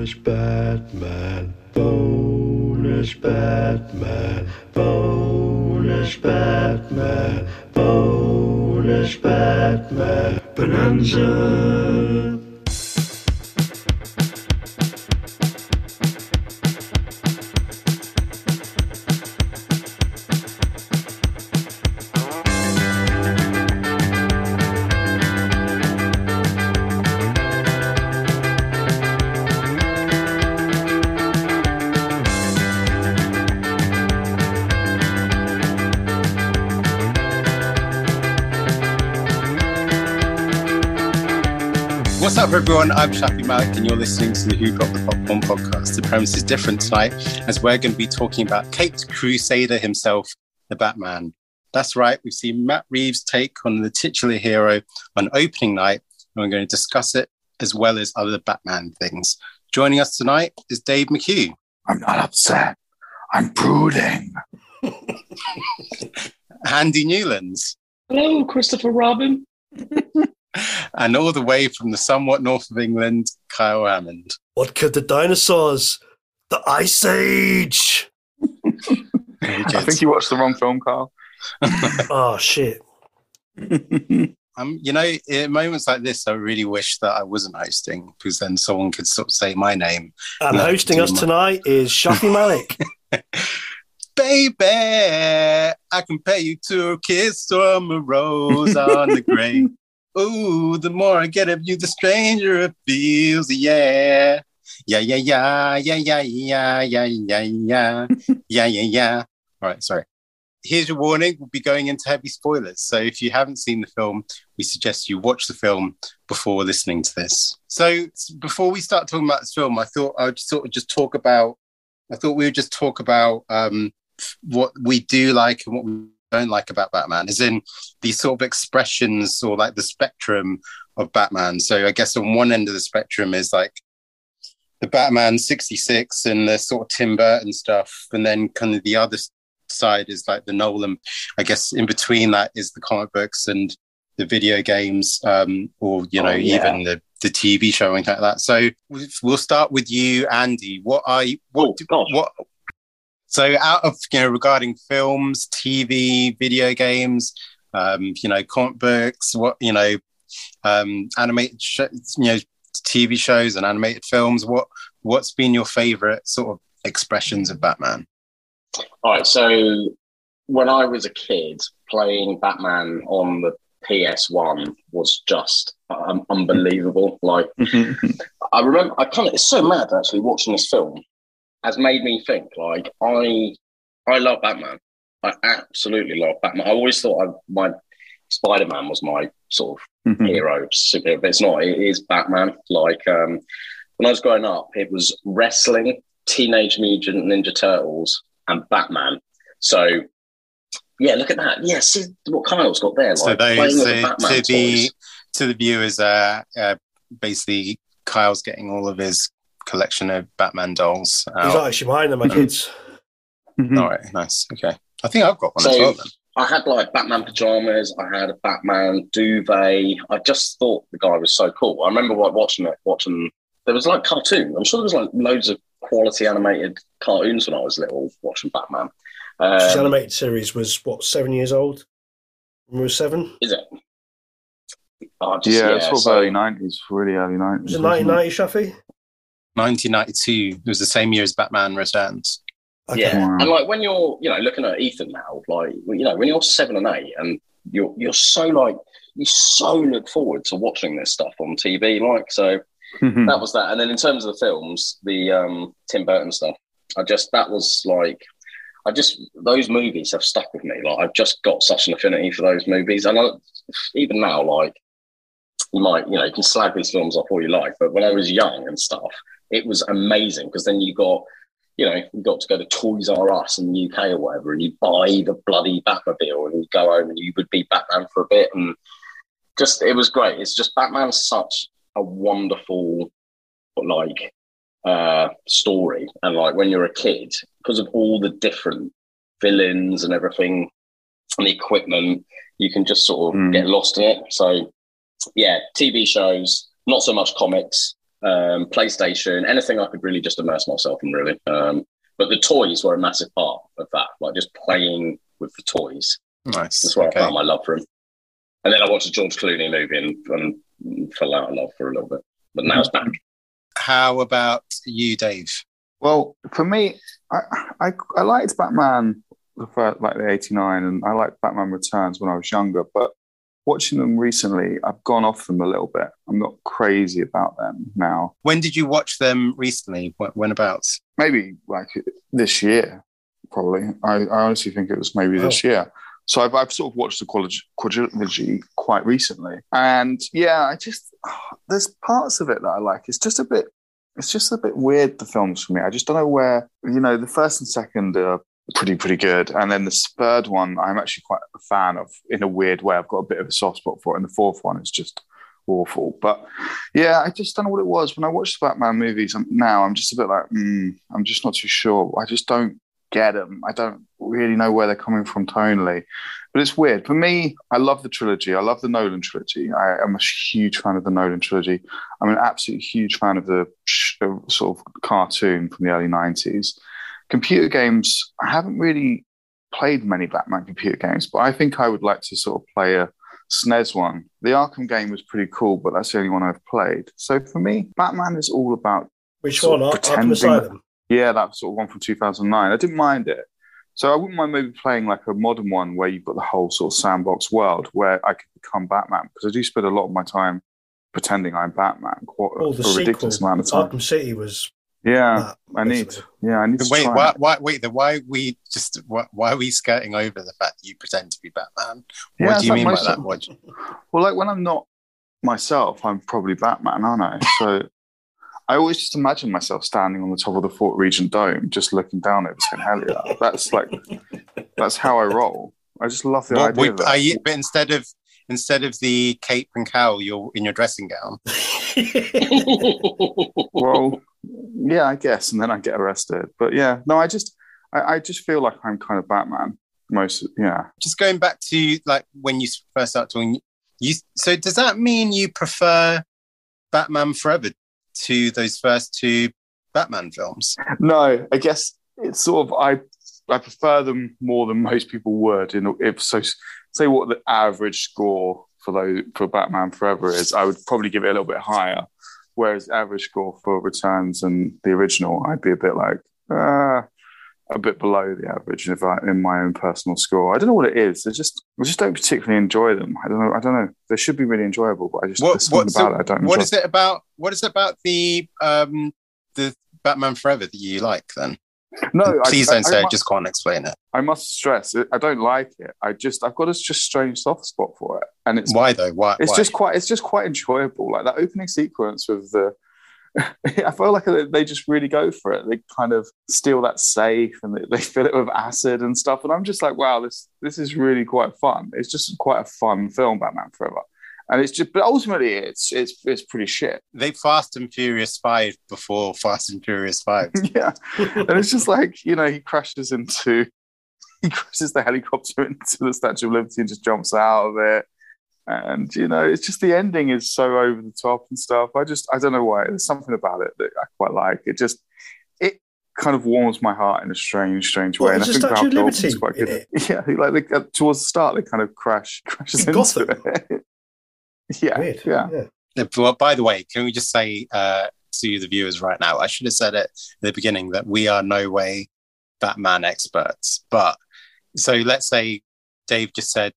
Bonus Batman. Bonus Batman. Bonus Batman. Bonus Batman. Bonanza. Everyone? I'm Shafi Malik, and you're listening to the Who Got the Popcorn podcast. The premise is different tonight, as we're going to be talking about Caped Crusader himself, the Batman. That's right, we've seen Matt Reeves' take on the titular hero on opening night, and we're going to discuss it as well as other Batman things. Joining us tonight is Dave McHugh. I'm not upset. I'm brooding. Andy Newlands. Hello, Christopher Robin. and all the way from the somewhat north of England, Kyle Hammond. What killed the dinosaurs? The Ice Age. I think you watched the wrong film, Carl. oh shit. um, you know, in moments like this, I really wish that I wasn't hosting because then someone could sort of say my name. And hosting us my... tonight is Shafi Malik. Baby, I can pay you to a kiss from a rose on the grave. Ooh, the more I get of you, the stranger it feels. Yeah. Yeah, yeah, yeah, yeah, yeah, yeah, yeah, yeah, yeah, yeah, yeah, yeah. All right, sorry. Here's your warning. We'll be going into heavy spoilers. So if you haven't seen the film, we suggest you watch the film before listening to this. So before we start talking about this film, I thought I would sort of just talk about, I thought we would just talk about um, what we do like and what we don't like about Batman, is in these sort of expressions or like the spectrum of Batman. So I guess on one end of the spectrum is like the Batman 66 and the sort of Tim Burton stuff. And then kind of the other side is like the Nolan. I guess in between that is the comic books and the video games, um, or, you know, oh, yeah. even the, the TV show and like that. So we'll start with you, Andy. What I what, oh, what, so, out of you know, regarding films, TV, video games, um, you know, comic books, what you know, um, animated, sh- you know, TV shows and animated films. What what's been your favorite sort of expressions of Batman? All right, so when I was a kid, playing Batman on the PS1 was just um, unbelievable. Like, I remember, I kind of, it's so mad actually watching this film has made me think. Like I, I love Batman. I absolutely love Batman. I always thought I, my Spider Man was my sort of mm-hmm. hero, superhero, but it's not. It is Batman. Like um, when I was growing up, it was wrestling, Teenage Mutant Ninja Turtles, and Batman. So yeah, look at that. Yeah, see what Kyle's got there. Like, so those uh, to the to the viewers, uh, uh, basically Kyle's getting all of his collection of Batman dolls. Out. He's actually mine and my kids. Mm-hmm. All right, nice. Okay, I think I've got one so, as well. Then. I had like Batman pajamas. I had a Batman duvet. I just thought the guy was so cool. I remember like, watching it. Watching there was like cartoon. I'm sure there was like loads of quality animated cartoons when I was little watching Batman. Um, His animated series was what seven years old. When we were seven. Is it? Oh, just, yeah, yeah, it's sort of so, early nineties, really early nineties. Was it nineteen ninety, Shafi? 1992. It was the same year as Batman Returns. Okay. Yeah, and like when you're, you know, looking at Ethan now, like you know, when you're seven and eight, and you're you're so like you so look forward to watching this stuff on TV, like so. Mm-hmm. That was that, and then in terms of the films, the um, Tim Burton stuff, I just that was like I just those movies have stuck with me. Like I've just got such an affinity for those movies, and I, even now, like you might, you know, you can slag these films off all you like, but when I was young and stuff, it was amazing because then you got, you know, you got to go to Toys R Us in the UK or whatever, and you buy the bloody Batmobile, and you go home and you would be Batman for a bit, and just it was great. It's just Batman's such a wonderful, like, uh, story, and like when you're a kid, because of all the different villains and everything, and the equipment, you can just sort of mm. get lost in it. So, yeah, TV shows, not so much comics um, PlayStation, anything I could really just immerse myself in, really. Um, but the toys were a massive part of that, like just playing with the toys. Nice. That's where Okay. I found my love for him. And then I watched a George Clooney movie and, and fell out of love for a little bit. But now it's back. How about you, Dave? Well, for me, I, I I liked Batman the first, like the '89, and I liked Batman Returns when I was younger. But watching them recently, I've gone off them a little bit. I'm not crazy about them now. When did you watch them recently? When, about? Maybe like this year, probably. I, I honestly think it was maybe this oh. year. So I've, I've sort of watched the quadri- quadrilogy quite recently, and yeah, I just there's parts of it that I like. It's just a bit, it's just a bit weird. The films for me, I just don't know where. You know, the first and second are pretty pretty good, and then the third one I'm actually quite a fan of in a weird way. I've got a bit of a soft spot for it, and the fourth one is just awful. But yeah, I just don't know what it was when I watched the Batman movies. I'm, now I'm just a bit like, mm, I'm just not too sure. I just don't get them. I don't really know where they're coming from tonally. But it's weird. For me, I love the trilogy. I love the Nolan trilogy. I am a huge fan of the Nolan trilogy. I'm an absolute huge fan of the uh, sort of cartoon from the early 90s. Computer games, I haven't really played many Batman computer games, but I think I would like to sort of play a SNES one. The Arkham game was pretty cool, but that's the only one I've played. So for me, Batman is all about Which one? Ar- Arkham Asylum. yeah, that sort of one from 2009. I didn't mind it. So I wouldn't mind maybe playing like a modern one where you've got the whole sort of sandbox world where I could become Batman because I do spend a lot of my time pretending I'm Batman quite the a sequel, ridiculous amount of time. Arkham City was. Yeah, that, I need. Yeah, I need to Wait, try why, why, wait, then why we just why, why are we skirting over the fact that you pretend to be Batman? What it's do you like mean by that? of- What, Well, like when I'm not myself, I'm probably Batman, aren't I? So I always just imagine myself standing on the top of the Fort Regent Dome, just looking down over St Helier. That's like that's how I roll. I just love the what, idea. we, of that. you, but instead of instead of the cape and cowl, you're in your dressing gown. well, yeah, I guess, and then I get arrested. But yeah, no, I just, I, I just feel like I'm kind of Batman. Most, yeah, Just going back to like when you first start talking, you so does that mean you prefer Batman Forever to those first two Batman films? no, I guess it's sort of I, I prefer them more than most people would. In if so, say what the average score for those for Batman Forever is, I would probably give it a little bit higher. Whereas average score for Returns and the original, I'd be a bit like, uh, a bit below the average if I, in my own personal score. I don't know what it is. I just I just don't particularly enjoy them. I don't know. I don't know. They should be really enjoyable, but I just What, what, so about it I don't what is it about? What is it about the um the Batman Forever that you like? Then No, please I, don't say I, I, just can't explain it. I must stress, I don't like it. I just I've got a just strange soft spot for it, and it's Why though? Why? it's why? just quite it's just quite enjoyable. Like that opening sequence with the. I feel like they just really go for it. They kind of steal that safe and they, they fill it with acid and stuff. And I'm just like, wow, this this is really quite fun. It's just quite a fun film, Batman Forever. And it's just, but ultimately, it's it's it's pretty shit. they Fast and Furious Five before Fast and Furious Five. yeah, and it's just like you know, he crashes into he crashes the helicopter into the Statue of Liberty and just jumps out of it. And you know, it's just the ending is so over the top and stuff. I just I don't know why. There's something about it that I quite like. It just it kind of warms my heart in a strange, strange way. What, and I the think Statue of Val Kilmer's Liberty quite good. Yeah, like they, uh, towards the start, they kind of crash crashes In into Gotham? it. Yeah, Weird. yeah. Uh, Well, by the way, can we just say uh, to the viewers right now? I should have said it at the beginning that we are no way Batman experts. But so let's say Dave just said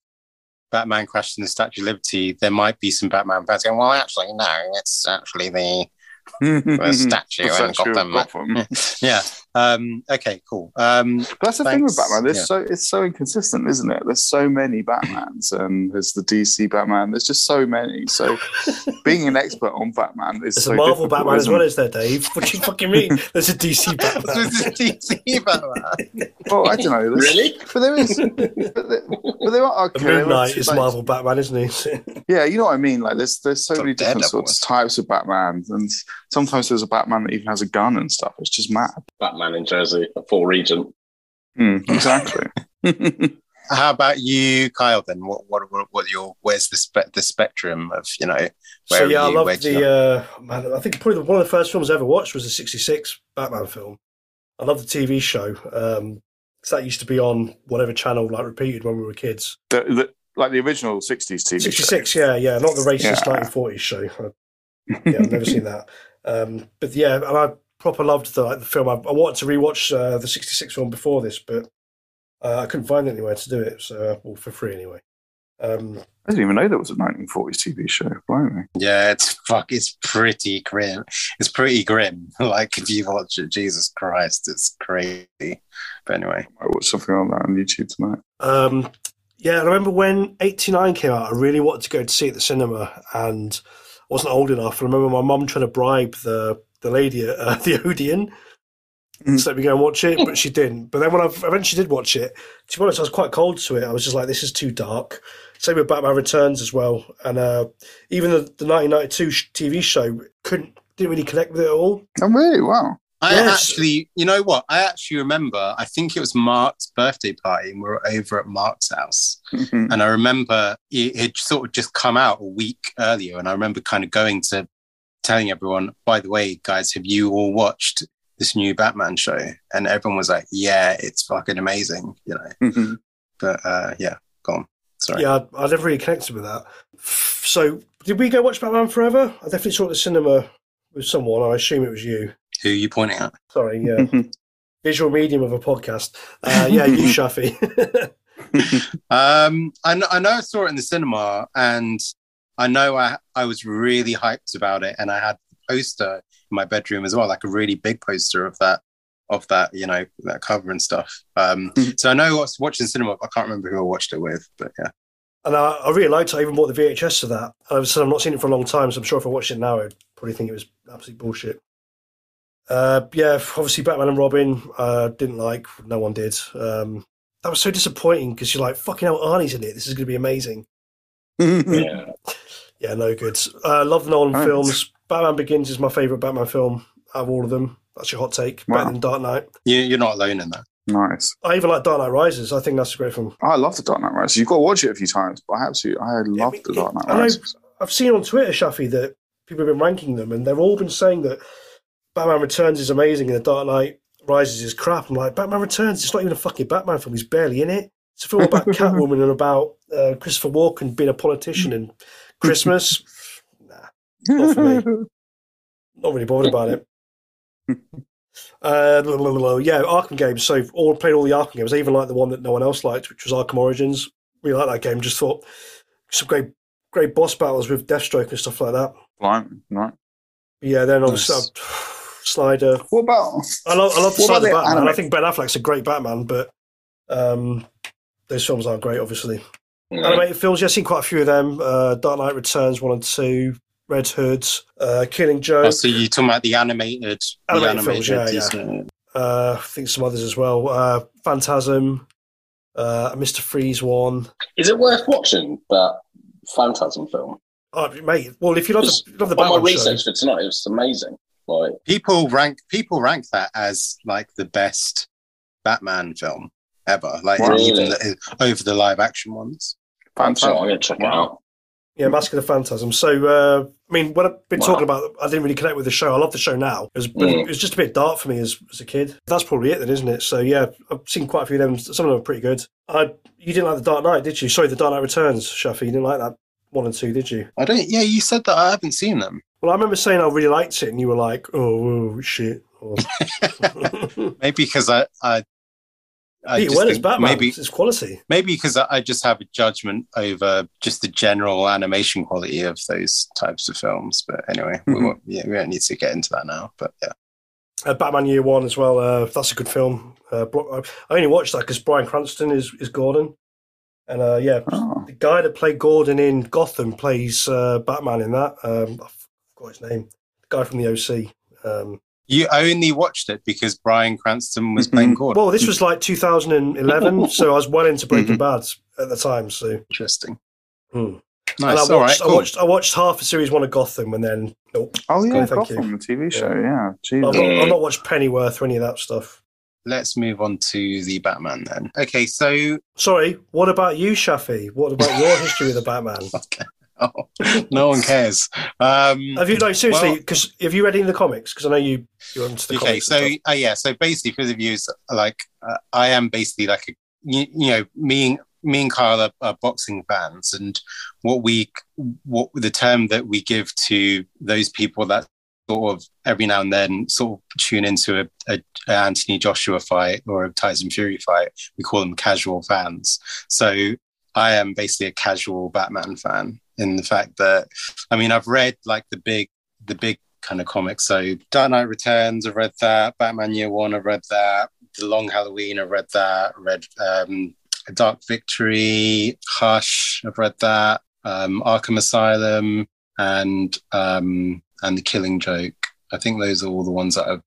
Batman crashed in the Statue of Liberty. There might be some Batman fans going, "Well, actually, no, it's actually the, the statue The in statue of Gotham." Gotham. yeah. Um, okay. Cool. Um, But that's the thing with Batman. There's Yeah. so it's so inconsistent, isn't it? There's so many Batmans, and there's the DC Batman. There's just so many. So being an expert on Batman is There's so a Marvel difficult, Batman as well, it? is there, Dave? What do you fucking mean? There's a DC Batman. this is DC Batman. Well, I don't know. There's- Really? But there is. But there, but there are. The Okay, Moon Knight is like- Marvel Batman, isn't he? Yeah, you know what I mean. Like there's there's so Got many different Daredevil. sorts types of Batman, and sometimes there's a Batman that even has a gun and stuff. It's just mad. Batman in Jersey, a Fort Regent. Hmm, exactly. how about you, Kyle? Then what what what, what your where's the spe- the spectrum of you know? So yeah, are I you? love Where you the. Uh, man, I think probably one of the first films I ever watched was the '66 Batman film. I love the TV show. Um, 'cause that used to be on whatever channel, like repeated when we were kids. The, the, like the original 60s TV show. 66, yeah, yeah, not the racist Yeah. 1940s show. I- yeah, I've never seen that. Um, but yeah, and I proper loved the like the film. I, I wanted to rewatch uh, the '66 film before this, but uh, I couldn't find anywhere to do it, so uh, well, for free anyway. Um, I didn't even know there was a 1940s TV show. Blimey. Yeah, it's fuck. It's pretty grim. It's pretty grim. Like if you watch it, Jesus Christ, it's crazy. But anyway, I watched something on that on YouTube tonight. um, yeah, I remember when '89 came out. I really wanted to go to see it at the cinema, and I wasn't old enough. I remember my mum trying to bribe the the lady at uh, the Odeon Mm. to let me go and watch it, but she didn't. But then when I eventually did watch it, to be honest, I was quite cold to it. I was just like, this is too dark. Same with Batman Returns as well, and uh, even the, the 1992 sh- TV show couldn't didn't really connect with it at all. Oh, really? Wow. I Yes. actually, you know what? I actually remember. I think it was Mark's birthday party, and we were over at Mark's house. And I remember it had sort of just come out a week earlier. And I remember kind of going to telling everyone, by the way, guys, have you all watched this new Batman show? And everyone was like, yeah, it's fucking amazing, you know. But uh, yeah, go on. Sorry. Yeah, I, I never really connected with that. So, did we go watch Batman Forever? I definitely saw it at the cinema with someone. I assume it was you. Who are you pointing at? Sorry, yeah. Visual medium of a podcast. Uh, yeah, you, Shafi. Um, I, I know I saw it in the cinema, and I know I I was really hyped about it, and I had a poster in my bedroom as well, like a really big poster of that of that you know that cover and stuff. Um, Mhm. so I know I was watching cinema. I can't remember who I watched it with, but yeah. and I, I really liked it. I even bought the VHS of that. I've said I've not seen it for a long time, so I'm sure if I watched it now, I'd probably think it was absolute bullshit. Uh, yeah, obviously Batman and Robin, uh, didn't like. No one did. Um, that was so disappointing because you're like, fucking hell, Arnie's in it. This is going to be amazing. Yeah. Yeah, no good. Uh, love the Nolan Right. films. Batman Begins is my favourite Batman film out of all of them. That's your hot take. Better than Dark Knight. You, you're not alone in that. nice. I even like Dark Knight Rises. I think that's a great film. I love the Dark Knight Rises. You've got to watch it a few times, but I absolutely, I love mean, the Dark Knight I know- Rises. I've seen on Twitter, Shafi, that people have been ranking them, and they've all been saying that Batman Returns is amazing and The Dark Knight Rises is crap. I'm like, Batman Returns, it's not even a fucking Batman film. He's barely in it. It's a film about Catwoman and about uh, Christopher Walken being a politician and Christmas. nah, not for me. Not really bothered about it. Uh, blah, blah, blah, blah. yeah, Arkham games. So all played all the Arkham games. I even like the one that no one else liked, which was Arkham Origins. Really like that game. Just thought some great, great boss battles with Deathstroke and stuff like that. Blimey, right. Yeah, then obviously Nice. uh, Snyder. What about? I love, I love the What about the Batman. anime? I think Ben Affleck's a great Batman, but um, those films aren't great, obviously. Yeah. Animated films, yeah, I've seen quite a few of them. Uh, Dark Knight Returns one and two, Red Hood, uh, Killing Joke. Oh, so you're talking about the animated, the Animated films, yeah, yeah. Uh, I think some others as well. Uh, Phantasm, uh, Mr. Freeze one. Is it worth watching that Phantasm film? Oh, mate, well, if you love the, love the On my Batman show, research for tonight, it was amazing. Like, People rank people rank that as like the best Batman film ever. Like Wow. even the, over the live action ones. I'm I'm Fantastic. going to check it out. yeah, Mask of the Phantasm. So, uh, I mean, when I've been Wow. talking about, I didn't really connect with the show. I love the show now. It was, Mm. it was just a bit dark for me as, as a kid. That's probably it, then, isn't it? So, yeah, I've seen quite a few of them. Some of them are pretty good. I, you didn't like the Dark Knight, did you? Sorry, the Dark Knight Returns, Shafi. You didn't like that one and two, did you? I don't. Yeah, you said that. I haven't seen them. Well, I remember saying I really liked it, and you were like, "Oh, oh shit." Or, Maybe because I I. I Peter just Batman. maybe it's quality. maybe because I I just have a judgment over just the general animation quality of those types of films. But anyway, we Mhm. won't, yeah, we don't need to get into that now. But yeah, Uh, Batman Year One as well. Uh, that's a good film. Uh, I only watched that because Bryan Cranston is is Gordon, and uh, yeah, Oh, the guy that played Gordon in Gotham plays uh, Batman in that. Um, I forgot his name. The guy from the OC. Um, you only watched it because Bryan Cranston was playing Gordon. well, this was like 2011, so I was well into Breaking Bad at the time. So, Interesting. hmm. and Nice. I All right. watched, I Cool. watched, I watched half of series one of Gotham, and then nope. oh yeah, thank you. Gotham, the TV show. Yeah, I've not, I've not watched Pennyworth or any of that stuff. let's move on to the Batman then. Okay, so Sorry, what about you, Shafi? What about your history with the Batman? no one cares. Um, Have you no seriously? Well- Because have you read any of the comics? Because I know you you're into the okay, comics. so uh, yeah, so basically for the views, like uh, I am basically like a you, you know me and me and Kyle are, are boxing fans, and what we what the term that we give to those people that sort of every now and then sort of tune into a, a, a Anthony Joshua fight or a Tyson Fury fight, we call them casual fans. So I am basically a casual Batman fan in the fact that I mean I've read like the big the big kind of comics. So Dark Knight Returns, I've read that. Batman Year One, I've read that. The Long Halloween, I've read that. Read um, Dark Victory, Hush, I've read that. Um, Arkham Asylum, and um, and The Killing Joke. I think those are all the ones that I've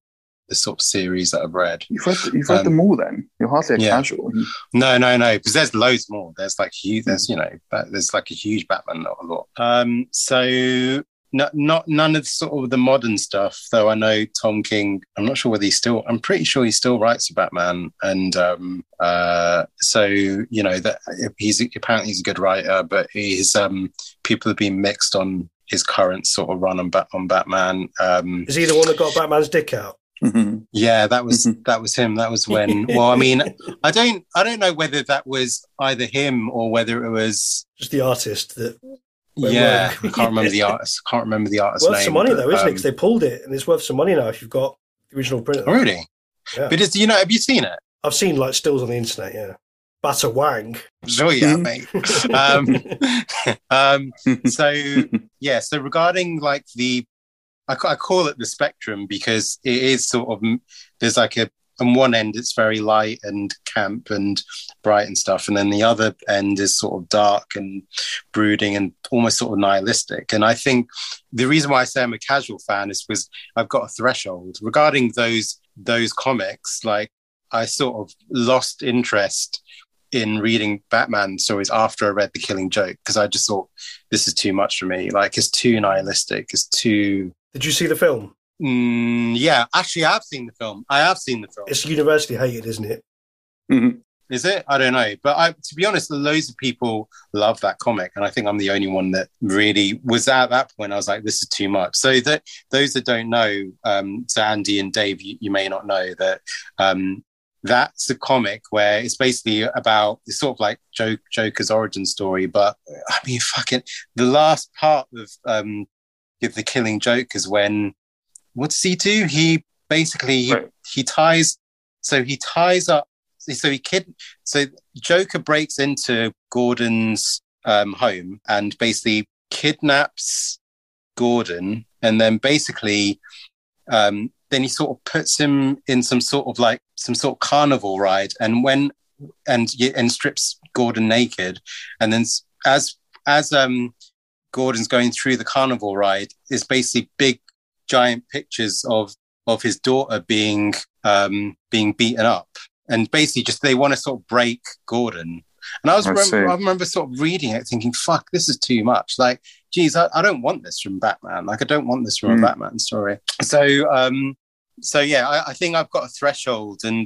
the sort of series that I've read. You've read, you've read Um, them all then? You're hardly a yeah. casual. No, no, no, because there's loads more. There's like huge. There's you know, there's like a huge Batman lot. Um, so no, not none of the sort of the modern stuff. Though I know Tom King. I'm not sure whether he still. I'm pretty sure he still writes for Batman, and um, uh, so you know that he's apparently he's a good writer, but his um, people have been mixed on his current sort of run on on Batman. Um, is he the one that got Batman's dick out? Mhm. yeah, that was Mhm. that was him. That was when. Well, I mean, I don't I don't know whether that was either him or whether it was. Just the artist that yeah. I can't remember the artist. Can't remember the artist worth name. some money but, though, isn't it? um, Because they pulled it, and it's worth some money now if you've got the original print. oh, really? Yeah. But it's you know, have you seen it? I've seen like stills on the internet. Yeah, Batter Wang. Sure, yeah, Mhm. mate. Um, um, so yeah, so regarding like the, I, I call it the spectrum because it is sort of there's like a on one end it's very light and camp and bright and stuff, and then the other end is sort of dark and brooding and almost sort of nihilistic. And I think the reason why I say I'm a casual fan is because I've got a threshold regarding those those comics. Like I sort of lost interest in reading Batman stories after I read The Killing Joke because I just thought this is too much for me. Like it's too nihilistic. It's too. Did you see the film? Mm, yeah, actually, I have seen the film. I have seen the film. It's universally hated, isn't it? Mhm. Is it? I don't know. But I, to be honest, loads of people love that comic, and I think I'm the only one that really was at that point. I was like, this is too much. So that those that don't know, um, to Andy and Dave, you, you may not know that um, that's a comic where it's basically about it's sort of like Joke, Joker's origin story. But I mean, fucking the last part of um, the Killing Joke is when what does he do? He basically he, Right. he ties. So he ties up so he kid so Joker breaks into Gordon's um, home and basically kidnaps Gordon, and then basically um, then he sort of puts him in some sort of like some sort of carnival ride, and when and and strips Gordon naked, and then as as um Gordon's going through the carnival ride, it's basically big giant pictures of of his daughter being um being beaten up and basically just they want to sort of break Gordon. And I was I remember. I remember sort of reading it, thinking, "Fuck, this is too much." Like, geez, I, I don't want this from Batman. Like, I don't want this from Mm. a Batman story. So, um, so yeah, I, I think I've got a threshold, and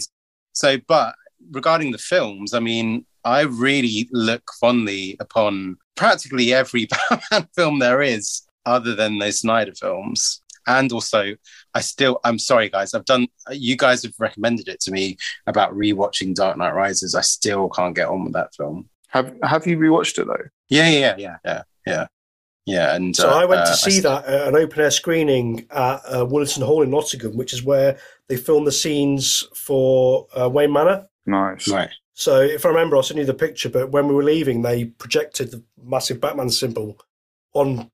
so, but regarding the films, I mean, I really look fondly upon practically every Batman film there is, other than those Snyder films. And also, I still, I'm sorry, guys, I've done, you guys have recommended it to me about rewatching Dark Knight Rises. I still can't get on with that film. Have Have you rewatched it though? Yeah, yeah, yeah, yeah, yeah, yeah. And So uh, I went uh, to see st- that at an open air screening at uh, Wollaton Hall in Nottingham, which is where they filmed the scenes for uh, Wayne Manor. Nice. Right. So if I remember, I'll send you the picture. But when we were leaving, they projected the massive Batman symbol on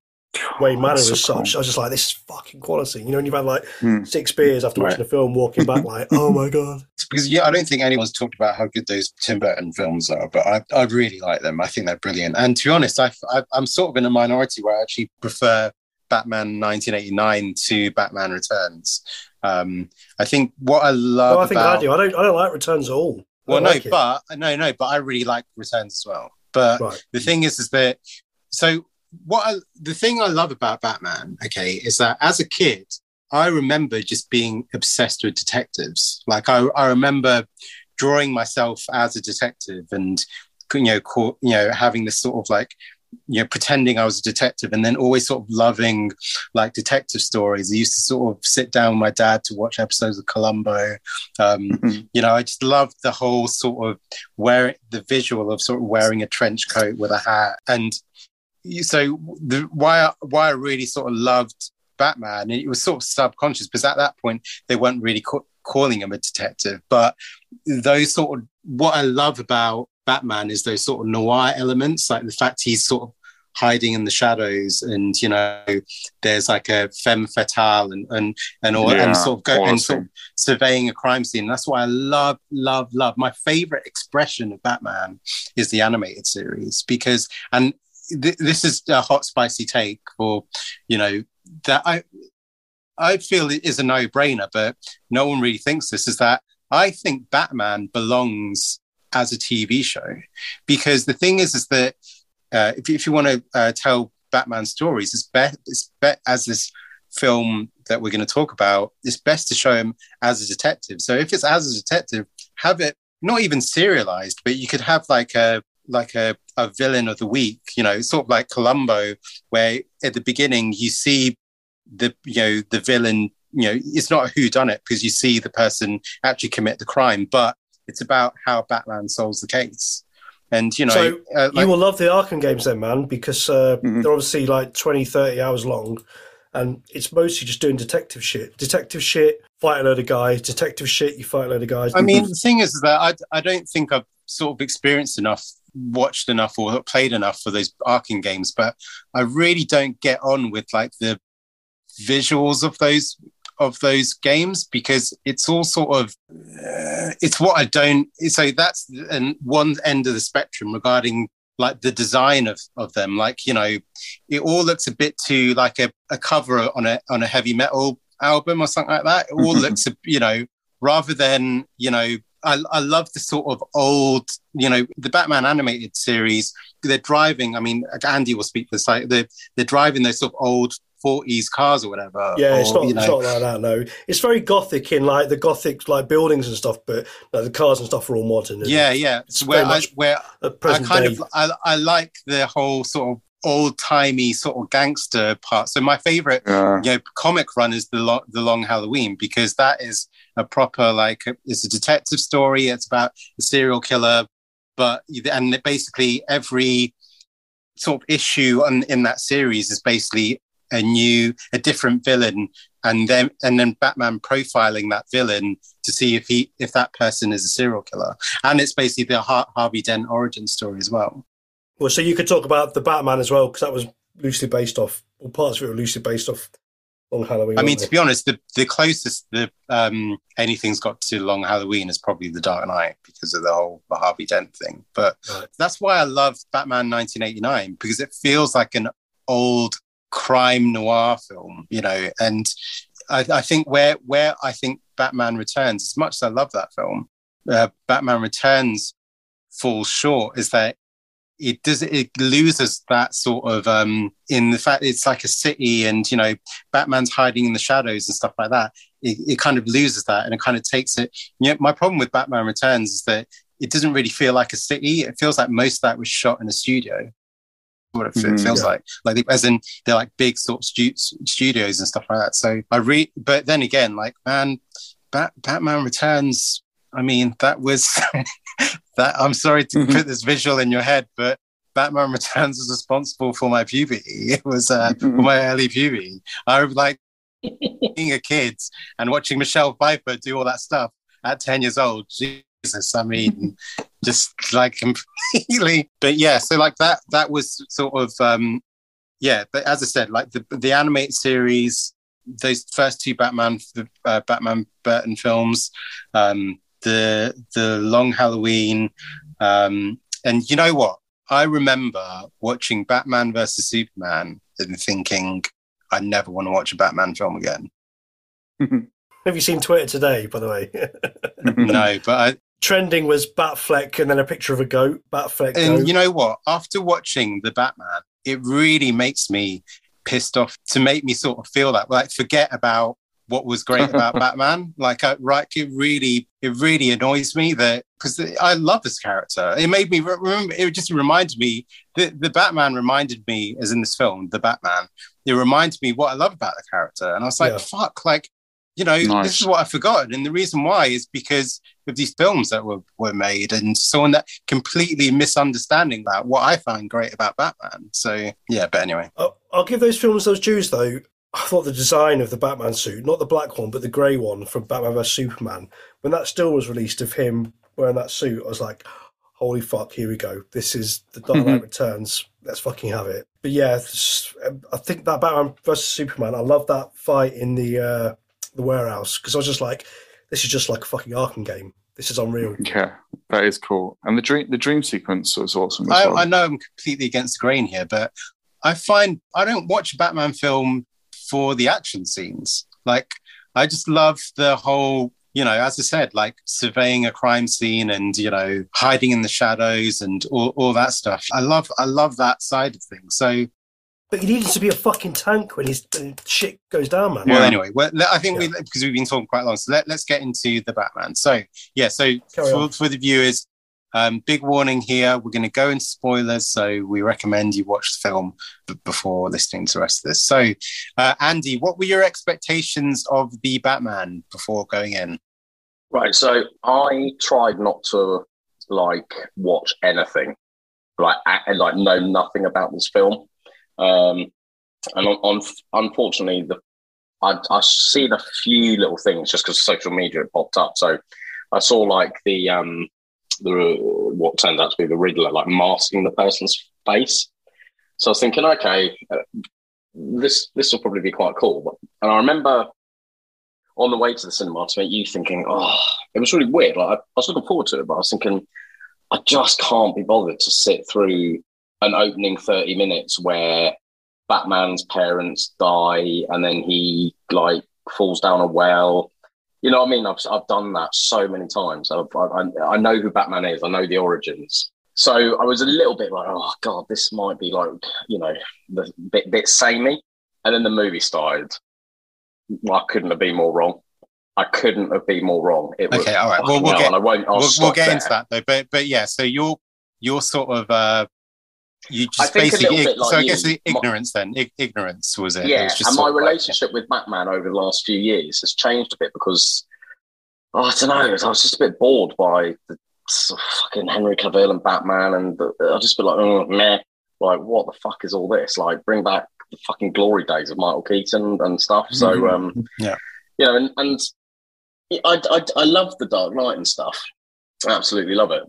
Wayne Manor as such. I was just like, this is fucking quality. You know, and you've had like Hmm. six beers after watching the film, walking back like, oh my god. It's because yeah, I don't think anyone's talked about how good those Tim Burton films are, but I, I really like them. I think they're brilliant. And to be honest, I, I, I'm sort of in a minority where I actually prefer Batman 1989 to Batman Returns. Um, I think what I love Well, I think about I do. I don't. I don't like returns at all. Well, don't no, it. but no, no, but I really like Returns as well. But Right. the thing is, is that so what I, the thing I love about Batman, okay, is that as a kid, I remember just being obsessed with detectives. Like I, I remember drawing myself as a detective and you know, co- you know, having this sort of like you know, pretending I was a detective and then always sort of loving like detective stories. I used to sort of sit down with my dad to watch episodes of Columbo. Um, mm-hmm. You know, I just loved the whole sort of wearing the visual of sort of wearing a trench coat with a hat. And so the, why, why I really sort of loved Batman, and it was sort of subconscious because at that point they weren't really ca- calling him a detective. But those sort of what I love about Batman is those sort of noir elements, like the fact he's sort of hiding in the shadows and you know there's like a femme fatale and and and all yeah, and sort of go awesome. and sort of surveying a crime scene that's why i love love love my favorite expression of batman is the animated series because and th- this is a hot spicy take for you know that i i feel it is a no-brainer but no one really thinks this is that i think batman belongs as a TV show. Because the thing is, is that uh, if, if, you want to uh, tell Batman stories, it's best it's as this film that we're going to talk about. It's best to show him as a detective. So if it's as a detective, have it not even serialized, but you could have like a like a, a villain of the week. You know, sort of like Columbo, where at the beginning you see the you know the villain you know it's not a who done it because you see the person actually commit the crime but it's about how Batman solves the case. And, you know, so uh, like, you will love the Arkham games then, man, because uh, mm-hmm. they're obviously like 20, 30 hours long. And it's mostly just doing detective shit. Detective shit, fight a load of guys. Detective shit, you fight a load of guys. I mean, the thing is that I, I don't think I've sort of experienced enough, watched enough, or played enough for those Arkham games, but I really don't get on with like the visuals of those of those games because it's all sort of uh, it's what I don't. So that's and one end of the spectrum regarding like the design of of them. Like you know, it all looks a bit too like a, a cover on a on a heavy metal album or something like that. It all looks you know rather than you know I, I, love the sort of old, you know, the Batman animated series. They're driving. I mean, Andy will speak this. Like they're they're driving those sort of old 40s cars or whatever. Yeah, or, it's, not, it's not like that, no. It's very gothic in like the gothic like buildings and stuff, but like, the cars and stuff are all modern. Yeah, it? yeah. It's where I, where I kind day. of I, I like the whole sort of old timey sort of gangster part. So my favorite, yeah. you know, comic run is the Lo- the Long Halloween because that is a proper like it's a detective story. It's about a serial killer, but and basically every sort of issue on, in that series is basically a new, a different villain, and then and then Batman profiling that villain to see if he if that person is a serial killer, and it's basically the Har- Harvey Dent origin story as well. Well, so you could talk about the Batman as well because that was loosely based off, or parts of it were loosely based off Long Halloween. I mean, to be honest, the the closest the um, anything's got to Long Halloween is probably The Dark Knight because of the whole the Harvey Dent thing. But right. that's why I love Batman 1989 because it feels like an old crime noir film, you know, and I, I, think where where I think Batman Returns, as much as I love that film, uh, Batman Returns falls short is that it does it loses that sort of um in the fact it's like a city and you know batman's hiding in the shadows and stuff like that it, it kind of loses that and it kind of takes it. You know my problem with batman returns is that it doesn't really feel like a city. It feels like most of that was shot in a studio what it mm, feels yeah. like. Like as in they're like big sort of stu- studios and stuff like that. So I read, but then again, like man, Bat- Batman Returns. I mean, that was that. I'm sorry to mm-hmm. put this visual in your head, but Batman Returns was responsible for my puberty. It was uh, for my early puberty. I was like being a kid and watching Michelle Pfeiffer do all that stuff at 10 years old. Jesus, I mean, just like completely. But yeah, so like that, that was sort of, um, yeah. But as I said, like the the animated series, those first two Batman, uh, Batman Burton films, um, the the Long Halloween, um, and you know what? I remember watching Batman versus Superman and thinking, I never want to watch a Batman film again. Have you seen Twitter today, by the way? no, but I, trending was Batfleck and then a picture of a goat. Batfleck. And goat. you know what? After watching the Batman, it really makes me pissed off to make me sort of feel that like forget about what was great about Batman. Like, I, right, it really, it really annoys me that because I love this character. It made me remember. It just reminded me that the Batman reminded me, as in this film, the Batman. It reminded me what I love about the character, and I was like, Yeah. "Fuck!" Like, you know, Nice. this is what I've forgotten, and the reason why is because of these films that were were made, and someone that completely misunderstanding that what I find great about Batman. So yeah, but anyway, I'll, I'll give those films those dues though. I thought the design of the Batman suit, not the black one, but the grey one from Batman vs Superman, when that still was released of him wearing that suit, I was like, holy fuck, here we go. This is the Dark Knight Returns. Let's fucking have it. But yeah, I think that Batman vs Superman, I love that fight in the uh, the warehouse because I was just like, this is just like a fucking Arkham game. This is unreal. Yeah, that is cool. And the dream the dream sequence was awesome as I, well. I know I'm completely against the grain here, but I find I don't watch a Batman film for the action scenes. Like, I just love the whole, you know, as I said, like surveying a crime scene and you know hiding in the shadows and all, all that stuff. I love I love that side of things. So But he needs to be a fucking tank when his when shit goes down, man. well, Yeah. anyway, well, I think we because we've been talking quite long, so let, let's get into the Batman. So yeah, so for, for the viewers, um, big warning here: we're going to go into spoilers, so we recommend you watch the film b- before listening to the rest of this. So, uh, Andy, what were your expectations of the Batman before going in? Right. So I tried not to like watch anything, like a- and like know nothing about this film. Um, and on, on unfortunately, the I I seen a few little things just because social media popped up. So I saw like the um the what turned out to be the Riddler like masking the person's face. So I was thinking, okay, uh, this this will probably be quite cool. But, and I remember on the way to the cinema to meet you thinking, oh, it was really weird. Like I, I was looking forward to it, but I was thinking, I just can't be bothered to sit through an opening 30 minutes where Batman's parents die and then he like falls down a well. You know what I mean? I've, I've done that so many times. I've, I, I know who Batman is. I know the origins. So I was a little bit like, oh god, this might be like, you know, the bit bit samey. And then the movie started. I couldn't have been more wrong. I couldn't have been more wrong. It was Okay, all right. Well, we'll get- I won't. I'll we'll, we'll get there. into that though. But but yeah, so you're you're sort of uh, you I just basically. like so I you. guess the My- ignorance then, ig- ignorance was it? It Yeah, was just and my of like- relationship with Batman over the last few years has changed a bit because oh, I don't know. I was just a bit bored by the sort of fucking Henry Cavill and Batman, and the, I'll just be like, oh, meh. Like, what the fuck is all this? Like, bring back the fucking glory days of Michael Keaton and stuff. So, um, Mm-hmm. Yeah. you know, and, and I, I, I love the Dark Knight and stuff. I absolutely love it.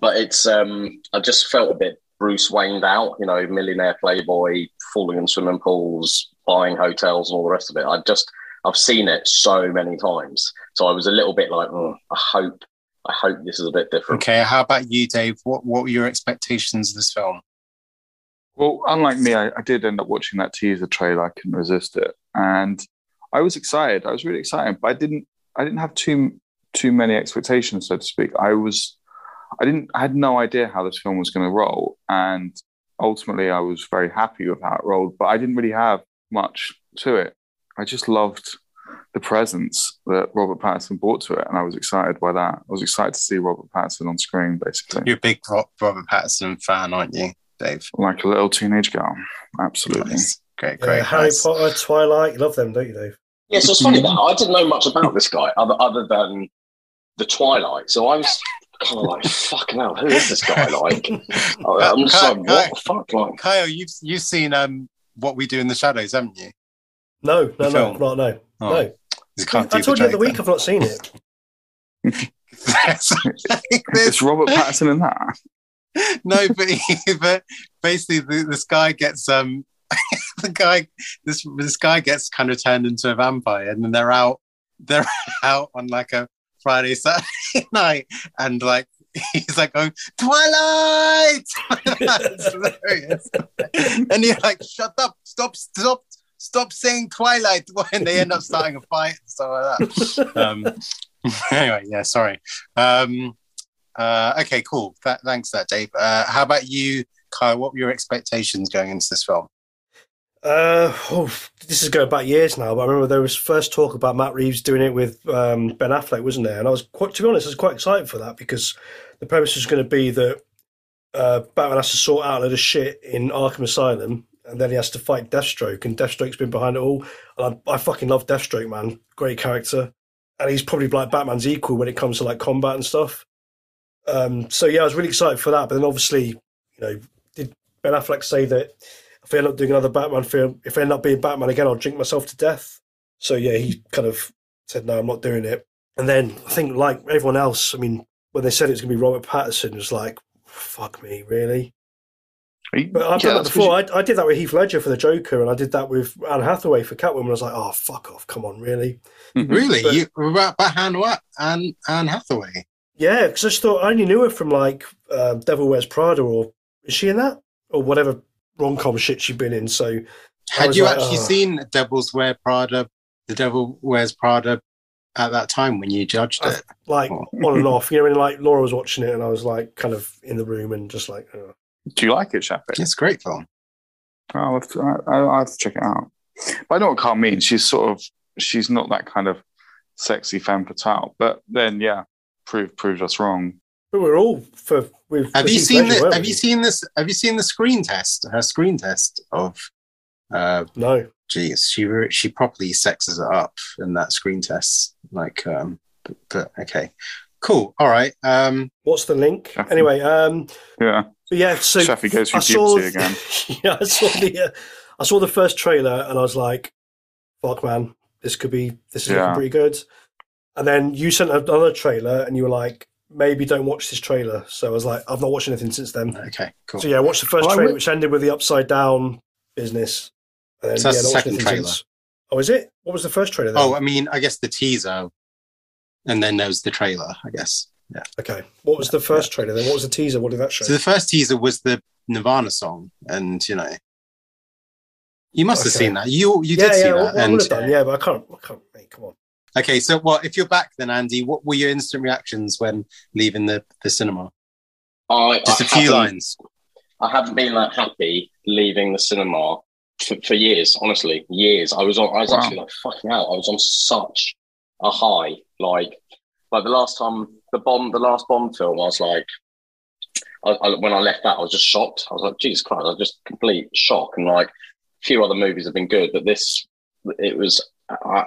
But it's, um, I just felt a bit Bruce Wayne out, you know, millionaire playboy, falling in swimming pools, buying hotels, and all the rest of it. I just, I've seen it so many times, so I was a little bit like, "Mm, I hope, I hope this is a bit different. Okay, how about you, Dave? What what were your expectations of this film? Well, unlike me, I, I did end up watching that teaser trailer. I couldn't resist it, and I was excited. I was really excited, but I didn't. I didn't have too too many expectations, so to speak. I was. I didn't. I had no idea how this film was going to roll, and ultimately, I was very happy with how it rolled. But I didn't really have much to it. I just loved the presence that Robert Pattinson brought to it, and I was excited by that. I was excited to see Robert Pattinson on screen, basically, You're a big Robert Pattinson fan, aren't you, Dave? like a little teenage girl. Absolutely. Nice. Great, great. Harry. Potter, Twilight, you love them, don't you, Dave? Yeah, so it's funny that I didn't know much about this guy other other than the Twilight. So I was kind of like, fucking hell, who is this guy like? I'm just like, what the fuck? Like, Kyle, you've you've seen um what we do in the shadows, haven't you? No, no, The no, not no, Oh, no. You I told you the other joke week I've not seen it. It's Robert Pattinson in that. no, but but basically the, this guy gets um the guy this this guy gets kind of turned into a vampire, and then they're out they're out on like a Friday Saturday night, and like he's like going Twilight, and you're like shut up, stop, stop. Stop saying Twilight when they end up starting a fight and stuff like that. Um, anyway, yeah, sorry. Um, uh, okay, cool. Th- thanks, that Dave. Uh, how about you, Kyle? What were your expectations going into this film? Uh, oh, this is going back years now, but I remember there was first talk about Matt Reeves doing it with um, Ben Affleck, wasn't there? And I was quite, to be honest, I was quite excited for that because the premise was going to be that uh, Batman has to sort out a lot of shit in Arkham Asylum, and then he has to fight Deathstroke, and Deathstroke's been behind it all. And I, I fucking love Deathstroke, man. Great character, and he's probably like Batman's equal when it comes to like combat and stuff. Um, so yeah, I was really excited for that. But then obviously, you know, did Ben Affleck say that if I end up doing another Batman film, if I end up being Batman again, I'll drink myself to death. So yeah, he kind of said, no, I'm not doing it. And then I think, like everyone else, I mean, when they said it was going to be Robert Pattinson, it was like, fuck me, really? But I've Yeah, done that that's 'cause before. I, I did that with Heath Ledger for the Joker, and I did that with Anne Hathaway for Catwoman. I was like, oh, fuck off, come on, really? you- Really? But- you about about Anne, what? Anne, Anne Hathaway? Yeah, because I just thought I only knew her from like uh, Devil Wears Prada, or is she in that, or whatever rom com shit she'd been in. So Had you like, actually oh. seen Devil's Wear Prada, The Devil Wears Prada, at that time when you judged it? like Oh. on and off, you know, when like Laura was watching it, and I was like kind of in the room and just like, oh. Do you like it, Shappy? It's a great film. Oh, I'll have, to, I, I'll have to check it out. But I know what Carl means. She's sort of, she's not that kind of sexy femme fatale. But then, yeah, proved proved us wrong. But we're all for. We've, Have you seen Ledger, the, Have you seen this? Have you seen the screen test? Her screen test of, uh, No. geez, she re- she properly sexes it up in that screen test. Like, um, but, but okay, cool, all right. Um, What's the link? Shafi. Anyway, um, Yeah, yeah. So Shafi goes through I saw puberty again. yeah, I saw the uh, I saw the first trailer and I was like, "Fuck, man, this could be this is Yeah. looking pretty good." And then you sent another trailer and you were like, "Maybe don't watch this trailer." So I was like, "I've not watched anything since then." okay, cool. So yeah, I watched the first Well, trailer, would- which ended with the upside down business. And then, So that's yeah, the second trailer. since. Oh, is it? What was the first trailer? Then? Oh, I mean, I guess the teaser, and then there was the trailer. I guess. Yeah. okay. What was the first trailer then? What was the teaser? What did that show? So the first teaser was the Nirvana song, and you know, you must have seen that. You you yeah, did see yeah, that. well, I and would have done. Yeah, but I can't. I can't. Mate, come on. Okay, so well, if you're back, then Andy, what were your instant reactions when leaving the the cinema? I, Just I a few lines. I haven't been that happy leaving the cinema for, for years. Honestly, years. I was on. I was Wow. actually like fucking out. I was on such a high. Like, like the last time the bomb, the last bomb film, I was like, I, I, when I left that, I was just shocked. I was like, Jesus Christ! I was just complete shock. And like, a few other movies have been good, but this, it was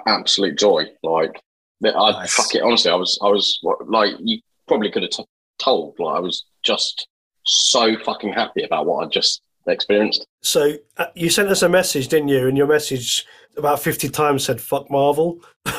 absolute joy. Like, I Nice. fuck it. Honestly, I was, I was like, you probably could have t- told. Like, I was just so fucking happy about what I just experienced. So uh, you sent us a message, didn't you? And your message about fifty times said "fuck Marvel."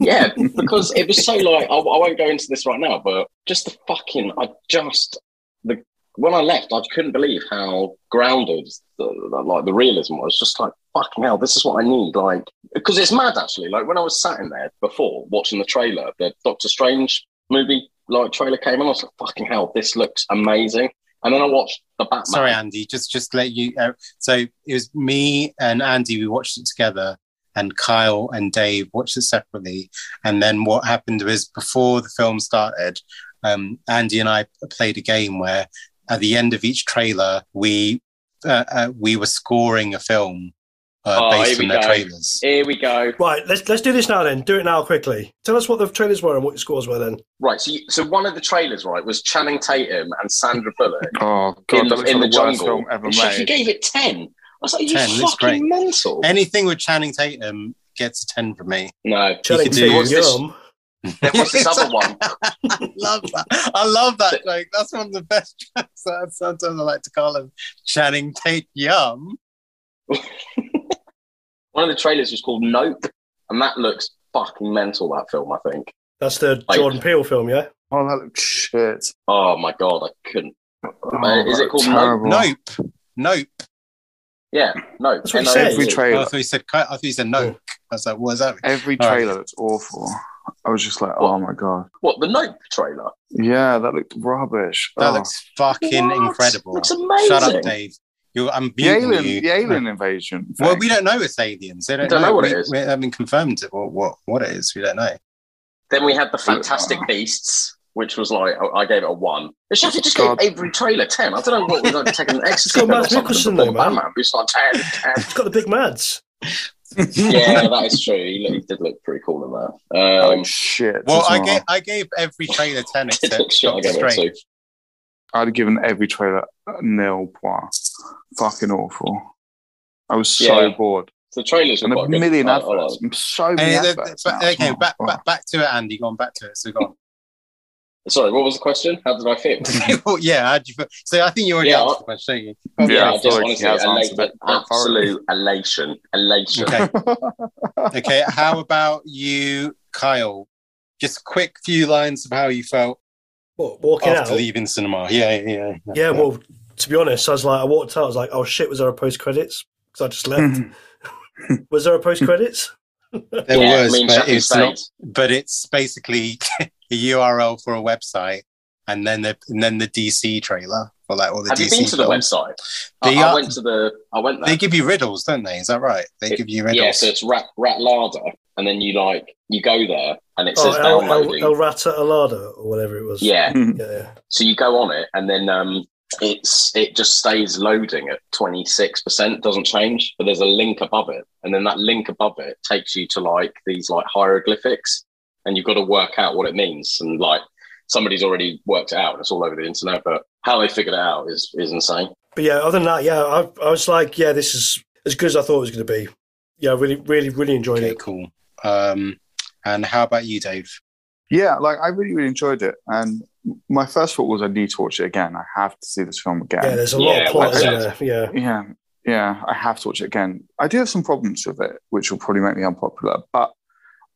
Yeah, because it was so like I, I won't go into this right now, but just the fucking I just the when I left, I couldn't believe how grounded the, the, like the realism was. Just like fucking hell, this is what I need. Like because it's mad actually. Like when I was sat in there before watching the trailer, the Doctor Strange movie like trailer came on, I was like fucking hell, this looks amazing. And then I watched the Batman. Sorry, Andy. Just just let you. Uh, so it was me and Andy. We watched it together, and Kyle and Dave watched it separately. And then what happened was before the film started, um, Andy and I played a game where at the end of each trailer we uh, uh, we were scoring a film uh, Oh, based here we on their go. trailers. Here we go. Right, let's let's do this now. Then do it now quickly. Tell us what the trailers were and what your scores were. Then Right, so you, so one of the trailers, right, was Channing Tatum and Sandra Bullock Oh god, in, that looks in the the worst jungle. film ever And Shafi made. gave it ten. I was like, you 10, fucking mental. Anything with Channing Tatum gets a ten from me. no, Channing could do- Tatum, what's this- yum. There was this other one. I love that. I love that joke. That's one of the best jokes. Sometimes I like to call him Channing Tate Yum. One of the trailers was called Nope, and that looks fucking mental. That film, I think. That's the Like- Jordan Peele film, yeah. Oh, that looks shit. Oh my god, I couldn't. Oh, uh, is it called looks terrible. Nope. Nope. Yeah, Nope. That's what he N-O-P-E. said. Every Oh, I trailer, thought you said. I thought you said no. I was like, what is that? every All right. trailer looks awful. I was just like, oh my god. What the Nope trailer? Yeah, that looked rubbish. That Oh. looks fucking What? incredible. Looks amazing. Shut up, Dave. You're, I'm the alien, you. the alien invasion. Well, we don't know it's aliens. They don't, Don't know what we, it is. We haven't confirmed it, what, what what it is. We don't know. Then we had the uh, Fantastic uh. Beasts. which was like I, I gave it a one. But Shafi just God. gave every trailer ten. I don't know what was like taking an ecstasy got pill or Mads Mikkelsen though, man. Batman. It's like 10, 10. It's got the big Mads. yeah, that is true. He, he did look pretty cool in that. Oh Um, shit! Well, I well. gave I gave every trailer ten did except. I Doctor gave it a Strange. two. I'd have given every trailer a nil points. Fucking awful. I was so Yeah. bored. The trailers And a quite good. million I- I adverts. like- So many Hey, the- adverts. but- okay, well. back, back back to it, Andy. Go on back to it. So go Sorry, what was the question? How did I feel? Well, yeah, how'd you feel? So I think you already Yeah, answered the question, don't you? Yeah, yeah, I just feel like he honestly, elate, it absolute elation, elation. Okay. Okay, how about you, Kyle? Just a quick few lines of how you felt What, walking after out? leaving cinema. Yeah, yeah, yeah. Yeah, well, to be honest, I was like, I walked out, I was like, oh shit, was there a post credits? Because I just left. was there a post credits? there yeah, was, but it's not. But it's basically a URL for a website, and then the and then the DC trailer for like all the Have DC. you been to the films. website? I, The, I uh, went to the. I went there. They give you riddles, don't they? Is that right? They It- give you riddles. yeah, so it's Rat Rat Larder, and then you like you go there, and it Oh, says El, El, downloading. El Rata Alada, or whatever it was. yeah, Yeah, yeah. so you go on it, and then um, it's it just stays loading at twenty six percent, doesn't change. But there's a link above it, and then that link above it takes you to like these like hieroglyphics, and you've got to work out what it means. And like somebody's already worked it out, and it's all over the internet. But how they figured it out is is insane. But yeah, other than that, yeah, I, I was like, yeah, this is as good as I thought it was going to be. Yeah, I really, really, really enjoyed Okay, it. cool. Um, and how about you, Dave? Yeah, like I really, really enjoyed it. And my first thought was I need to watch it again. I have to see this film again. Yeah, there's a lot Yeah, of plot, well, there? Yeah. yeah, yeah, I have to watch it again. I do have some problems with it, which will probably make me unpopular. But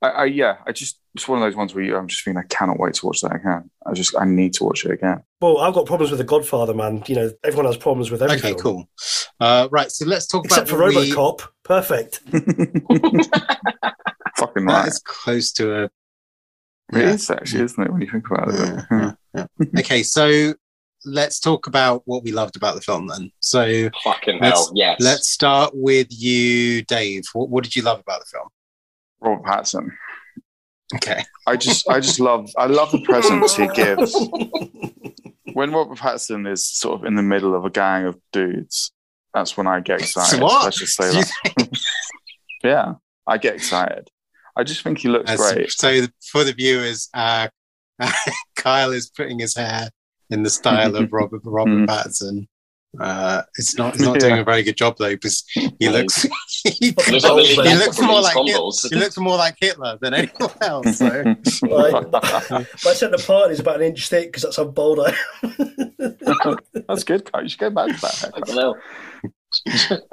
I, I yeah, I just it's one of those ones where you, I'm just thinking I cannot wait to watch that again. I just I need to watch it again. Well, I've got problems with The Godfather, man. You know, everyone has problems with every Okay, cool. Uh, right, so let's talk Except for about what we- RoboCop. Perfect. Fucking That right. is close to a. It Yeah. is actually, isn't it? When you think about it. Yeah, yeah, yeah. okay, so let's talk about what we loved about the film then. So Fucking Let's- hell, yes. let's start with you, Dave. What, what did you love about the film? Robert Pattinson. Okay. I just I just love I love the presence he gives. When Robert Pattinson is sort of in the middle of a gang of dudes, that's when I get excited. What? Let's just say that. Yeah, I get excited. I just think he looks As- great. So for the viewers, uh, Kyle is putting his hair in the style of Robert Robert Mm. Pattinson. Uh, it's not. It's not doing Yeah. a very good job though, because he looks. he, looks like He looks more like Hitler. he looks more like Hitler than anyone else. So. Like, my set apart is about an inch thick because that's how bold I am. that's good. Kyle. You should go back to that. Fucking hell.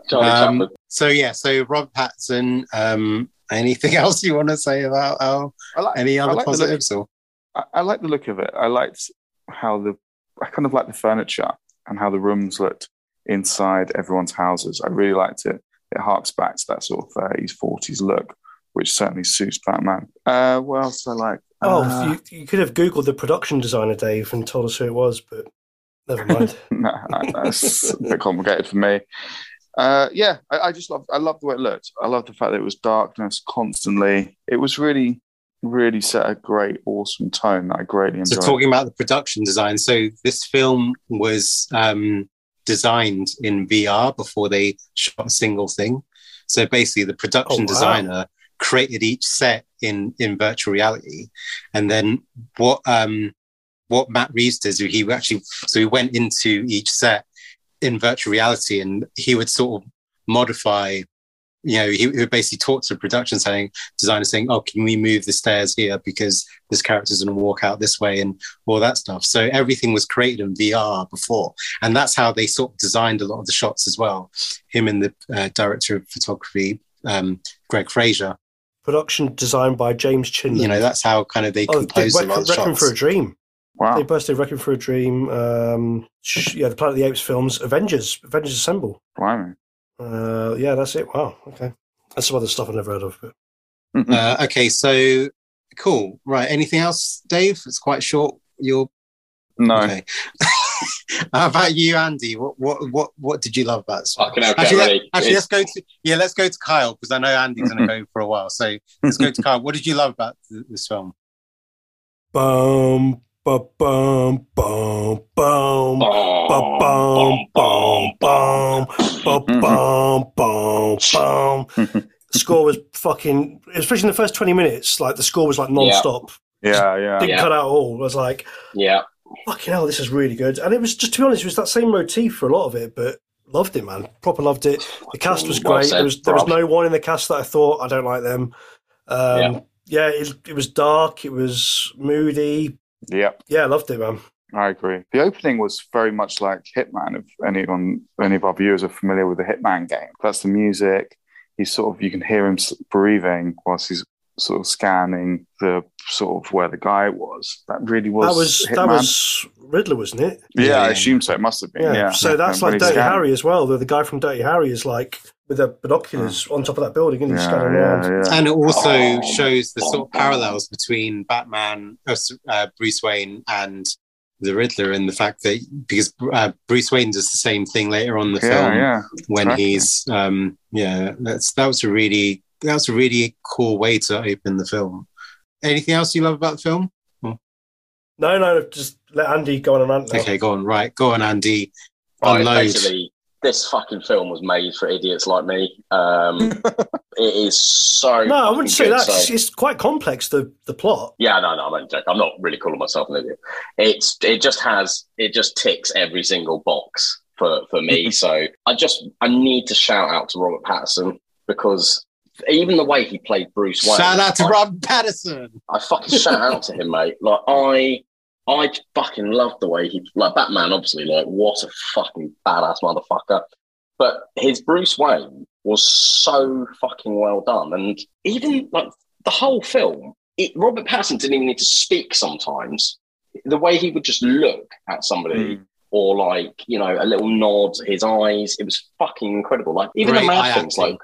Charlie Um, so yeah, so Rob Patson. Um, anything else you want to say about oh, I like, any I other like the look- positives? Or I, I like the look of it. I liked how the I kind of like the furniture and how the rooms looked inside everyone's houses. I really liked it. It harks back to that sort of 30s, 40s look, which certainly suits Batman. Uh, what else I like? Oh, Uh, you, you could have Googled the production designer, Dave, and told us who it was, but never mind. no, that's a bit complicated for me. Uh, yeah, I, I just love I love the way it looked. I love the fact that it was darkness constantly. It was really, really set a great, awesome tone that I greatly enjoyed. so talking about the production design. So this film was um, designed in VR before they shot a single thing. So basically, the production Oh, wow. designer created each set in in virtual reality, and then what um, what Matt Reeves does, he actually so he went into each set in virtual reality, and he would sort of modify. You know, he, he would basically talk to the production saying, designer saying, "Oh, can we move the stairs here because this character's going to walk out this way and all that stuff." So everything was created in VR before, and that's how they sort of designed a lot of the shots as well. Him and the uh, director of photography, um, Greig Fraser. production designed by James Chinlund. You know, that's how kind of they oh, they composed a lot of the Requiem shots. for a Dream. wow. They busted Requiem for a Dream. Um, yeah, the Planet of the Apes films. Avengers. Avengers Assemble. Blimey. Uh, yeah, that's it. Wow. Okay. That's some other stuff I've never heard of. But Uh, okay, so cool. Right. Anything else, Dave? It's quite short. You're no. okay. How about you, Andy? What what what what did you love about this? one? Fucking hell, Actually, let, actually let's go to yeah, let's go to Kyle because I know Andy's going to go for a while. So let's go to Kyle. What did you love about th- this film? bum Ba-bum, bum, bum, Bum, ba-bum, bum, bum, ba-bum, bum, bum. The score was fucking, especially in the first 20 minutes, like the score was like non-stop. Yeah, yeah. Didn't Yeah. cut out all. I was like, Yeah. fucking hell, this is really good. And it was, just to be honest, it was that same motif for a lot of it, but loved it, man. Proper loved it. The cast was great. there was there was no one in the cast that I thought I don't like them. Um, Yeah. yeah, it, it was dark. It was moody. Yeah, Yeah, loved it, man. I agree. The opening was very much like Hitman. If anyone, any of our viewers are familiar with the Hitman game, that's the music. He's sort of you can hear him breathing whilst he's sort of scanning the sort of where the guy was. That really was. that was that was Riddler, wasn't it? Yeah, Yeah, I assume so. It must have been. Yeah. Yeah. So that's When like Dirty scanning. Harry as well. The, the guy from Dirty Harry is like with the binoculars on top of that building and he's Yeah, scanning yeah, around. yeah. And it also Oh. shows the sort of parallels between Batman, uh, uh, Bruce Wayne, and the Riddler, and the fact that because uh, Bruce Wayne does the same thing later on in the Yeah, film yeah. when exactly. he's, um, yeah, that's that was a really that was a really cool way to open the film. Anything else you love about the film? No, no, just let Andy go on a rant now. Okay, go on. Right, go on, Andy. Right, Unload. Basically, this fucking film was made for idiots like me. Um, it is so. No, I wouldn't say that. so- It's, it's quite complex. The the plot. Yeah, no, no, I'm only joking. I'm not really calling myself an idiot. It's it just has it just ticks every single box for for me. so I just I need to shout out to Robert Pattinson because even the way he played Bruce Wayne. Shout out to I, Rob Pattinson. I fucking shout out to him, mate. Like I. I fucking love the way he like Batman. Obviously, like what a fucking badass motherfucker. But his Bruce Wayne was so fucking well done, and even like the whole film, it, Robert Pattinson didn't even need to speak. Sometimes the way he would just look at somebody, Mm. or like you know a little nod, his eyes, it was fucking incredible. Like even Great the mad things, like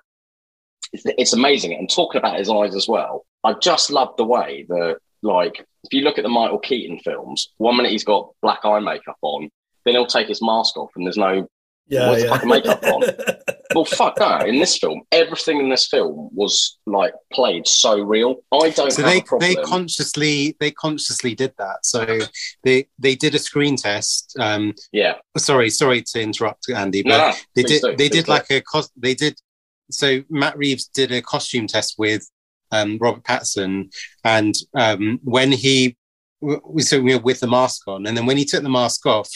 it's, it's amazing. And talking about his eyes as well, I just love the way that like if you look at the Michael Keaton films, one minute he's got black eye makeup on, then he'll take his mask off and there's no Yeah, What's the yeah. fucking makeup on? well fuck no. In this film, everything in this film was like played so real. I don't So have they a problem. they consciously they consciously did that. So they they did a screen test. Um, yeah. sorry, sorry to interrupt, Andy, but No, no, they did do, they please did do. like a cos- they did so Matt Reeves did a costume test with um, Robert Pattinson, and um, when he w- so we were with the mask on, and then when he took the mask off,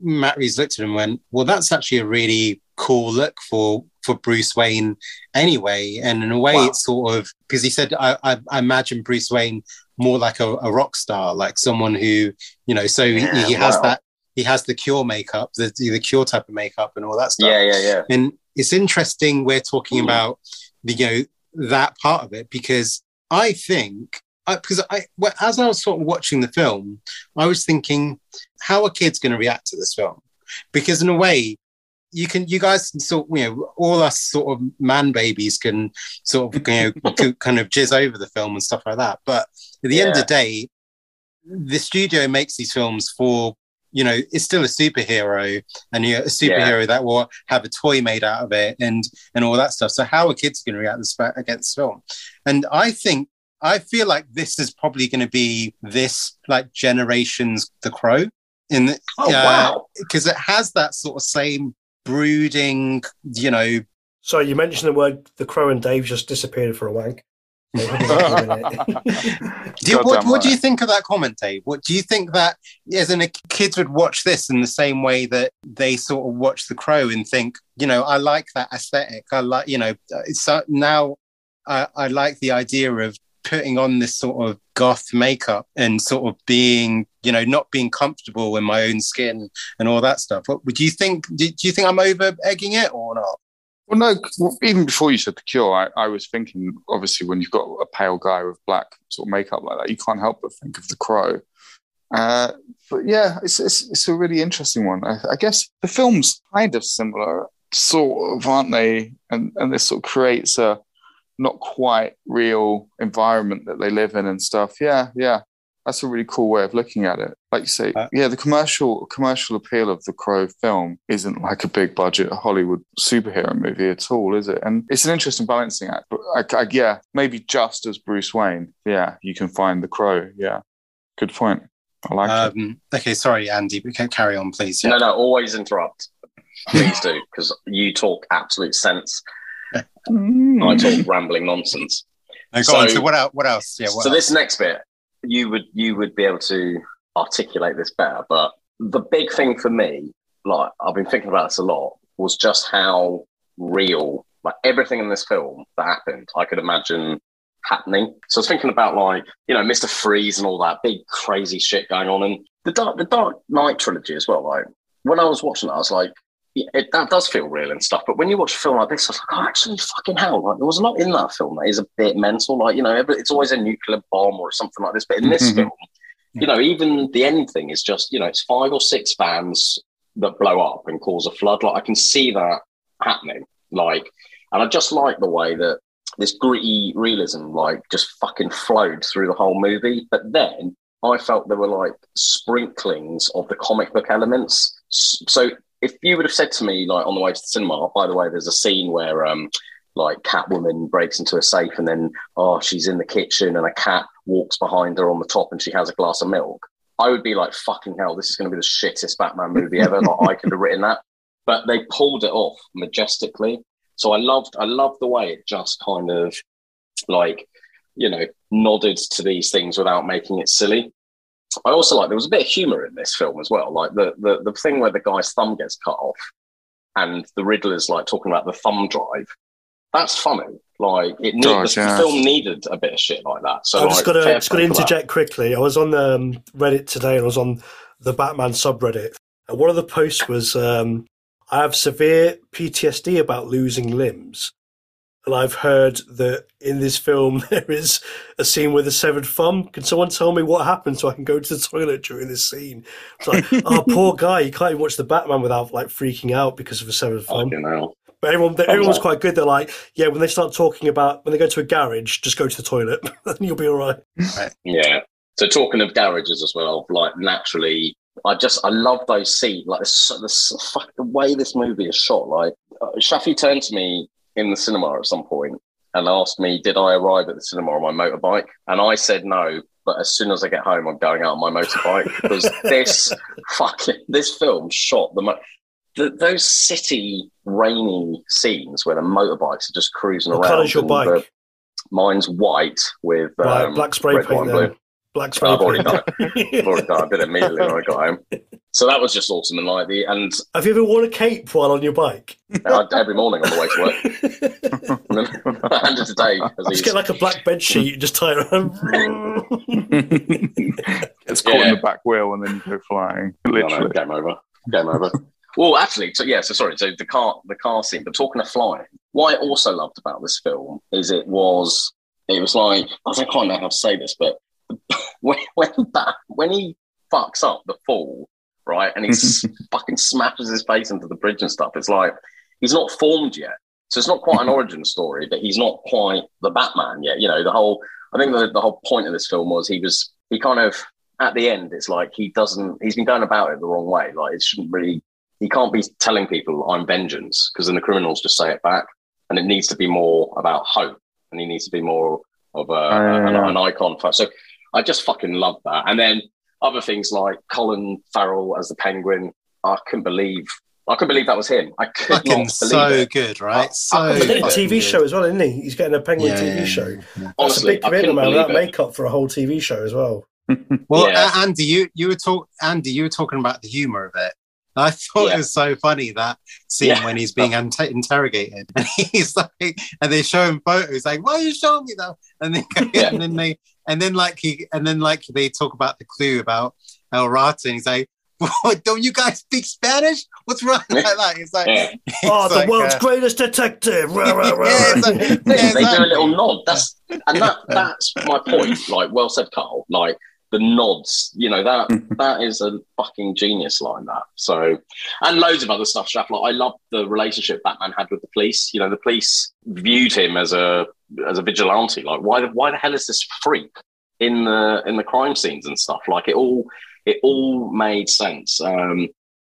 Matt Reeves looked at him and went, "Well, that's actually a really cool look for for Bruce Wayne, anyway." And in a way, Wow. it's sort of because he said, I, I, "I imagine Bruce Wayne more like a, a rock star, like someone who you know." So he, Yeah, he has wow. that he has the cure makeup, the the cure type of makeup, and all that stuff. Yeah, yeah, yeah. And it's interesting we're talking Mm. about the, you know that part of it because I think uh, I, because I well, as I was sort of watching the film, I was thinking, how are kids going to react to this film? Because in a way, you can you guys can sort you know all us sort of man babies can sort of you know kind of jizz over the film and stuff like that. But at the end of the day, the studio makes these films for you know it's still a superhero and you're a superhero that will have a toy made out of it and and all that stuff so how are kids going to react this- against film and i think i feel like this is probably going to be this like generation's the crow in the, Oh uh, wow. because it has that sort of same brooding you know So you mentioned the word the crow and Dave just disappeared for a wank. So he'll be back in a minute. do you, what, what do you think of that comment dave? What do you think that as in a kids would watch this in the same way that they sort of watch the crow and think you know i like that aesthetic. I like you know it's uh, now I, I like the idea of putting on this sort of goth makeup and sort of being you know not being comfortable in my own skin and all that stuff. What would you think do, do you think i'm over egging it or not Well, no, even before you said the cure, I, I was thinking, obviously, when you've got a pale guy with black sort of makeup like that, you can't help but think of the crow. Uh, but yeah, it's, it's, it's a really interesting one. I, I guess the film's kind of similar, sort of, aren't they? And, and this sort of creates a not quite real environment that they live in and stuff. Yeah, yeah. That's a really cool way of looking at it. Like you say, Uh, yeah, the commercial commercial appeal of the Crow film isn't like a big budget Hollywood superhero movie at all, is it? And it's an interesting balancing act. But I, I, yeah, maybe just as Bruce Wayne, yeah, you can find the Crow. Yeah, good point. I like it. Um, okay, sorry, Andy, but ca- carry on, please. Yeah. No, no, always interrupt. Please do, because you talk absolute sense. I talk rambling nonsense. No, go on. So- So what else? What else? Yeah. What so else? this next bit, you would you would be able to articulate this better. But the big thing for me, like I've been thinking about this a lot, was just how real, like everything in this film that happened, I could imagine happening. So I was thinking about like you know Mister Freeze and all that big crazy shit going on, and the Dark the Dark Knight trilogy as well. Like when I was watching it, I was like. It, that does feel real and stuff, but when you watch a film like this, I was like, oh, actually, fucking hell! Like, there was a lot in that film that is a bit mental. Like, you know, it's always a nuclear bomb or something like this, but in this Mhm. film, you know, even the end thing is just, you know, it's five or six vans that blow up and cause a flood. Like I can see that happening. Like, and I just like the way that this gritty realism, like, just fucking flowed through the whole movie. But then I felt there were like sprinklings of the comic book elements. So if you would have said to me, like, on the way to the cinema, by the way, there's a scene where, um, like Catwoman breaks into a safe and then oh she's in the kitchen and a cat walks behind her on the top and she has a glass of milk. I would be like fucking hell, this is going to be the shittest Batman movie ever. like I could have written that, but they pulled it off majestically. So I loved I loved the way it just kind of like you know nodded to these things without making it silly. I also like there was a bit of humor in this film as well, like the the the thing where the guy's thumb gets cut off and the Riddler's like talking about the thumb drive. That's funny. Like it need, Does, the, yeah. film needed a bit of shit like that. So I've just like, got to fair just got to that. interject quickly. I was on um, Reddit today and I was on the Batman subreddit, and one of the posts was, um, "I have severe PTSD about losing limbs." And I've heard that in this film there is a scene with a severed thumb. Can someone tell me what happened so I can go to the toilet during this scene? It's like, oh, poor guy, you can't even watch the Batman without like freaking out because of a severed thumb. Fucking. But everyone, everyone was like- quite good. They're like, yeah, when they start talking about when they go to a garage, just go to the toilet, and you'll be all right. Yeah. So talking of garages as well, like naturally, I just I love those scenes. Like the, the, fuck, the way this movie is shot. Like uh, Shafi turned to me in the cinema at some point and asked me, "Did I arrive at the cinema on my motorbike?" And I said no. But as soon as I get home, I'm going out on my motorbike because this fucking this film shot the. Mo- the, those city rainy scenes where the motorbikes are just cruising What around. colour's your bike? the- mine's white with Right, um, black spray paint blue. Black spray I've already paint. I've already done. it. I did it immediately when I got home. So that was just awesome and like the and Have you ever worn a cape while on your bike? I, every morning on the way to work. And then I handed to Dave as Just he's get like a black bed sheet and just tie it around. It's caught in the back wheel and then you go flying. No, no, Literally. game over. Game over. well, actually, so yeah, so sorry. So the car, the car scene. But talking of flying, what I also loved about this film is it was, it was like I don't quite know how to say this, but when when that when he fucks up the fall, right, and he fucking smashes his face into the bridge and stuff, it's like he's not formed yet. So it's not quite an origin story, but he's not quite the Batman yet. You know, the whole. I think the, the whole point of this film was he was he kind of at the end. It's like he doesn't. He's been going about it the wrong way. Like it shouldn't really. He can't be telling people I'm vengeance because then the criminals just say it back, and it needs to be more about hope, and he needs to be more of a, oh, yeah, an, an icon. For, so I just fucking love that. And then other things like Colin Farrell as the Penguin. I couldn't believe. I couldn't believe that was him. I could Fucking not believe so it. good, right? I- So I He's getting a TV good. show as well, isn't he? He's getting a Penguin Yeah, TV yeah, show. yeah. That's a big commitment, man. That makeup for a whole TV show as well. Well, Yeah. A- Andy, you you were talk Andy, you were talking about the humor of it. I thought Yeah. it was so funny that scene Yeah. when he's being unta- interrogated, and he's like, and they show him photos, like, "Why are you showing me that?" And then, Yeah. and then they, and then like he, and then like they talk about the clue about El Rata, and he's like, "What, "Don't you guys speak Spanish? What's wrong like that?" It's like, Yeah. it's Oh, the like, world's uh, greatest detective! Rah, rah, rah, Yeah, rah. it's like- they, Yeah, they do a little nod. That's and that that's my point. Like, well said, Carl. Like the nods, you know that that is a fucking genius line. That so, and loads of other stuff. Stuff like I love the relationship Batman had with the police. You know, the police viewed him as a as a vigilante. Like, why the why the hell is this freak in the in the crime scenes and stuff? Like, it all it all made sense. Um,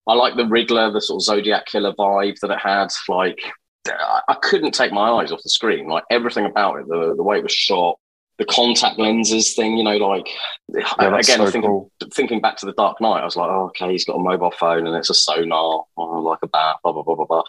I like the Riddler, the sort of Zodiac killer vibe that it had. Like, I I couldn't take my eyes off the screen. Like everything about it, the the way it was shot, the contact lenses thing. You know, like Yeah, again, so thinking cool. thinking back to the Dark Knight, I was like, oh, okay, he's got a mobile phone and it's a sonar, oh, like a bat, blah blah blah blah blah.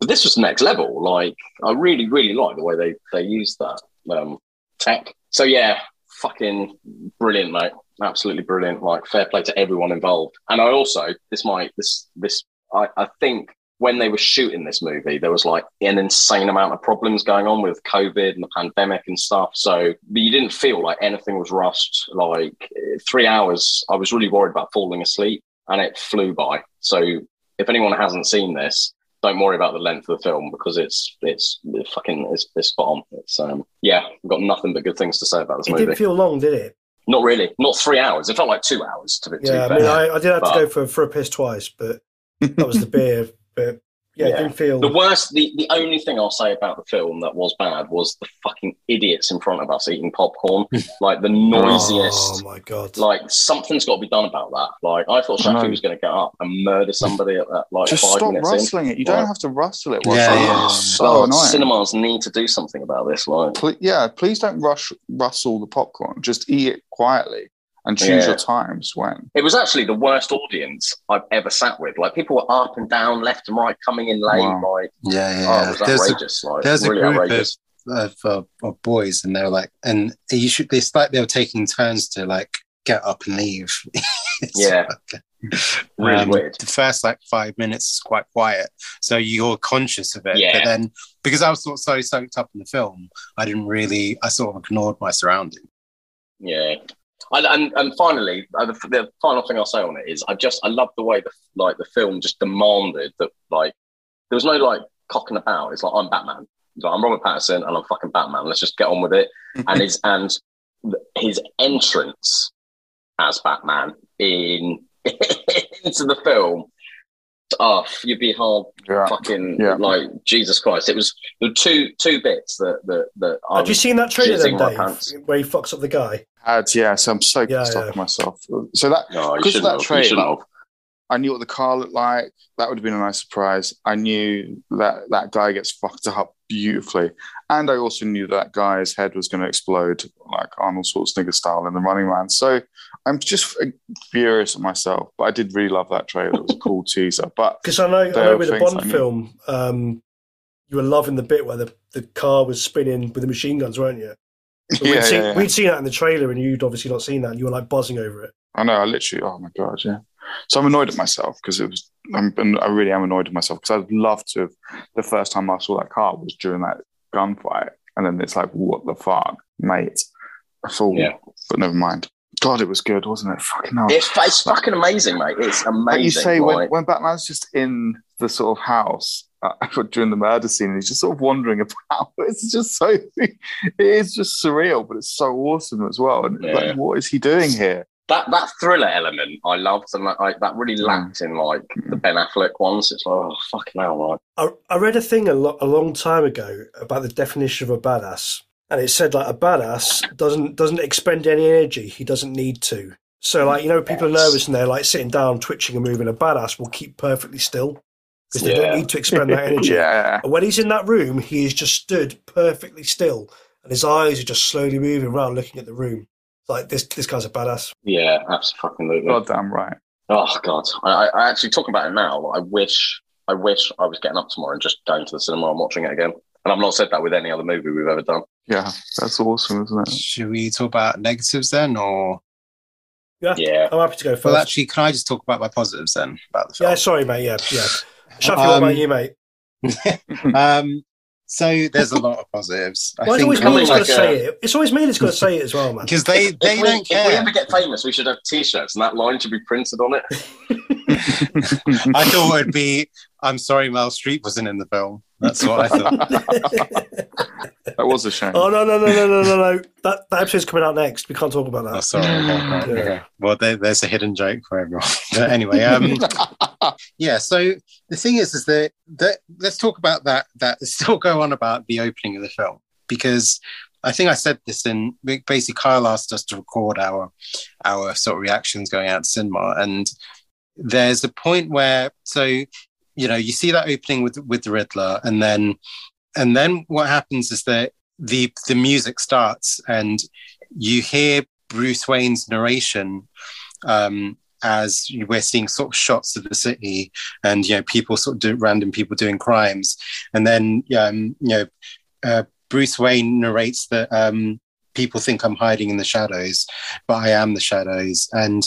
But this was next level. Like, I really, really like the way they they used that um, tech. So yeah, fucking brilliant, mate. Absolutely brilliant. Like, fair play to everyone involved. And I also, this might, this, this, I, I think when they were shooting this movie, there was like an insane amount of problems going on with COVID and the pandemic and stuff. So but you didn't feel like anything was rushed. Like three hours, I was really worried about falling asleep and it flew by. So if anyone hasn't seen this, don't worry about the length of the film because it's it's, it's fucking it's, it's spot on. It's um yeah, I've got nothing but good things to say about this It movie. didn't feel long, did it? Not really, not three hours. It felt like two hours to be. Yeah, I mean, I, I did have to go for for a piss twice, but that was the beer. But yeah, it Yeah. didn't feel. The worst, the, the only thing I'll say about the film that was bad was the fucking idiots in front of us eating popcorn. like the noisiest. Oh my god! Like something's got to be done about that. Like I thought I know. Shafi was going to get up and murder somebody at that like Just five stop minutes in. rustling it. You don't Like- have to rustle it. Yeah, yeah, it's yeah. Oh, so Oh, annoying. cinemas need to do something about this. Like, Ple- yeah, please don't rush rustle the popcorn. Just eat it quietly and choose Yeah. your times when. it was actually the worst audience I've ever sat with. Like people were up and down, left and right, coming in late. Wow. Like, Yeah, oh, yeah. it was there's a, like, there's a group of- outrageous. of, uh, of boys, and they were like, and you should. It's like they were taking turns to like get up and leave. It's Yeah. fucking- Really um, weird. The first like five minutes is quite quiet, so you're conscious of it. Yeah. But then, because I was sort of so soaked up in the film, I didn't really. I sort of ignored my surroundings. Yeah. And, and, and finally, uh, the, the final thing I'll say on it is I just I love the way the like the film just demanded that like there was no like cocking about. It's like I'm Batman. Like, I'm Robert Pattinson and I'm fucking Batman. Let's just get on with it. and his and his entrance as Batman in into the film. Oh, you'd be hard Yeah. fucking Yeah. like Jesus Christ. It was the two two bits that that that I Had you seen that trailer then, Dave, where he fucks up the guy? Had yeah, so I'm so Yeah, pissed yeah. off with myself. So that No, Because of that have. You trailer, have. I knew what the car looked like. That would have been a nice surprise. I knew that that guy gets fucked up beautifully, and I also knew that guy's head was going to explode like Arnold Schwarzenegger style in The Running Man. So I'm just furious at myself. But I did really love that trailer. It was a cool teaser. But Because I know, I know with the Bond I film, um, you were loving the bit where the, the car was spinning with the machine guns, weren't you? But yeah, we'd, seen, yeah, yeah. we'd seen that in the trailer, and you'd obviously not seen that, and you were like buzzing over it. I know. I literally. Oh my god. Yeah. So I'm annoyed at myself because it was. I'm, I really am annoyed at myself because I'd love to. have The first time I saw that car was during that gunfight, and then it's like, what the fuck, mate? I thought, Yeah. but never mind. God, it was good, wasn't it? Fucking hell. It's, it's fucking amazing, mate. It's amazing. like you say, when, like- when Batman's just in the sort of house during the murder scene, he's just sort of wandering about. It's just so, it is just surreal, but it's so awesome as well. And Yeah. like, what is he doing here? that that thriller element I loved, and that, I, that really Mm. lacked in like the Ben Affleck ones. It's like, oh fucking hell, like I, I read a thing a, lo- a long time ago about the definition of a badass, and it said like a badass doesn't doesn't expend any energy. He doesn't need to. So like you know, people are nervous and they're like sitting down, twitching and moving. A badass will keep perfectly still because they Yeah. don't need to expend that energy. yeah. And when he's in that room, he is just stood perfectly still, and his eyes are just slowly moving around, looking at the room. Like this this guy's a badass. yeah, absolutely. God damn right. Oh god, I, I I actually talking about it now. I wish I wish I was getting up tomorrow and just going to the cinema and watching it again. And I've not said that with any other movie we've ever done. Yeah, that's awesome, isn't it? Should we talk about negatives then, or Yeah, Yeah, I'm happy to go first. well, actually, can I just talk about my positives then about the film? yeah, sorry, mate. Yeah, yeah. Shafi, what Um, about you, mate? um, so there's a lot of positives. I Why is it always me that's like got to a- say it? It's always me that's got to say it as well, man. because they If- they if, we, don't care. if we ever get famous, we should have T-shirts, and that line should be printed on it. I thought it would be. I'm sorry, Mel Street wasn't in the film. That's what I thought. That was a shame. oh no no no no no no no! That that episode's coming out next. We can't talk about Oh, that. sorry. Okay, right, Yeah. okay. Well, there, there's a hidden joke for everyone. But anyway, um, yeah. So the thing is, is that, that let's talk about that. That still go on about the opening of the film because I think I said this in basically Kyle asked us to record our our sort of reactions going out to cinema, and there's a point where so you know you see that opening with with the Riddler, and then and then what happens is that the the music starts and you hear Bruce Wayne's narration um, as we're seeing sort of shots of the city and you know people sort of do random people doing crimes, and then um, you know uh, Bruce Wayne narrates that um, people think I'm hiding in the shadows, but I am the shadows, and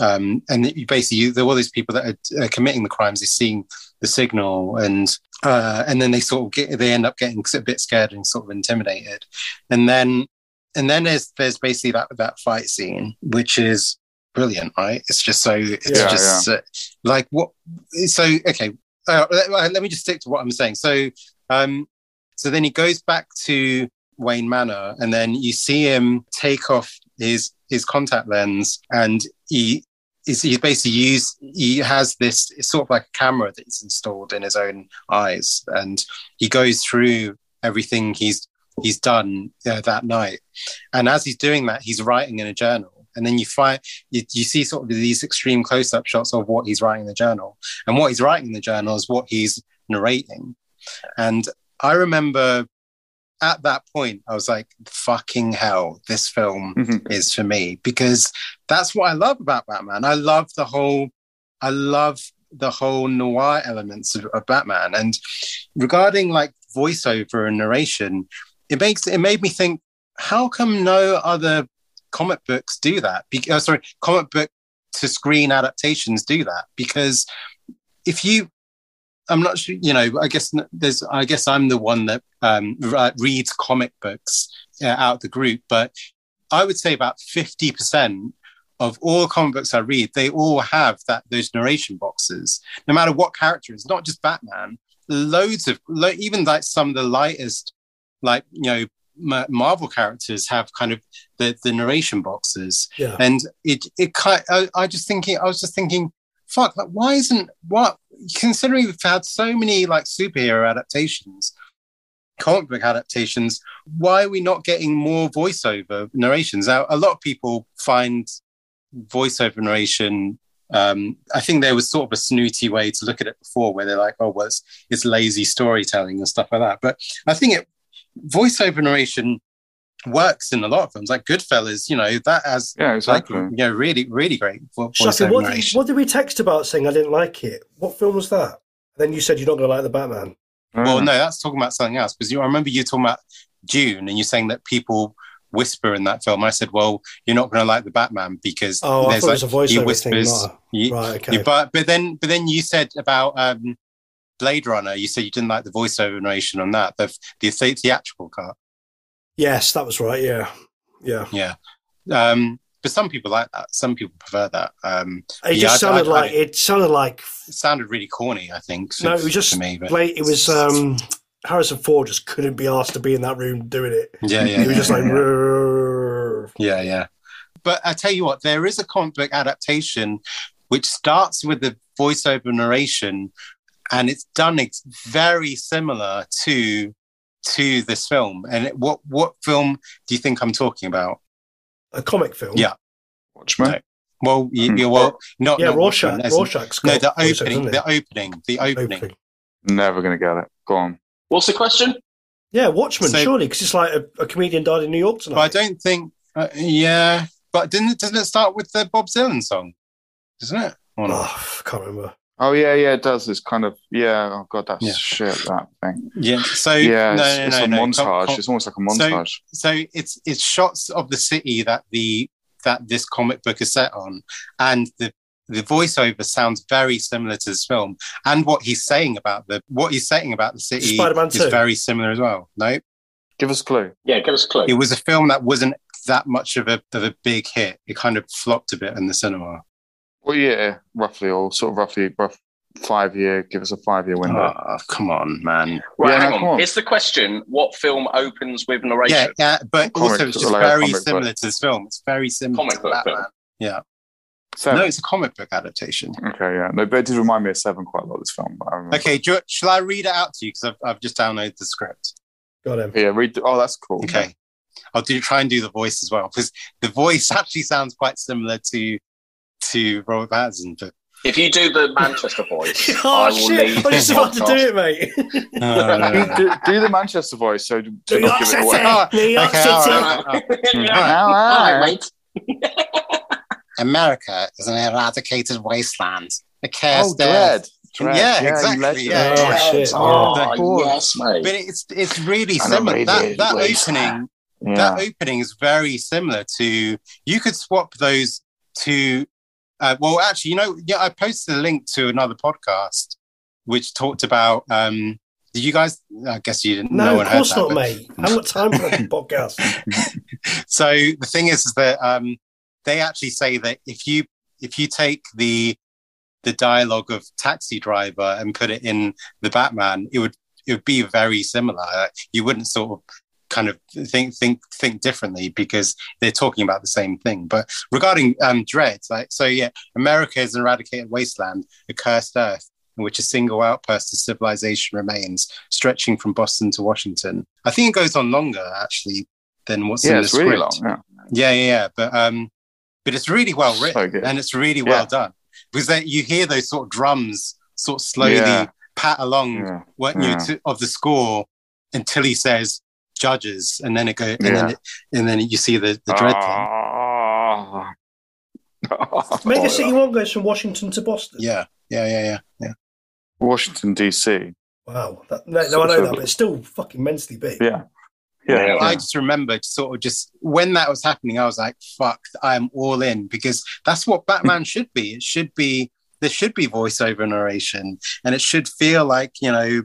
um, and basically you, there are all these people that are, are committing the crimes. They're seeing the signal, and uh, and then they sort of get they end up getting a bit scared and sort of intimidated, and then and then there's there's basically that that fight scene, which is brilliant, right? It's just so it's Yeah, just Uh, like what. So okay, uh, let, let me just stick to what I'm saying. So um, so then he goes back to Wayne Manor, and then you see him take off his his contact lens, and he is he's basically used. He has this it's sort of like a camera that he's installed in his own eyes, and he goes through everything he's he's done uh, that night. And as he's doing that, he's writing in a journal. And then you find you, you see sort of these extreme close-up shots of what he's writing in the journal, and what he's writing in the journal is what he's narrating. And I remember at that point, I was like, fucking hell, this film Mhm. is for me because that's what I love about Batman. I love the whole, I love the whole noir elements of, of Batman. And regarding like voiceover and narration, it makes it made me think, how come no other comic books do that? Uh, sorry, comic book to screen adaptations do that because if you I'm not sure, you know, I guess there's, I guess I'm the one that um, re- reads comic books uh, out of the group, but I would say about 50% of all comic books I read, they all have that, those narration boxes, no matter what character it's not just Batman, loads of, lo- even like some of the lightest, like, you know, Ma- Marvel characters have kind of the, the narration boxes Yeah. and it it kind I, I just thinking I was just thinking fuck like why isn't what considering we've had so many like superhero adaptations comic book adaptations why are we not getting more voiceover narrations now a lot of people find voiceover narration um, I think there was sort of a snooty way to look at it before where they're like, oh, well, it's, it's lazy storytelling and stuff like that. But I think it voiceover narration works in a lot of films, like Goodfellas, you know, that has Yeah, like, exactly. you know, really, really great vo- voiceover what did, narration. what did we text about saying I didn't like it? What film was that? Then you said you're not going to like the Batman. Well, Mm. no, that's talking about something else because you I remember you talking about Dune and you're saying that people whisper in that film. I said, well, you're not going to like the Batman because Oh, there's thought like it a he voiceover thing. whispers. You- a, right, okay. you- but but then but then you said about um, Blade Runner. You said you didn't like the voiceover narration on that, the the the- theatrical cut. Yes, that was right. Yeah, yeah. Yeah. Um, but some people like that. Some people prefer that. Um, It just I- sounded I- I- like it sounded like it sounded really corny. I think. no, it was just to me. But Blade, it was um, Harrison Ford just couldn't be asked to be in that room doing it. yeah, yeah, He was just like, yeah. Yeah, yeah. But I tell you what, there is a comic book adaptation which starts with the voiceover narration, and it's done ex- very similar to to this film. And what what film do you think I'm talking about? a comic film. Yeah. Watchmen. No. Well, you, Hmm. you well, not yeah. not Rorschach. Watchmen, Rorschach's No, the opening, isn't the opening, the opening. Opening. Never gonna get it. Go on. What's the question? Yeah, Watchmen. So- surely, because it's like a, a comedian died in New York tonight. But I don't think. Uh, yeah, but didn't it, doesn't it start with the Bob Dylan song? Doesn't it? Or not? Oh, I can't remember. Oh yeah, yeah, it does. It's kind of yeah. Oh god, that's Yeah. shit. That thing. Yeah. So Yeah, no, it's, no, it's no, a no. montage. Com- com- it's almost like a So- montage. so it's it's shots of the city that the that this comic book is set on and the the voiceover sounds very similar to this film and what he's saying about the what he's saying about the city Spider-Man is 2. very similar as well no Give us a clue. Yeah, give us a clue. it was a film that wasn't that much of a of a big hit it kind of flopped a bit in the cinema What year, roughly, or sort of roughly, rough five year? Give us a five year window. oh, come on man Right, Yeah, hang no, on. come on. Is the question what film opens with yeah narration? yeah but Comic- also it's just like very comic book. similar to this film it's very similar Comic to book Batman. film. Seven. no it's a comic book adaptation Okay, yeah. No, but it did remind me of Seven quite a lot. This film. But I okay do you, shall I read it out to you because I've, I've just downloaded the script Got him. Yeah. Read. Oh, that's cool. Okay. I'll do try and do the voice as well because the voice actually sounds quite similar to to Robert Pattinson. But If you do the Manchester voice, I oh will shit! leave I'm just about to do it, mate. Uh, do, do the Manchester voice so to New not York give it City, away. Oh, New York okay, City. right, all right. All right. America is an eradicated wasteland. The Oh, chaos Dredd. Dredd. Yeah, you exactly, legend. yeah. Oh shit! Oh, yeah. Of course. yes, mate. But it's it's really An similar. That that opening Yeah. that opening is very similar to. You could swap those two. Uh, well, actually, you know, yeah, I posted a link to another podcast which talked about. Um, did you guys? I guess you didn't. No, of course that, not, but- mate. I haven't got time for that podcast. so the thing is, is that um, they actually say that if you if you take the the dialogue of Taxi Driver and put it in the Batman, it would it would be very similar. You wouldn't sort of kind of think think think differently because they're talking about the same thing. But regarding um, Dredd, like so, yeah, America is an eradicated wasteland, a cursed earth. In which a single outpost of civilization remains, stretching from Boston to Washington. I think it goes on longer actually than what's in Yeah, the it's script. really long. Yeah. Yeah, yeah, yeah. But um, but it's really well written good. and it's really well Yeah. done because then you hear those sort of drums sort of slowly pat along what you to, of the score until he says judges, and then it go and then Yeah. it, and then you see the the Dredd thing. Ah. Mega City One goes from Washington to Boston. Yeah, yeah, yeah, yeah, yeah. Washington DC. Wow. That, no, no, I know that, but it's still fucking immensely big. Yeah. Yeah. Yeah. I just remember sort of just when that was happening, I was like, "Fuck, I am all in," because that's what Batman should be. It should be there should be voiceover narration, and it should feel like you know,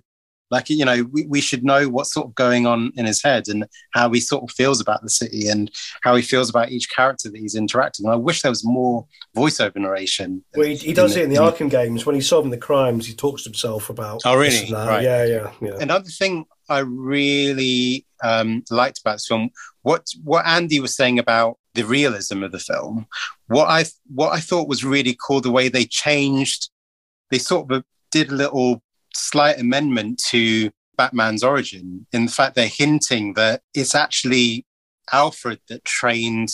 like you know, we, we should know what's sort of going on in his head and how he sort of feels about the city and how he feels about each character that he's interacting. And I wish there was more voiceover narration. Well, he, he does it in the Arkham games when he's solving the crimes. He talks to himself about. Oh, really? this and that. Right. Yeah, yeah, yeah. Another thing I really um, liked about this film, what what Andy was saying about the realism of the film, what I what I thought was really cool the way they changed, they sort of did a little slight amendment to Batman's origin. In fact, they're hinting that it's actually Alfred that trained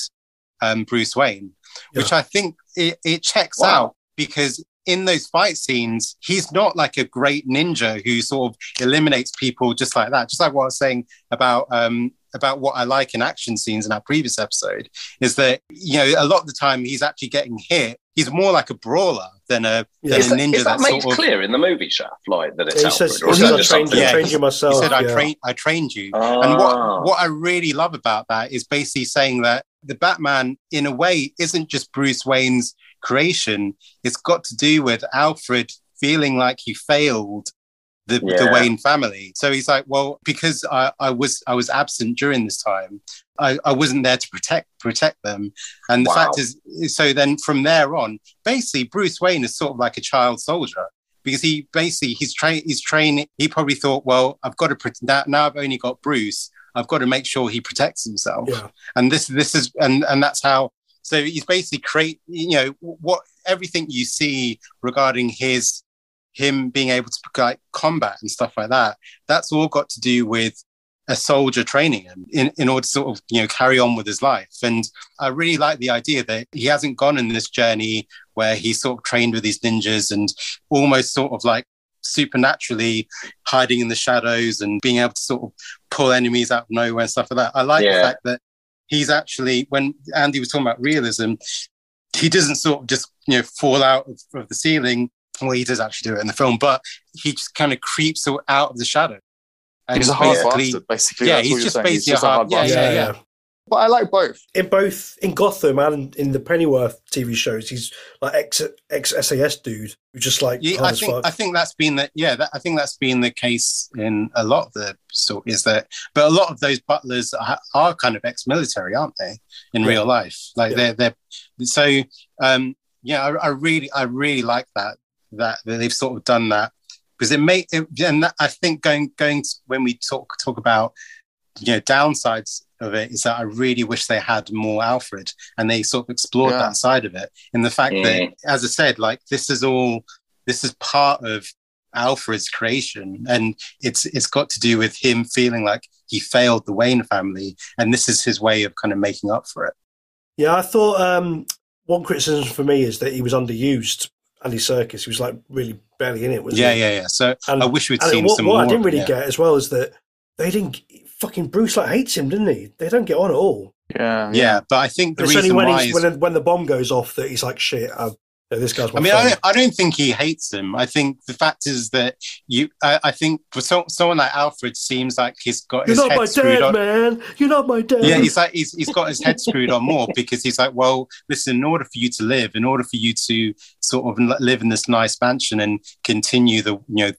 um, Bruce Wayne, which I think it, it checks Wow. out because in those fight scenes, he's not like a great ninja who sort of eliminates people just like that. Just like what I was saying about um, about what I like in action scenes in our previous episode is that you know a lot of the time he's actually getting hit. He's more like a brawler than a Yeah. than Is a that, ninja is that that's made sort of. clear in the movie Shaft, like that it's he Alfred, says, or he is says that I just trained, something? Yeah, trained you He myself. said, "I yeah. trained, I trained you." Ah. And what what I really love about that is basically saying that the Batman, in a way, isn't just Bruce Wayne's creation. It's got to do with Alfred feeling like he failed the, the Wayne family. So he's like, well, because I, I was I was absent during this time, I, I wasn't there to protect protect them. And the Wow. fact is, so then from there on, basically Bruce Wayne is sort of like a child soldier because he basically he's trained he's trained he probably thought well i've got to pro- now, now i've only got bruce i've got to make sure he protects himself Yeah. and this this is and and that's how so he's basically create you know what everything you see regarding his him being able to like combat and stuff like that that's all got to do with a soldier training him in, in order to sort of you know carry on with his life and i really like the idea that he hasn't gone in this journey where he sort of trained with these ninjas and almost sort of like supernaturally hiding in the shadows and being able to sort of pull enemies out of nowhere and stuff like that. I like the fact that he's actually when Andy was talking about realism, he doesn't sort of just you know fall out of, of the ceiling. Well, he does actually do it in the film, but he just kind of creeps out of the shadow. And He's a hard basically- bastard, basically. yeah, he's just saying. He's basically just a a hard- hard yeah, bastard. yeah, yeah. But I like both. In both in Gotham and in the Pennyworth TV shows, he's like ex ex SAS dude who's just like Yeah, hard I as think fuck. I think that's been the yeah that, I think that's been the case in a lot of the sort is that but a lot of those butlers are, are kind of ex-military aren't they in Yeah. real life like Yeah. they're they're so um yeah I, I really I really like that that, that they've sort of done that because it may it, and that, I think going going to, when we talk talk about you know downsides of it is that I really wish they had more Alfred and they sort of explored Yeah. that side of it in the fact that Mm. as I said like this is all this is part of Alfred's creation and it's it's got to do with him feeling like he failed the Wayne family and this is his way of kind of making up for it Yeah, I thought um, one criticism for me is that he was underused Andy Serkis, who was like really barely in it. Was Yeah, yeah, yeah. So And- I wish we'd And seen what, some what more. I didn't really yeah. get as well is that they didn't. Fucking Bruce like hates him, didn't he? They don't get on at all. Yeah, Yeah, but I think the it's only reason when why he's, is when when the bomb goes off that he's like, "Shit, i this guy's I mean, I don't, I don't think he hates him. I think the fact is that you, I, I think for so, someone like Alfred seems like he's got You're his not head my screwed dad, on. man. You're not my dad. Yeah, he's like he's, he's got his head screwed on more because he's like, well, listen, in order for you to live, in order for you to sort of live in this nice mansion and continue the you know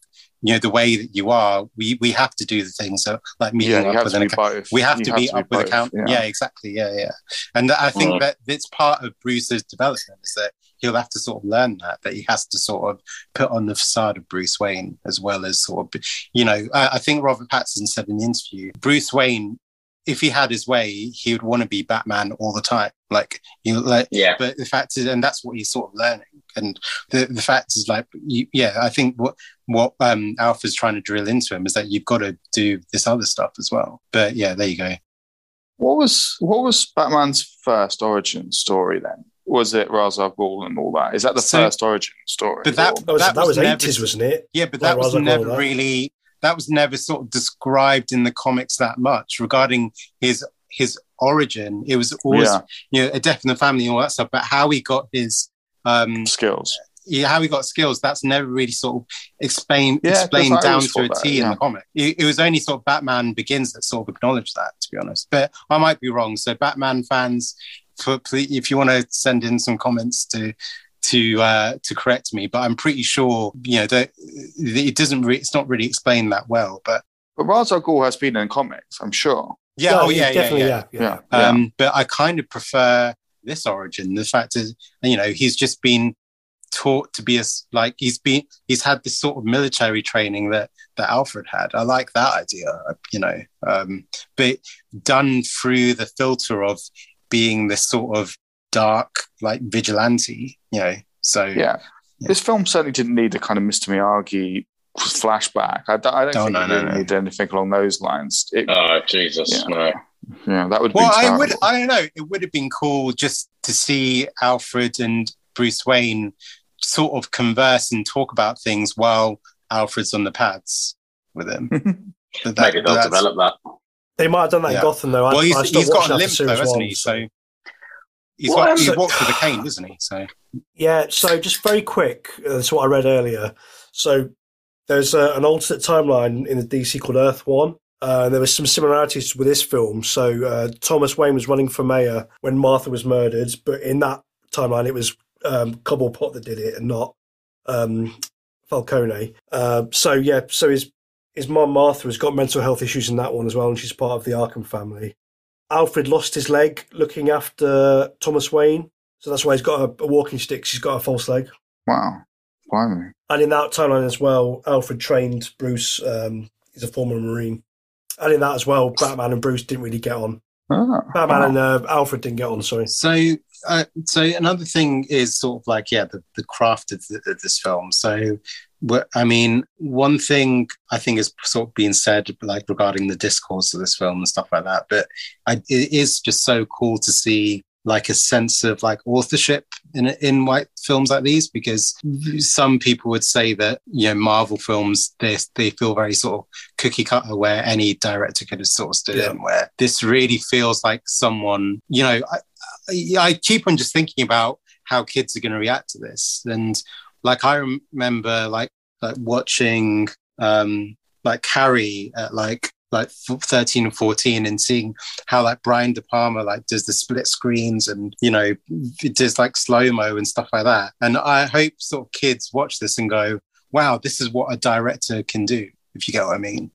you know the way that you are, we we have to do the things so like meeting yeah, up with an account. We have You to be up with both, account. Yeah. exactly. Yeah, yeah. And I think Mm. that it's part of Bruce's development is that he'll have to sort of learn that that he has to sort of put on the facade of Bruce Wayne as well as sort of you know I, I think Robert Pattinson said in the interview Bruce Wayne if he had his way he would want to be Batman all the time like you know like Yeah. but the fact is and that's what he's sort of learning and the the fact is like you, yeah I think what what um Alpha's trying to drill into him is that you've got to do this other stuff as well but yeah there you go What was what was Batman's first origin story then? Was it Ra's al Ghul and all that? Is that the So- first origin story? But that- Or- that was that was never- eighties, wasn't it? Yeah, but Like that was Ra's Ghul, never that. really that was never sort of described in the comics that much regarding his his origin. It was always Yeah. you know a death in the family and all that stuff, but how he got his um skills. yeah, how he got skills that's never really sort of explained Yeah, 'cause explained down to a thought T that, in the comic. It, it was only sort of Batman Begins that sort of acknowledged that, to be honest. But I might be wrong. So Batman fans, for please, if you want to send in some comments to to uh, to correct me, but I'm pretty sure you know that it doesn't. Re- it's not really explained that well. But But Ra's al Ghul has been in comics, I'm sure. yeah, No, oh yeah, yeah, definitely, yeah. yeah, Yeah. yeah. Um, but I kind of prefer this origin. The fact is, you know, he's just been taught to be a like he's been he's had this sort of military training that that Alfred had. I like that idea, you know, um, but done through the filter of being this sort of dark like vigilante, you know. So Yeah. This film certainly didn't need a kind of Mr. Miyagi flashback. I, don't- I don't Oh, think no, it no, really no. needed anything along those lines. It, Oh Jesus, Yeah. no. yeah, that would be Well, I terrible. would. I don't know. It would have been cool just to see Alfred and Bruce Wayne sort of converse and talk about things while Alfred's on the pads with him. That- Maybe they'll develop that. They might have done that Yeah. in Gotham though. I, Well, he's, I he's got a limp though, hasn't one, he? So he's Well, got, he so- walks with a cane, doesn't he? So Yeah, so just very quick, uh, that's what I read earlier. So there's uh, an alternate timeline in the DC called Earth One. Uh, there was some similarities with this film. So uh, Thomas Wayne was running for mayor when Martha was murdered, but in that timeline, it was um, Cobblepot that did it, and not um, Falcone. Uh, so yeah, so his his mom Martha has got mental health issues in that one as well, and she's part of the Arkham family. Alfred lost his leg looking after Thomas Wayne, so that's why he's got a, a walking stick. He's got a false leg. wow. finally. And in that timeline as well, Alfred trained Bruce. Um, he's a former Marine. And in that as well, Batman and Bruce didn't really get on. Ah, Batman wow. and uh, Alfred didn't get on. Sorry. So, uh, so another thing is sort of like yeah, the, the craft of, the, of this film. So, what I mean, one thing I think is sort of being said like regarding the discourse of this film and stuff like that. But I, it is just so cool to see like a sense of like authorship in in white films like these because some people would say that you know Marvel films they they feel very sort of cookie cutter where any director could have sort of stood Yeah. in where this really feels like someone you know I, I, I keep on just thinking about how kids are going to react to this and like I remember like like watching um like Carrie at like like 13 and 14 and seeing how like Brian De Palma like does the split screens and you know it does like slow mo and stuff like that. And I hope sort of kids watch this and go, wow, this is what a director can do. If you get what I mean.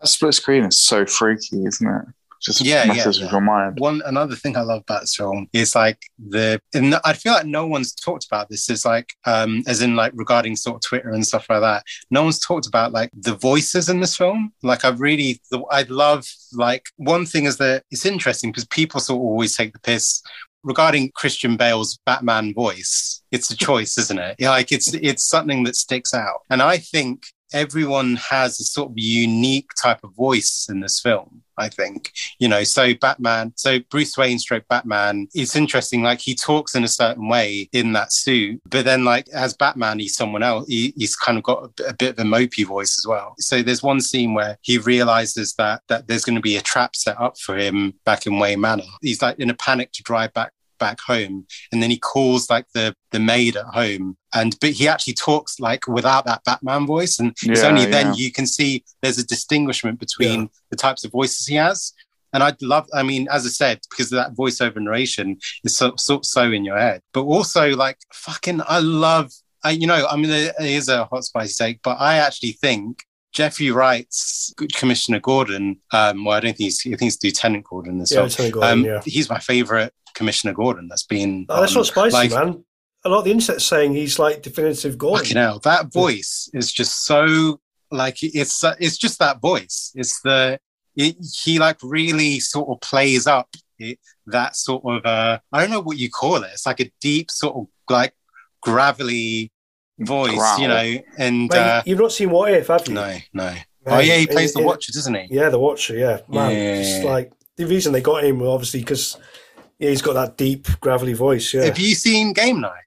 That split screen is so freaky, isn't it? Just Yeah, yeah, messes yeah. with your mind. One another thing I love about this film is like the and I feel like no one's talked about this is like um as in like regarding sort of Twitter and stuff like that. No one's talked about like the voices in this film. Like I really I love like one thing is that it's interesting because people sort of always take the piss regarding Christian Bale's Batman voice. It's a choice, isn't it? Yeah, like it's it's something that sticks out. And I think everyone has a sort of unique type of voice in this film. I think. You know, so Batman, so Bruce Wayne stroke Batman, it's interesting. Like he talks in a certain way in that suit, but then like as Batman, he's someone else. He, he's kind of got a, a bit of a mopey voice as well. So there's one scene where he realizes that that there's going to be a trap set up for him back in Wayne Manor. He's like in a panic to drive back back home and then he calls like the the maid at home and but he actually talks like without that batman voice and it's Yeah, only yeah. then you can see there's a distinguishment between the types of voices he has. And i'd love i mean as i said because of that voiceover narration is so so, so in your head. But also like fucking i love I, you know i mean it is a hot spicy take but i actually think Jeffrey Wright's Commissioner Gordon. Um, well, I don't think he's. I think it's Lieutenant Gordon as Yeah, well. Lieutenant Gordon, Um, yeah. He's my favorite Commissioner Gordon that's been. Oh, that's on. not spicy, like- man. A lot of the internet's saying he's like definitive Gordon. Fucking hell, that voice is just so like it's it's just that voice. It's the it, he like really sort of plays up it, that sort of uh I don't know what you call it. It's like a deep sort of like gravelly voice, Growl. you know. And Mate, uh, you've not seen What If, have you? no, no. Mate, Oh yeah, he it- plays the it- Watcher, doesn't he? Yeah, the Watcher. Yeah, man. Yeah. It's like the reason they got him, well, obviously, because yeah, he's got that deep, gravelly voice. Yeah. Have you seen Game Night?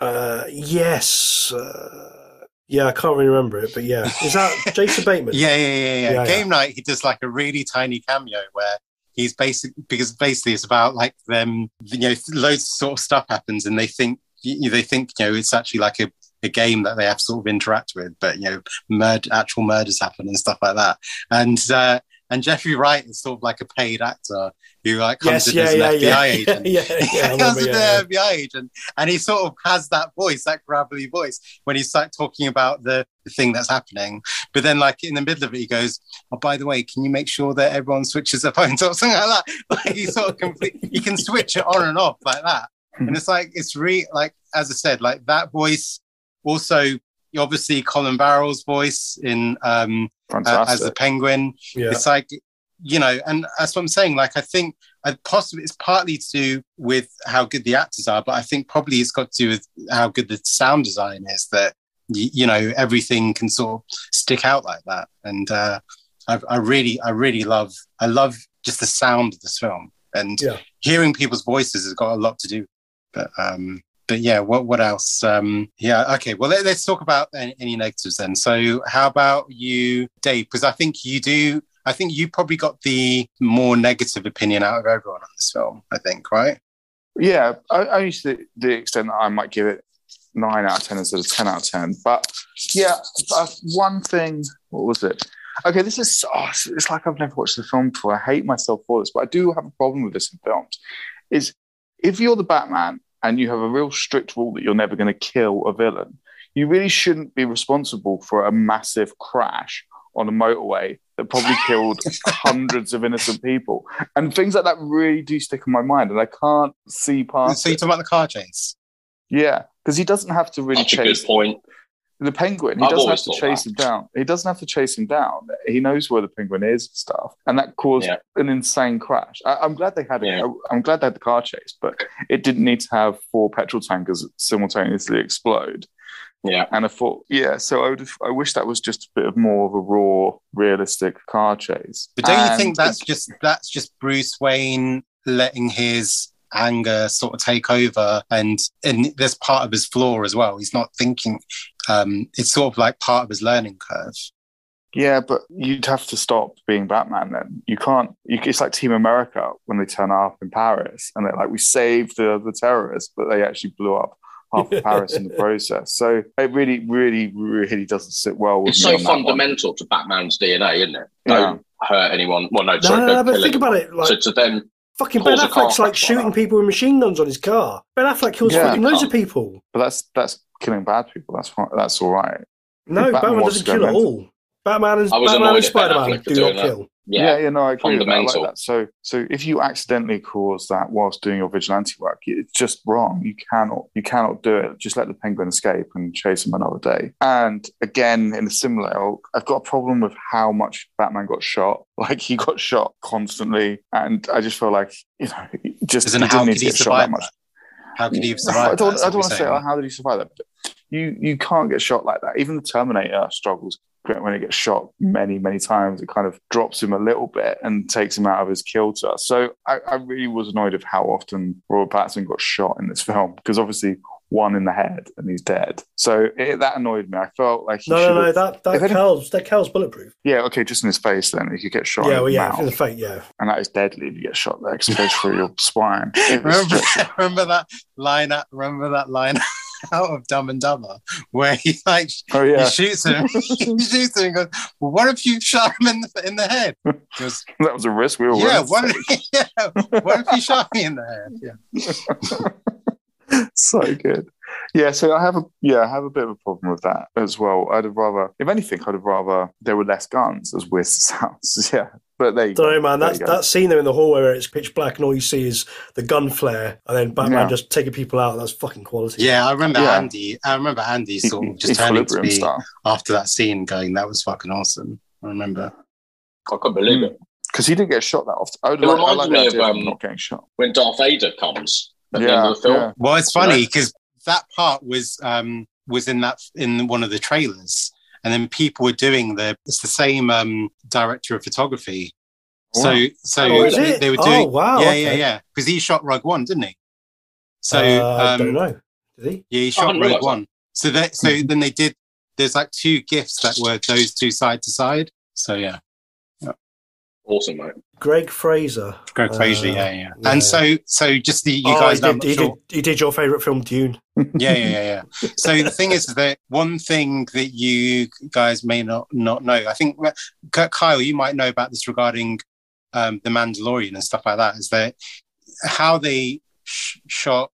Uh, yes. Uh, yeah, I can't really remember it, but yeah, is that Jason Bateman? Yeah, yeah, yeah, yeah. Yeah, Game night, he does like a really tiny cameo where he's basic because basically it's about like them, you know, loads of sort of stuff happens and they think you they think you know it's actually like a, a game that they have to sort of interact with, but you know, murder, actual murders happen and stuff like that. And uh, and Jeffrey Wright is sort of like a paid actor who like comes Yes, in yeah, as an yeah, FBI yeah. agent. yeah, yeah, he comes in yeah, the FBI agent, and he sort of has that voice, that gravelly voice, when he's like talking about the, the thing that's happening. But then, like in the middle of it, he goes, "Oh, by the way, can you make sure that everyone switches their phones or something like that?" Like he sort of complete, he can switch it on and off like that, and it's like it's really like as I said, like that voice. Also, obviously, Colin Farrell's voice in um, uh, as the Penguin. Yeah. it's like you know and that's what i'm saying. Like i think I possibly it's partly to do with how good the actors are but i think probably it's got to do with how good the sound design is that y- you know everything can sort of stick out like that. And uh I, I really i really love i love just the sound of this film. And Yeah. hearing people's voices has got a lot to do. But um but yeah what what else um yeah okay well let, us talk about any, any negatives then so how about you dave because i think you do i think you probably got the more negative opinion out of everyone on this film i think right Yeah, I- only to the, the extent that I might give it nine out of ten instead of ten out of ten. But yeah, uh, one thing. What was it? Okay, this is. Oh, it's like I've never watched the film before. I hate myself for this, but I do have a problem with this in films. Is if you're the Batman and you have a real strict rule that you're never going to kill a villain, you really shouldn't be responsible for a massive crash on a motorway that probably killed hundreds of innocent people. And things like that really do stick in my mind, and I can't see past so you're it. talking about the car chase Yeah, because he doesn't have to really That's a chase good point. The penguin. He I've doesn't have to chase that. him down. He doesn't have to chase him down. He knows where the penguin is and stuff, and that caused Yeah. an insane crash. I, I'm glad they had it. Yeah. I'm glad they had the car chase, but it didn't need to have four petrol tankers simultaneously explode. Yeah. And I thought, yeah, so I would. I wish that was just a bit of more of a raw, realistic car chase. but don't you think that's just that's just bruce wayne letting his anger sort of take over and and there's part of his flaw as well he's not thinking um it's sort of like part of his learning curve Yeah, but you'd have to stop being Batman then. You can't. You, it's like Team America when they turn up in Paris and they're like, "We saved the the terrorists," but they actually blew up half of Paris in the process. So it really, really, really doesn't sit well with It's me. so on one. fundamental to Batman's DNA, isn't it? Yeah. Don't hurt anyone. Well, no, No, sorry, no, don't no, but think anyone. about it. Like, so to them, fucking Ben cause a car Affleck's like crash like shooting that. people with machine guns on his car. Ben Affleck kills Yeah. fucking loads of people. But that's that's killing bad people. That's fine. That's all right. No, Batman Batman, doesn't kill at all. Batman and I Batman and Spider Man do not that. kill. Yeah, yeah, yeah, no, I agree. With that. I like that. So, so if you accidentally cause that whilst doing your vigilante work, it's just wrong. You cannot, you cannot do it. Just let the penguin escape and chase him another day. And again, in a similar ilk, I've got a problem with how much Batman got shot. Like he got shot constantly, and I just feel like you know, just Isn't he how didn't need could to he get shot that survive much. that? how could he have survived I don't. I don't want to say saying. oh, how did he survive that. But you you can't get shot like that. Even the Terminator struggles when he gets shot many, many times, it kind of drops him a little bit and takes him out of his kilter. So I, I really was annoyed of how often Robert Pattinson got shot in this film because obviously one in the head and he's dead. So it, that annoyed me. I felt like he No, no, no. have- That that if Cal's that Cal's bulletproof. yeah, okay, just in his face then. He could get shot yeah, in well, yeah, mouth. in the face. Yeah. and that is deadly if you get shot there because it goes through your spine. Remember, remember that line? Out, remember that line out of Dumb and Dumber where he like oh he yeah, shoots him, he shoots him and goes, "Well, what if you shot him in the in the head?" He goes, that was a risk we were "Yeah, what? If, yeah, what if you shot me in the head?" Yeah. so good. Yeah, so I have a yeah, I have a bit of a problem with that as well. I'd have rather, if anything, I'd have rather there were less guns, as weird as sounds. Yeah, but there you Don't go. know, man. There That you go. that scene there in the hallway where it's pitch black and all you see is the gun flare, and then Batman Yeah. just taking people out. That's fucking quality. Yeah, I remember Yeah. Andy. I remember Andy sort of just turning to me stuff after that scene, going, "That was fucking awesome." I remember. I couldn't believe Mm. it. because he didn't get shot that often. I, would It like, I reminds like me the of, idea of um, not getting shot. When Darth Vader comes at the Yeah, end of the film. yeah. Well, it's funny because that part was um was in that in one of the trailers, and then people were doing the it's the same um director of photography. So Wow. so Oh, is they, it? they were Oh, doing wow, yeah okay. yeah yeah because he shot Rogue One, didn't he? So Uh, I um, don't know. Did he? Yeah, he shot hadn't Rogue realised that. One. So that so then they did. There's like two gifts that were those two side to side. So yeah, Awesome, mate. Greig Fraser. Greig Uh, Fraser, yeah, yeah, yeah. And so so just the you oh, guys he did, I'm he, sure. did, he did your favorite film, Dune. yeah, yeah, yeah, yeah. So the thing is that one thing that you guys may not not know, I think Kyle, you might know about this regarding um, the Mandalorian and stuff like that, is that how they sh- shot.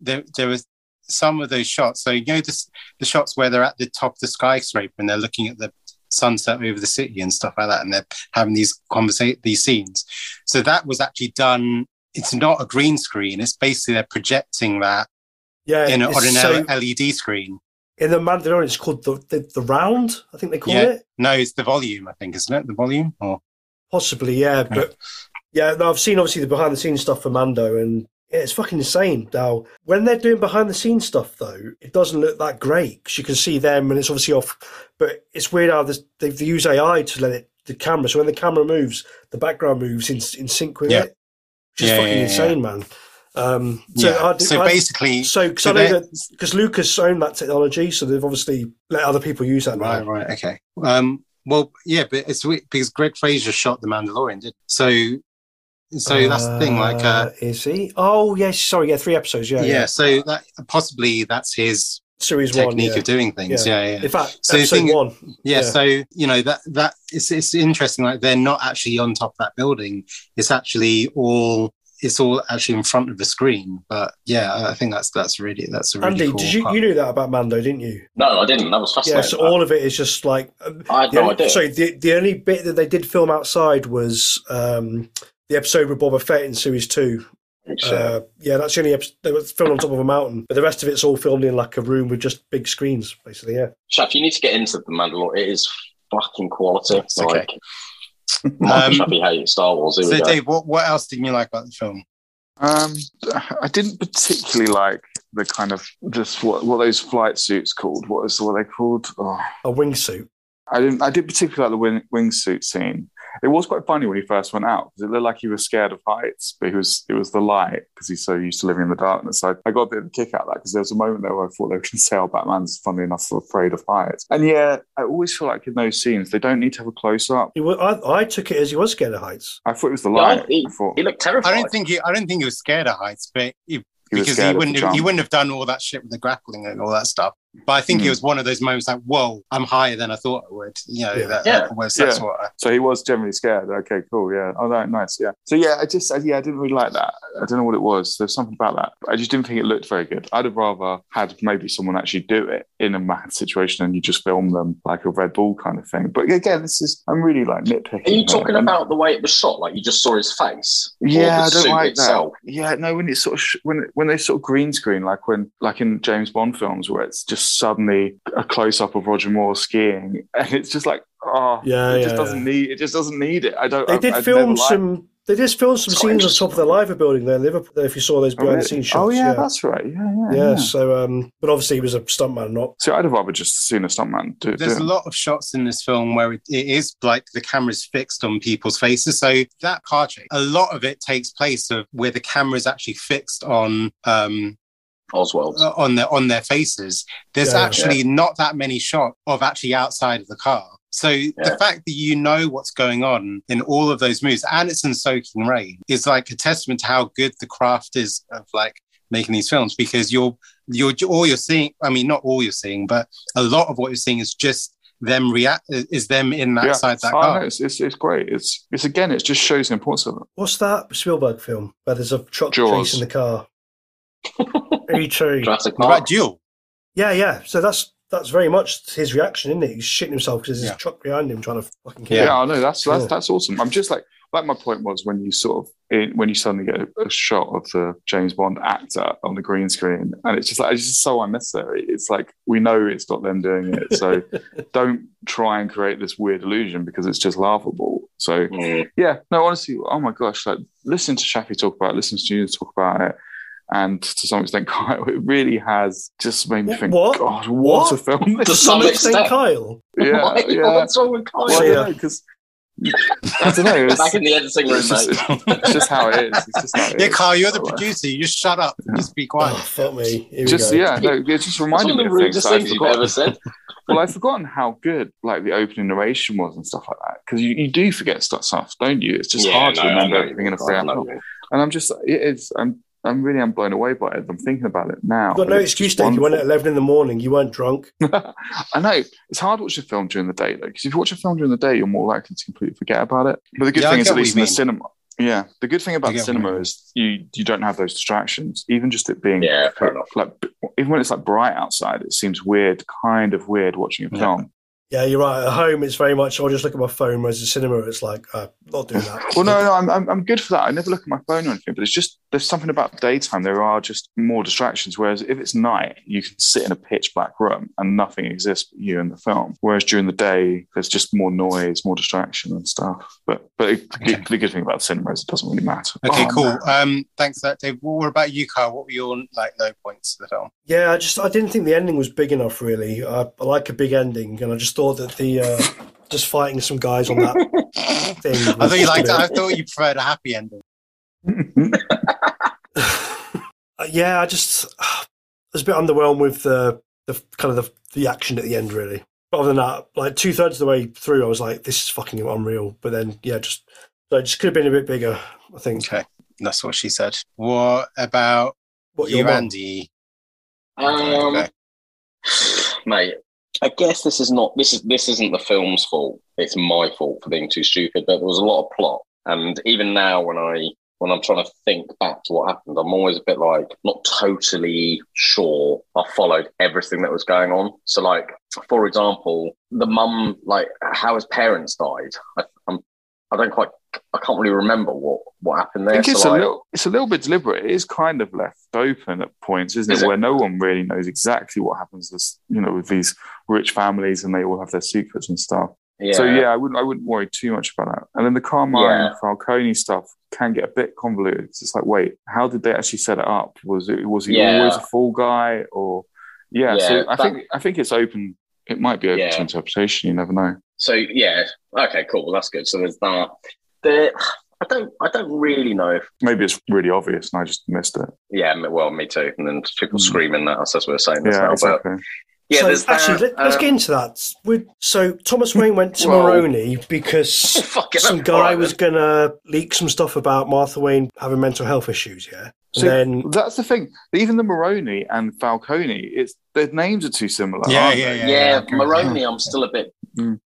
There, there was some of those shots. So you know this, the shots where they're at the top of the skyscraper and they're looking at the sunset over the city and stuff like that, and they're having these conversa- these scenes. So that was actually done. It's not a green screen. It's basically they're projecting that Yeah, in, a, it's on an so- LED screen. in the Mandalorian, it's called the, the the round. I think they call Yeah. it. No, it's the volume, I think, isn't it? The volume? Or Possibly, yeah. But yeah, no, I've seen obviously the behind the scenes stuff for Mando, and it's fucking insane. Now, when they're doing behind the scenes stuff, though, it doesn't look that great because you can see them, and it's obviously off. But it's weird how this, they, they use AI to let it the camera. So when the camera moves, the background moves in in sync with Yeah. it, which is Yeah, fucking yeah, insane, man. Um, so yeah. I so I- basically, so because so I know they're- that Lucas owned that technology, so they've obviously let other people use that. right, now. right, okay. Um, well, yeah, but it's because Greig Fraser shot the Mandalorian, did so. So that's the thing. Like, uh, is he? Oh yes, sorry, yeah, three episodes. Yeah, yeah, yeah. So that possibly that's his Series one. technique Yeah. of doing things. Yeah, yeah. In fact, So episode thing- one. Yeah, Yeah. so you know that that it's it's interesting. Like they're not actually on top of that building. It's actually all it's all actually in front of the screen. But yeah, I think that's that's really that's a really Andy, cool did you part. you knew that about Mando, didn't you? No, I didn't. That was fascinating. Yeah. So all of it is just like. um, I had no only, idea. sorry, the the only bit that they did film outside was um, the episode with Boba Fett in series two. It's, uh, yeah, that's the only episode. They were filmed on top of a mountain, but the rest of it's all filmed in like a room with just big screens, basically. Yeah. Chef, you need to get into the Mandalorian. It is fucking quality. It's okay. Like, Michael Um, Chappie hates Star Wars. Here So we go. Dave, what what else didn't you like about the film? Um, I didn't particularly like the kind of just what what those flight suits called. What is what they called? Oh, A wingsuit. I didn't. I did particularly like the wing, wingsuit scene. It was quite funny when he first went out because it looked like he was scared of heights, but he was it was the light because he's so used to living in the darkness. So I got a bit of a kick out of that because there was a moment there where I thought they were going to say, "Oh, Batman's funny enough afraid of heights." And yeah, I always feel like in those scenes they don't need to have a close up. I, I took it as he was scared of heights. I thought it was the Yeah, light. he- I thought He looked terrified. I don't think he I don't think he was scared of heights, but he, he because he wouldn't have, he wouldn't have done all that shit with the grappling and all that stuff. But I think it Hmm. was one of those moments like, whoa, I'm higher than I thought I would. You know, Yeah. that, Yeah. that was that's Yeah. what I, So he was generally scared. Okay, cool. Yeah. Oh, no, nice. Yeah. So yeah, I just yeah, I didn't really like that. I don't know what it was. There's something about that. I just didn't think it looked very good. I'd have rather had maybe someone actually do it in a mad situation and you just film them like a Red Bull kind of thing. But again, this is I'm really like nitpicking. Are you here. talking And- about the way it was shot? Like you just saw his face? Yeah, I don't like itself? that. Yeah, no, when it's sort of sh- when when they sort of green screen, like when like in James Bond films, where it's just suddenly a close up of Roger Moore skiing, and it's just like, oh, Yeah, it yeah, just doesn't yeah. need it. Just doesn't need it. I don't. They I- did I'd film never liked- some. They just filmed some It's scenes on top of the Liver building there in Liverpool. If you saw those Oh, behind really? the scenes shots, oh yeah, that's right. Yeah, yeah. yeah. yeah. So, um, but obviously he was a stuntman, not. So I'd have rather just seen a stuntman do, do There's it. a lot of shots in this film where it, it is like the camera's fixed on people's faces. So that car chase, a lot of it takes place of where the camera is actually fixed on um Oswald. uh, on their on their faces. There's Yeah. actually not that many shots of actually outside of the car. So Yeah. the fact that you know what's going on in all of those moves, and it's in soaking rain, is like a testament to how good the craft is of like making these films because you're you're all you're seeing. I mean, not all you're seeing, but a lot of what you're seeing is just them react is them in that yeah. side that Oh, car. no, it's, it's it's great. It's it's again, it just shows the importance of it. What's that Spielberg film where there's a truck Jaws. chasing the car? Very true. Jurassic What Park. about Duel? Yeah, yeah. So that's that's very much his reaction, isn't it? He's shitting himself because there's Yeah. a truck behind him trying to fucking kill Yeah, him. I know that's that's Cool. that's awesome. I'm just like like my point was when you sort of it, when you suddenly get a, a shot of the James Bond actor on the green screen, and it's just like it's just so unnecessary. It's like we know it's not them doing it, so don't try and create this weird illusion because it's just laughable. So Mm. yeah, no, honestly, oh my gosh, like listen to Shafi talk about it, listen to you talk about it. And to some extent, Kyle, it really has just made me think, What? God, what, What? a film! To this some Some extent. extent, Kyle. Yeah, Why- yeah. What's wrong with Kyle? Well, I Yeah. don't know, because I don't know. It's, Back in the editing room, it's, just, mate. it's just how it is. It's just how it Yeah, is. Carl, you're the producer. You just shut up. Yeah. Just be Oh, quiet. fuck me. Here we Just go. yeah, no, it just That's reminded me of of the things I'd things you've forgotten. ever said. Well, I've forgotten how good like the opening narration was and stuff like that because you, you do forget stuff, stuff, don't you? It's just Yeah, hard no, to remember know everything in a you three mean. I hour know film. you mean. And I'm just it is I'm I'm really I'm blown away by it. I'm thinking about it now. You've got no excuse, just Dave. You went at 11 in the morning. You weren't drunk. I know it's hard to watch a film during the day though, because if you watch a film during the day, you're more likely to completely forget about it. But the good Yeah, thing is, at least you in the cinema, yeah, the good thing about the get what you cinema mean. is you you don't have those distractions. Even just it being Yeah, fair enough. like even when it's like bright outside, it seems weird, kind of weird watching a Yeah. film. Yeah, you're right. At home, it's very much, I'll just look at my phone, whereas the cinema, it's like, uh, not doing that. Well, no, no, I'm, I'm I'm good for that. I never look at my phone or anything, but it's just there's something about daytime. There are just more distractions. Whereas if it's night, you can sit in a pitch black room and nothing exists but you and the film. Whereas during the day, there's just more noise, more distraction and stuff. But but it, Okay. the good thing about cinema is it doesn't really matter. Okay, Oh, cool. man. Um, thanks for that, Dave. What about you, Carl? What were your like low points to the film? Yeah, I just, I didn't think the ending was big enough, really. I, I like a big ending, and I just thought that the, uh, just fighting some guys on that thing. I was thought you liked. bit- I thought you preferred a happy ending. Uh, yeah, I just I was a bit underwhelmed with the the kind of the, the action at the end, really. But other than that, like two thirds of the way through, I was like, "This is fucking unreal." But then, yeah, just so it just could have been a bit bigger. I think. Okay, that's what she said. What about What you, your? Andy? Um, Okay. mate, I guess this is not this is this isn't the film's fault. It's my fault for being too stupid. But there was a lot of plot, and even now when I when I'm trying to think back to what happened, I'm always a bit like not totally sure I followed everything that was going on. So, like for example, the mum, like how his parents died. I, I'm I don't quite I can't really remember what what happened there. I think it's So, a like, little it's a little bit deliberate. It is kind of left open at points, isn't Is it? it? Where no one really knows exactly what happens. This you know with these rich families and they all have their secrets and stuff. yeah, So yeah, I wouldn't I wouldn't worry too much about that. And then the Carmine Yeah. Falcone stuff can get a bit convoluted. It's like, wait, how did they actually set it up? Was it was he Yeah. always a fall guy or yeah? Yeah, so I that- think I think it's open. It might be open to interpretation. You never know. So yeah, okay, cool. Well, that's good. So there's that. The I don't I don't really know if Maybe it's really obvious and I just missed it. yeah, well, me too. And then people Mm. screaming that us as we're saying this Yeah, now. exactly. But yeah, so actually, that, let, us um, get into that. With, so Thomas Wayne went to Well- Maroni because fucking some guy alright was gonna leak some stuff about Martha Wayne having mental health issues. Yeah, So- then That's the thing. Even the Maroni and Falcone, it's their names are too similar. Yeah, aren't yeah, yeah. Yeah, okay. Maroni, I'm still a bit.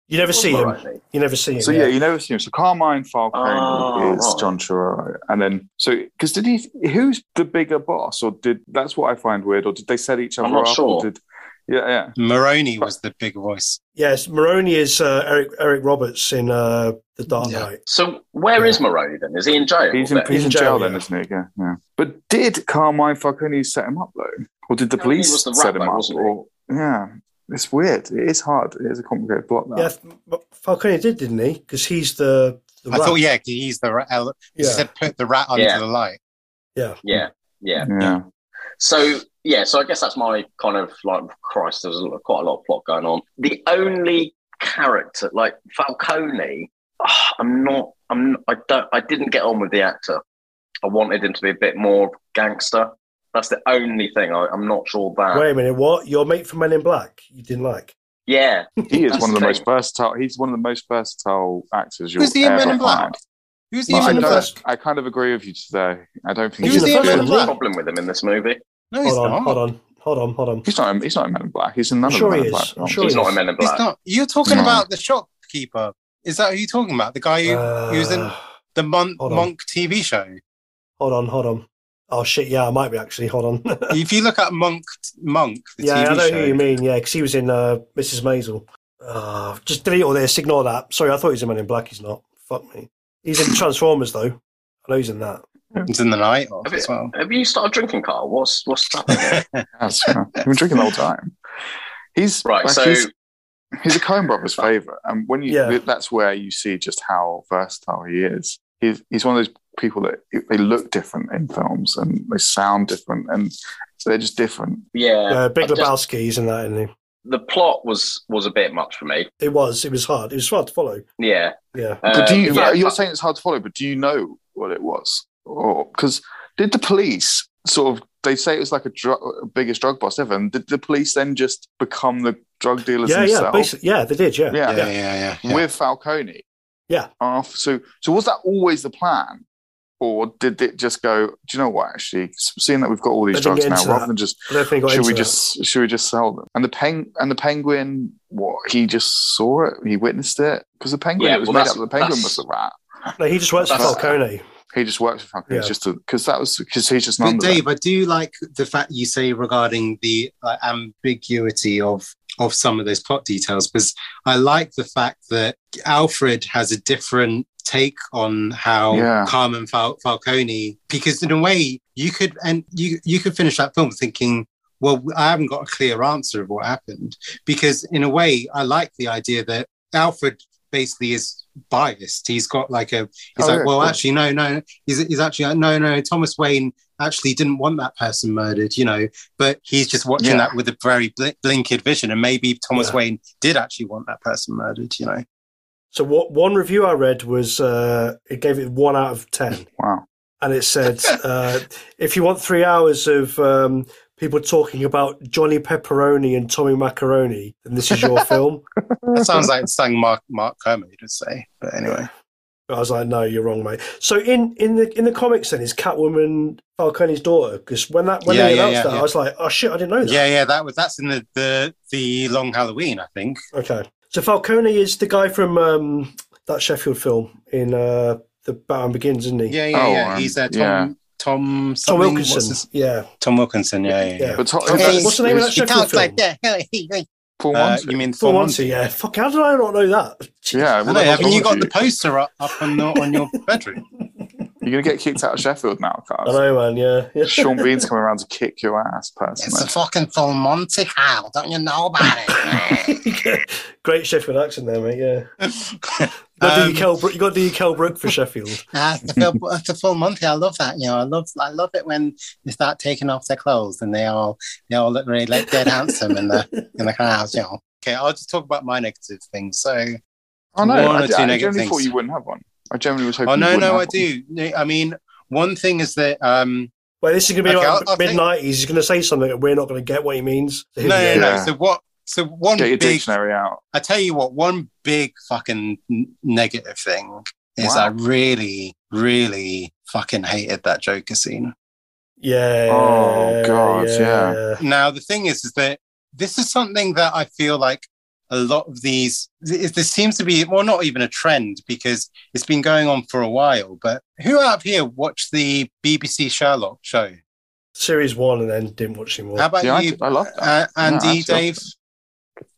You never see him. Maroni. You never see him. So yeah, you never see him. So Carmine Falcone Oh, is right. John Turturro, and then so because did he? Who's the bigger boss, or did that's what I find weird, or did they set each other I'm not up? sure. Or did, yeah, yeah. Maroni was the big voice. Yes, Maroni is uh, Eric Eric Roberts in uh, The Dark Yeah. Knight. So where is Maroni then? Is he in jail? He's in, Then? he's in in jail, jail, then, yeah. isn't he? Yeah, yeah. But did Carmine Falcone set him up though, or did the police was the set him rapper, up? wasn't he? Or yeah, it's weird. It is hard. It is a complicated plot. That. Yeah, F- Falcone did, didn't he? Because he's the The I rat. thought, yeah, he's the rat. You Yeah. said put the rat under Yeah. the light. yeah. Yeah, yeah. Yeah. So yeah, so I guess that's my kind of like Christ. There's quite a lot of plot going on. The only character, like Falcone, ah, I'm not. I'm. I don't. I didn't get on with the actor. I wanted him to be a bit more gangster. That's the only thing. I, I'm not sure that. Wait a minute, what? Your mate from Men in Black? You didn't like? Yeah, He is one of the the most versatile. He's one of the most versatile actors you'll Who's the in Men ever in Black? find. Who's the But I, in in the don't- first- I kind of agree with you today. I don't think He's he's, in the as first good. one, there's isn't a he? problem with him in this movie. No, he's hold on, not. hold on, hold on, hold on. He's not. He's not in Men in Black. He's in none I'm of sure the Men he in Black. is. I'm films. sure He's he not is. in Men in He's Black. not. You're talking No. about the shopkeeper. Is that who you're talking about? The guy who, who's in Uh, the Mon- Monk TV show? hold on, hold on. Oh shit, yeah, I might be actually. Hold on. if you look at Monk, Monk, the yeah, TV I know show. who you mean. Yeah, because he was in uh, Mrs. Maisel. Uh, just delete all this. Ignore that. Sorry, I thought he was in Men in Black. He's not. Fuck me. He's in Transformers though. I know he's in that. It's in the night Have as you, well. have you started drinking, Carl? What's what's happening? here? Yes, yeah. He's been drinking the whole time. He's right. like, So he's, he's a Coen Brothers favorite, and when you Yeah. that's where you see just how versatile he is. He's he's one of those people that they look different in films and they sound different and they're just different. yeah, Uh, Big I just- Lebowski. He's in that, isn't he? the plot was was a bit much for me. It was. It was hard. It was hard to follow. Yeah. Yeah. But do Uh, you? yeah, you're but- saying it's hard to follow, but do you know what it was? Or because did the police sort of? They say it was like a drug, biggest drug boss ever. And did the police then just become the drug dealers Yeah, yeah. themselves Basically, yeah, they did. Yeah. Yeah. Yeah, yeah, yeah. yeah. with Falcone? Yeah. After, so, so was that always the plan, or did it just go? Do you know what? Actually, seeing that we've got all these drugs now, rather that. than just I don't think I got should we into that. just should we just sell them? And the peng and the penguin, what he just saw it, he witnessed it because the penguin Yeah, it was well, made up that the penguin was a rat. No, he just works for That's- Falcone. He just works with Falcone Yeah. just to because that was because he's just But numbered. Dave, I do like the fact you say regarding the like, ambiguity of of some of those plot details because I like the fact that Alfred has a different take on how Yeah. Carmen Fal- Falcone because in a way you could and you you could finish that film thinking well I haven't got a clear answer of what happened because in a way I like the idea that Alfred basically is biased he's got like a he's Oh, like yeah, well actually no no he's, he's actually like, no no Thomas Wayne actually didn't want that person murdered, you know, but he's just watching Yeah. that with a very bl- blinkered vision. And maybe Thomas Yeah. Wayne did actually want that person murdered, you know. So what one review I read was uh, it gave it one out of ten, wow. and it said uh, if you want three hours of um, people talking about Johnny Pepperoni and Tommy Macaroni, then this is your film. That sounds like something Mark Mark Kermode would say. But anyway, I was like, no, you're wrong, mate. So in in the in the comics, then is Catwoman Falcone's daughter? Because when that when Yeah, they yeah, announced yeah, that, yeah. I was like, oh shit, I didn't know that. yeah, yeah, that was that's in the the the Long Halloween, I think. Okay. So Falcone is the guy from um, that Sheffield film in uh, the Batman Begins, isn't he? Yeah, yeah, Oh, yeah. um, He's uh, Tom yeah. Tom Tom Wilkinson. Yeah. Tom Wilkinson. Yeah, yeah, yeah. Yeah. But to- Okay, that's- what's the name of that Sheffield film? like that. Full Uh, Monty. you mean Full Full Monty, yeah. Fuck, how did I not know that? yeah, well, know, that's haven't wrong you got the poster up, up on, the, on your bedroom? You're gonna get kicked out of Sheffield now, I Carl. know, man, yeah. yeah. Sean Bean's coming around to kick your ass, personally. It's a fucking full Monty Kyle. Don't you know about it? Great Sheffield accent there, mate, yeah. You got to do Um, your Kell you got to do your Kell Brook for Sheffield. Ah, it's the full, the full Monty. I love that. You know, I love I love it when they start taking off their clothes and they all they all look really like dead handsome in the in the crowds. You know. Okay, I'll just talk about my negative things. So, Oh no, One I, or two I negative generally things. thought you wouldn't have one. I generally was hoping. oh no, no, have I do. I mean, one thing is that um, Well, this is going to be Okay, like I'll- I'll mid think- 90s. He's going to say something that we're not going to get what he means. So no, no, no. Yeah. So what? So one Get your big. dictionary out. I tell you what, one big fucking negative thing is Wow. I really, really fucking hated that Joker scene. Yeah. Oh, God, yeah. Now the thing is, is that this is something that I feel like a lot of these. th- This seems to be well, not even a trend because it's been going on for a while. But who out of here watched the BBC Sherlock show? Series one and then didn't watch anymore. How about Yeah, you, I love that. uh, Andy, Yeah, I still- Dave?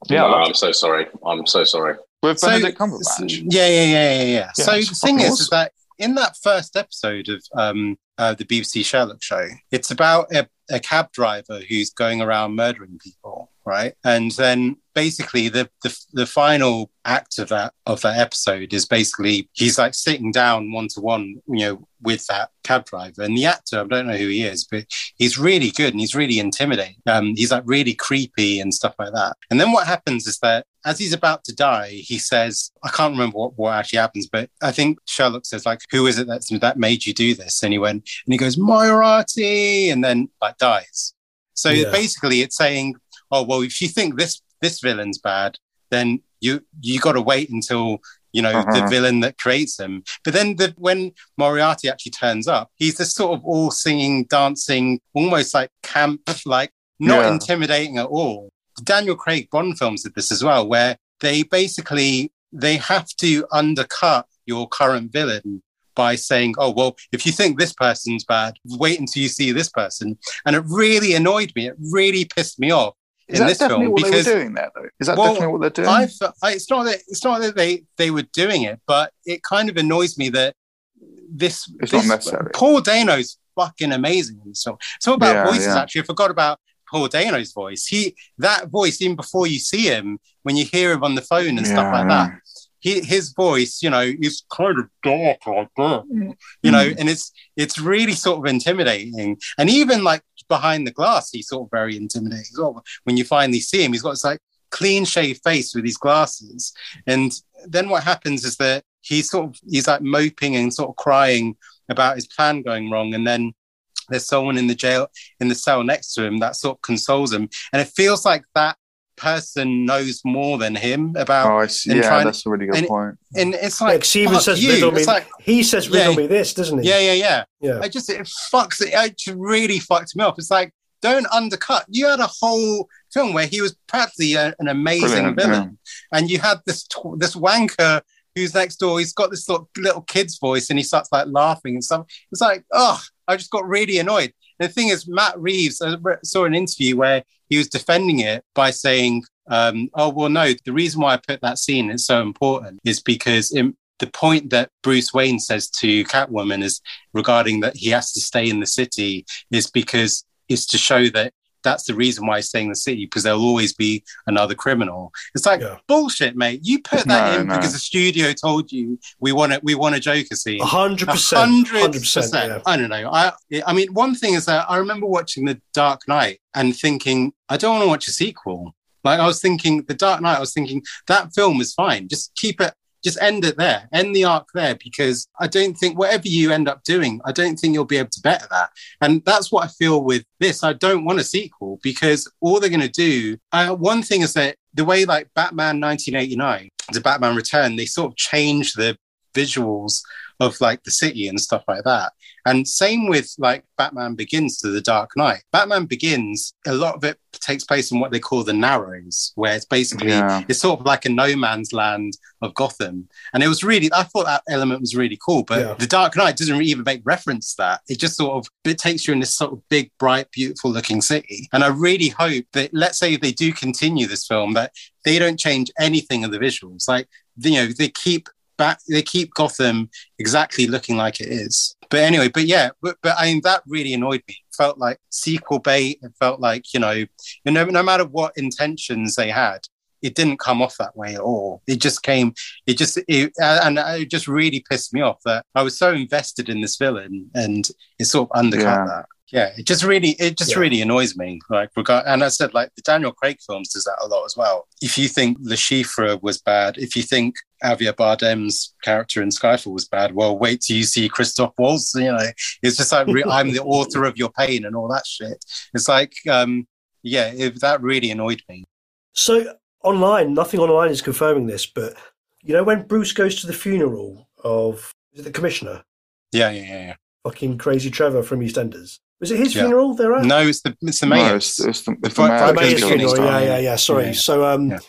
Yeah, I No, love I'm so sorry. I'm so sorry. With So- Benedict Cumberbatch. Yeah, yeah, yeah, yeah, yeah. Yeah, so it's the thing fucking is, is that in that first episode of um, uh, the BBC Sherlock show, it's about a, a cab driver who's going around murdering people. Right? And then basically the, the the final act of that of that episode is basically he's like sitting down one to one, you know, with that cab driver. And the actor, I don't know who he is, but he's really good and he's really intimidating. Um, he's like really creepy and stuff like that. And then what happens is that as he's about to die, he says, I can't remember what, what actually happens, but I think Sherlock says, like, who is it that's, that made you do this? And he went, and he goes, Moriarty, and then like dies. So Yeah. basically it's saying, oh, well, if you think this, this villain's bad, then you, you got to wait until, you know, the Uh-huh. villain that creates him. But then the, when Moriarty actually turns up, he's this sort of all singing, dancing, almost like camp, like not Yeah. intimidating at all. Daniel Craig Bond films did this as well, where they basically they have to undercut your current villain by saying, "Oh well, if you think this person's bad, wait until you see this person." And it really annoyed me. It really pissed me off Is in that this definitely film what because they were doing there, though? Is that Well, definitely what they're doing? I, it's not that it's not that they they were doing it, but it kind of annoys me that this It's this, not necessary. Paul Dano's fucking amazing in this film. It's all about Yeah, voices. yeah. Actually, I forgot about Paul Dano's voice. He that voice even before you see him, when you hear him on the phone and stuff like that. He, his voice, you know, is kind of dark like that, you know, Mm. and it's it's really sort of intimidating. And even like behind the glass, he's sort of very intimidating as well. When you finally see him, he's got this like clean shaved face with his glasses. And then what happens is that he's sort of he's like moping and sort of crying about his plan going wrong. And then there's someone in the jail in the cell next to him that sort of consoles him. And it feels like that person knows more than him about Oh, I see. and Yeah, trying- that's a really good and- point. and it's Like, like Steven says, you. riddle me. Like he says, riddle Yeah. me this, doesn't he? yeah, yeah, yeah. Yeah. I just it fucks it. It really fucked me up. It's like don't undercut. You had a whole film where he was practically a, uh, an amazing Brilliant, villain, and you had this tw- this wanker who's next door. He's got this little, little kid's voice, and he starts like laughing and stuff. It's like oh, I just got really annoyed. The thing is, Matt Reeves. I saw an interview where he was defending it by saying, um, "Oh well, no. The reason why I put that scene is so important is because." In, the point that Bruce Wayne says to Catwoman is regarding that he has to stay in the city is because is to show that that's the reason why he's staying in the city because there'll always be another criminal. It's like Yeah. bullshit, mate. You put that No, in no. because the studio told you we want it. We want a Joker scene. A hundred percent. hundred Hundred percent. percent. I don't know. I I mean, one thing is that I remember watching The Dark Knight and thinking, I don't want to watch a sequel. Like I was thinking, The Dark Knight. I was thinking that film is fine. Just keep it. Just end it there. End the arc there because I don't think whatever you end up doing, I don't think you'll be able to better that. And that's what I feel with this. I don't want a sequel because all they're going to do. Uh, one thing is that the way like Batman 1989 to Batman Return, they sort of change the visuals of like the city and stuff like that. And same with like Batman Begins to the Dark Knight. Batman Begins, a lot of it takes place in what they call the Narrows, where it's basically Yeah. it's sort of like a no man's land of Gotham. And it was really, I thought that element was really cool. But Yeah. the Dark Knight doesn't really even make reference to that. It just sort of it takes you in this sort of big, bright, beautiful looking city. And I really hope that let's say they do continue this film, that they don't change anything of the visuals. Like you know, they keep back they keep Gotham exactly looking like it is. But anyway, but yeah, but, but I mean that really annoyed me. It felt like sequel bait. It felt like, you know, you know, no matter what intentions they had, it didn't come off that way at all. It just came, it just, it, and it just really pissed me off that I was so invested in this villain and it sort of undercut Yeah. that. Yeah, it just really, it just Yeah. really annoys me. Like, regard, and I said, like the Daniel Craig films does that a lot as well. If you think Le Chiffre was bad, if you think Javier Bardem's character in Skyfall was bad, well, wait till you see Christoph Waltz. You know, it's just like re- I'm the author of your pain and all that shit. It's like, um, yeah, it, that really annoyed me. So online, nothing online is confirming this, but you know when Bruce goes to the funeral of the commissioner, Yeah, yeah, yeah. yeah. fucking crazy Trevor from EastEnders. Was it his Yeah. funeral There are? No, it's the it's the No, mayor. it's, it's the, it's Fri- the Oh, Mayor's Mayor's funeral. Yeah, yeah, yeah. Sorry. Yeah. So um, Yeah.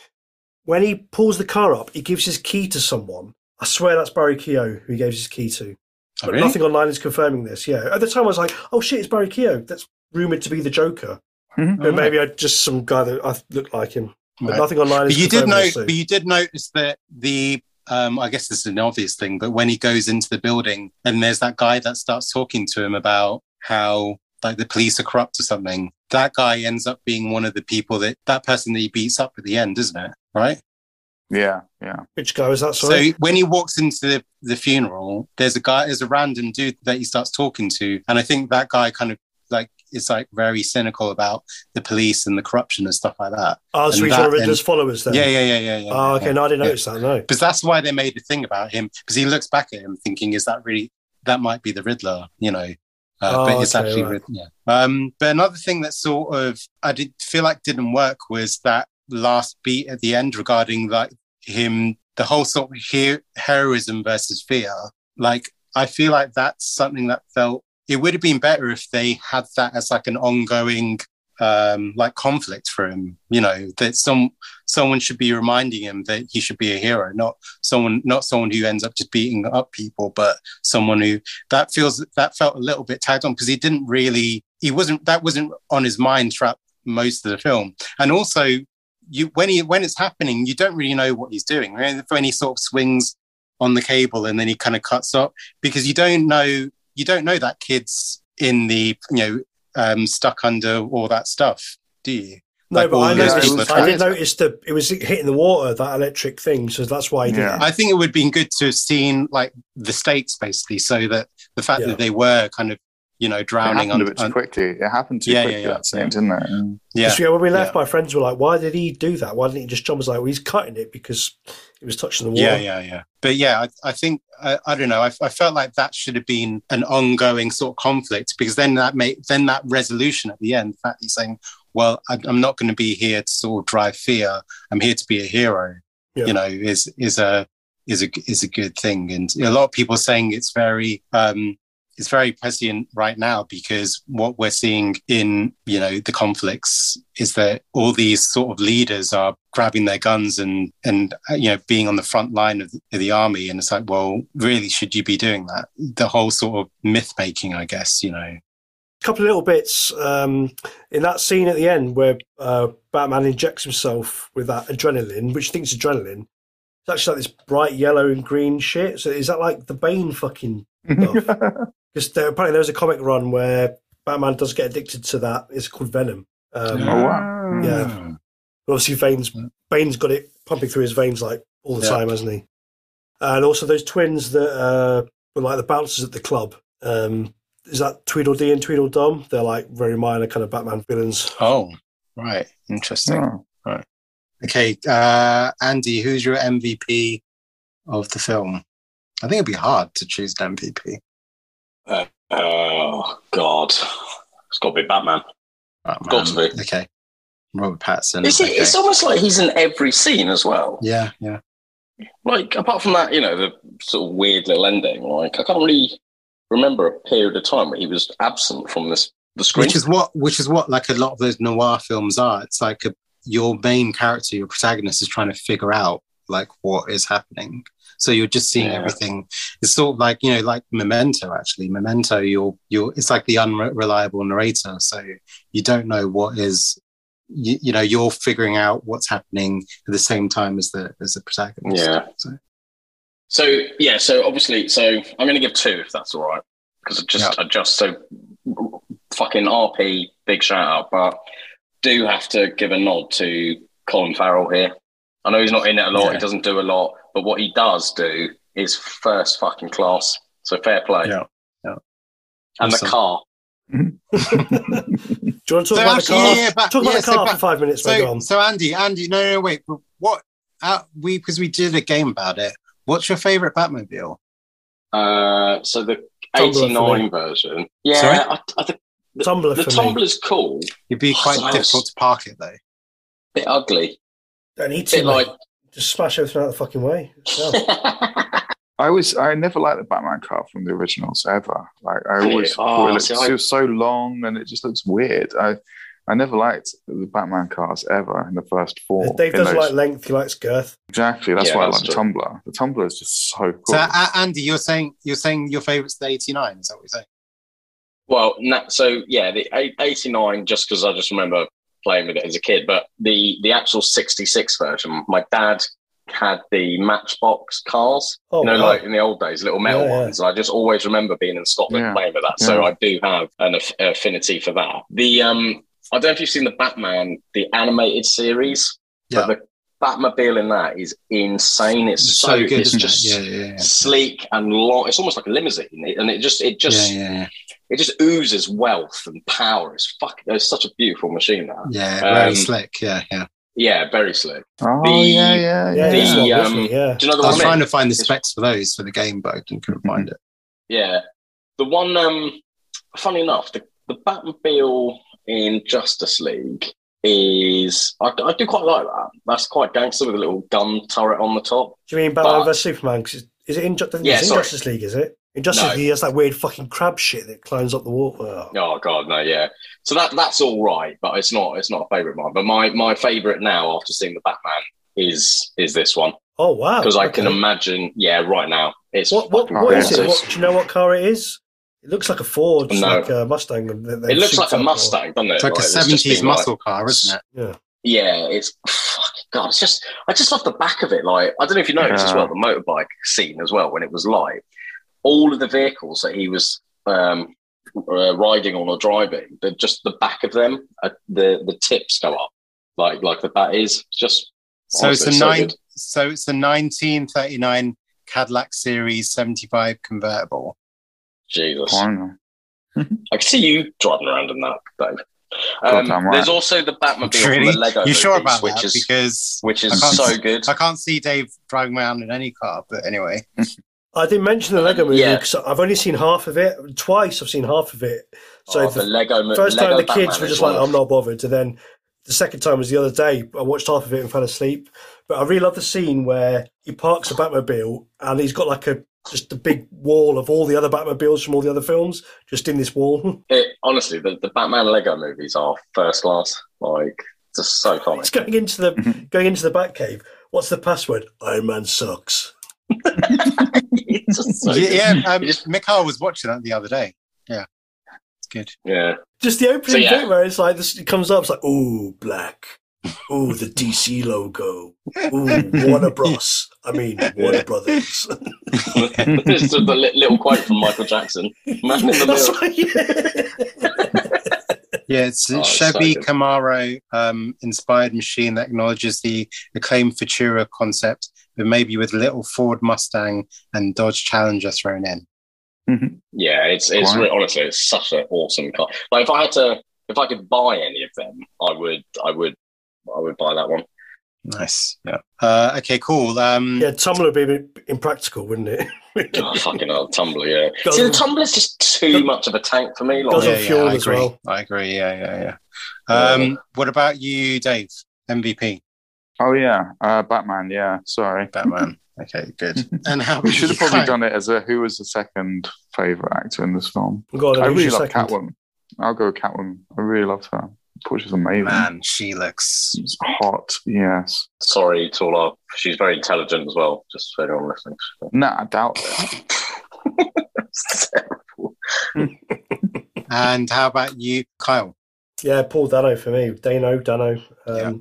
when he pulls the car up, he gives his key to someone. I swear that's Barry Keogh who he gave his key to. Oh, But really? nothing online is confirming this. Yeah. At the time, I was like, "Oh shit, it's Barry Keogh." That's rumored to be the Joker. Mhm. But maybe I just some guy that I looked like him. But Right. nothing online is But you did confirming know, but you did notice that the um, I guess this is an obvious thing, but when he goes into the building and there's that guy that starts talking to him about how like the police are corrupt or something. That guy ends up being one of the people that that person that he beats up at the end, isn't it? Right. Yeah, yeah. Which guy was that? Sorry. So when he walks into the, the funeral, there's a guy, there's a random dude that he starts talking to, and I think that guy kind of like is like very cynical about the police and the corruption and stuff like that. oh, so and he's that one of then- Riddler's followers then. Yeah, yeah, yeah, yeah, yeah. Oh, okay. yeah. No, I didn't Yeah. notice that. No. Because that's why they made the thing about him. Because he looks back at him thinking, is that really that might be the Riddler, you know? Uh, Oh, but it's okay, actually right. Rid- yeah. Um, but another thing that sort of I did feel like didn't work was that last beat at the end regarding like him, the whole sort of he- heroism versus fear. Like I feel like that's something that felt it would have been better if they had that as like an ongoing um like conflict for him you know that some someone should be reminding him that he should be a hero not someone not someone who ends up just beating up people but someone who that feels that felt a little bit tagged on because he didn't really he wasn't that wasn't on his mind throughout most of the film and also you when he when it's happening you don't really know what he's doing right? when he sort of swings on the cable and then he kind of cuts up because you don't know you don't know that kid's in the you know um stuck under all that stuff do you No, Like but I noticed. I did tried. notice that it was hitting the water, that electric thing. So that's why he did Yeah. I think it would have been good to have seen like the stakes basically, so that the fact Yeah. that they were kind of you know It drowning happened on, a bit too quickly. It happened too Yeah, yeah, quickly, yeah, that scene, yeah. didn't it? And yeah, 'Cause, yeah, when we left, Yeah. my friends were like, "Why did he do that? Why didn't he just jump?" Was like, "Well, he's cutting it because it was touching the wall." yeah, yeah, yeah. But yeah, I, I think I, I don't know. I, I felt like that should have been an ongoing sort of conflict because then that made then that resolution at the end, the fact he's saying, "Well, I, I'm not going to be here to sort of drive fear. I'm here to be a hero." Yeah. You know, is is a is a is a good thing, and a lot of people saying it's very um, it's very prescient right now because what we're seeing in you know the conflicts is that all these sort of leaders are grabbing their guns and and uh, you know being on the front line of the, of the army and it's like well really should you be doing that the whole sort of myth making i guess you know A couple of little bits um, in that scene at the end where uh, Batman injects himself with that adrenaline, which he thinks is adrenaline. It's actually like this bright yellow and green shit. So is that like the Bane fucking stuff? Because there, apparently there was a comic run where Batman does get addicted to that. It's called Venom. Um, Oh, wow. Yeah. But obviously, Bane's Bane's got it pumping through his veins like all the Yeah. time, hasn't he? And also those twins that uh, were like the bouncers at the club. Um, is that Tweedledee and Tweedledum? They're like very minor kind of Batman villains. oh right interesting Oh. okay uh andy who's your mvp of the film i think it'd be hard to choose an mvp Uh, oh God, it's got to be Batman. Oh, Got to be. okay robert pattinson It's, okay. it's almost like he's in every scene as well. yeah yeah Like apart from that, you know, the sort of weird little ending. Like I can't really remember a period of time where he was absent from this the screen. which is what which is what like a lot of those noir films are it's like a, your main character your protagonist is trying to figure out like what is happening so you're just seeing Yeah. everything it's sort of like you know like memento actually memento you're you're it's like the unreliable narrator so you don't know what is you, you know you're figuring out what's happening at the same time as the as the protagonist Yeah. so So yeah, so obviously, so I'm going to give two if that's all right, because I just I just so fucking RP big shout out, but do have to give a nod to Colin Farrell here. I know he's not in it a lot, Yeah. he doesn't do a lot, but what he does do is first fucking class. So fair play. Yeah. Yeah. And Awesome. the car. Do you want to talk So about actually, the car? yeah, yeah, back- talk about yeah, the so car back- for five minutes. So, on. so Andy, Andy, no, no, wait. What? Uh, we because we did a game about it. What's your favorite Batmobile? Uh, so the 89 version. Yeah, Sorry? I, I think the, Tumbler the for me. Cool. It'd be quite Oh, difficult to park it though. Bit ugly. Don't need Bit to. like mate. Just smash everything out the fucking way. Yeah. I was I never liked the Batman car from the originals ever. Like I always Oh, thought it, looked, see, I- it was so long and it just looks weird. I I never liked the Batman cars ever in the first four. Dave doesn't those- like length, he likes girth. exactly. That's Yeah, why I like the true. Tumbler. The Tumbler is just so cool. So uh, Andy, you're saying you're saying your favorite's the 89. Is that what you're saying? Well, so yeah, the 89, just because I just remember playing with it as a kid, but the the actual 66 version, my dad had the Matchbox cars. Oh, you know, wow. like in the old days, little metal Yeah, yeah. I just always remember being in Scotland Yeah. playing with that. So I do have an aff- affinity for that. The um, I don't know if you've seen the Batman, the animated series, Yeah. but the Batmobile in that is insane. It's It's so, so good, it's just it? Yeah, yeah, yeah. sleek and long. It's almost like a limousine, and it just it just yeah, yeah, yeah. It just oozes wealth and power. It's fuck. It's such a beautiful machine. That Yeah, very Um, slick. Yeah, yeah. yeah, very slick. Oh The- yeah, yeah, Yeah, yeah. The, it's not, um, yeah. Do you know the I one? was I trying mean? to find the specs for those for the game, but I couldn't couldn't find it. Yeah, the one. Um, funny enough, the the Batmobile in Justice League is I, I do quite like that. That's quite gangster with a little gun turret on the top. Do you mean Batman but- vs Superman? 'Cause is it in, Ju- Yeah, it's in. Justice League? Is it in Justice No. He has that weird fucking crab shit that climbs up the wall. Oh. Oh god, no, yeah. So that that's all right, but it's not it's not a favourite of mine. But my my favourite now after seeing the Batman is is this one Oh wow! because I can imagine. Yeah, right now it's What what, what is it? What, do you know what car it is? It looks like a Ford, No. like a Mustang. It looks like a up, or- Mustang, doesn't it? It's like a seventies been, like- muscle car, isn't it? Yeah, yeah. it's fucking god. It's just I just love the back of it. Like I don't know if you noticed as well the motorbike scene as well when it was live. All of the vehicles that he was um, uh, riding on or driving, the just the back of them, uh, the the tips go up like like the bat is. Just So it's a so nine. good. So it's a nineteen thirty nine Cadillac Series seventy five convertible. Jesus, Final. I can see you driving around in that, Dave. Um, right. There's also the Batmobile Really? from the Lego You sure about which that? is because which is so s- good. I can't see Dave driving around in any car. But anyway, I didn't mention the Lego movie Yeah. because I've only seen half of it. Twice I've seen half of it. So Oh, the the Lego mo- first Lego time the Batman kids were just like, "I'm not bothered," and then the second time was the other day. I watched half of it and fell asleep. But I really love the scene where he parks a Batmobile and he's got like a just a big wall of all the other Batmobiles from all the other films just in this wall. It, honestly, the, the Batman Lego movies are first class. Like, just so funny. It's going into the going into the Batcave. What's the password? Iron Man sucks. It's just so yeah, yeah um, Mikhail was watching that the other day. Yeah, it's good. Yeah. Just the opening So, yeah. bit where it's like this, it comes up. It's like, oh black. oh the DC logo. Ooh, Warner Bros. I mean, Warner Brothers. this is the little quote from Michael Jackson. Man in the That's right. Yeah, it's a Oh, it's Chevy so. Camaro um, inspired machine that acknowledges the acclaimed Futura concept, but maybe with little Ford Mustang and Dodge Challenger thrown in. Yeah, it's it's Right. re- honestly it's such an awesome car. Like if I had to, if I could buy any of them, I would, I would, I would buy that one. Nice. Yeah. Uh, okay, cool. Um, yeah, Tumbler would be a bit impractical, wouldn't it? Oh, fucking hell, Tumbler, yeah. Goes- See, the Tumbler's just too much of a tank for me. Goes Like, yeah, fuel yeah, I as agree. well. I agree. Yeah, yeah, yeah. Um, what about you, Dave? MVP, Oh yeah, uh, Batman. Yeah, sorry. Batman. Okay, good. And how We should have probably done it as a who was the second favorite actor in this film. God, I really love second? Catwoman. I'll go with Catwoman. I really loved her. I thought she amazing. Man, she looks. She's hot. Yes. sorry to all our. She's very intelligent as well. Just for anyone listening. Nah, I doubt it. It's terrible. And how about you, Kyle? Yeah, Paul Dano for me. Dano, Dano. Um, Yeah.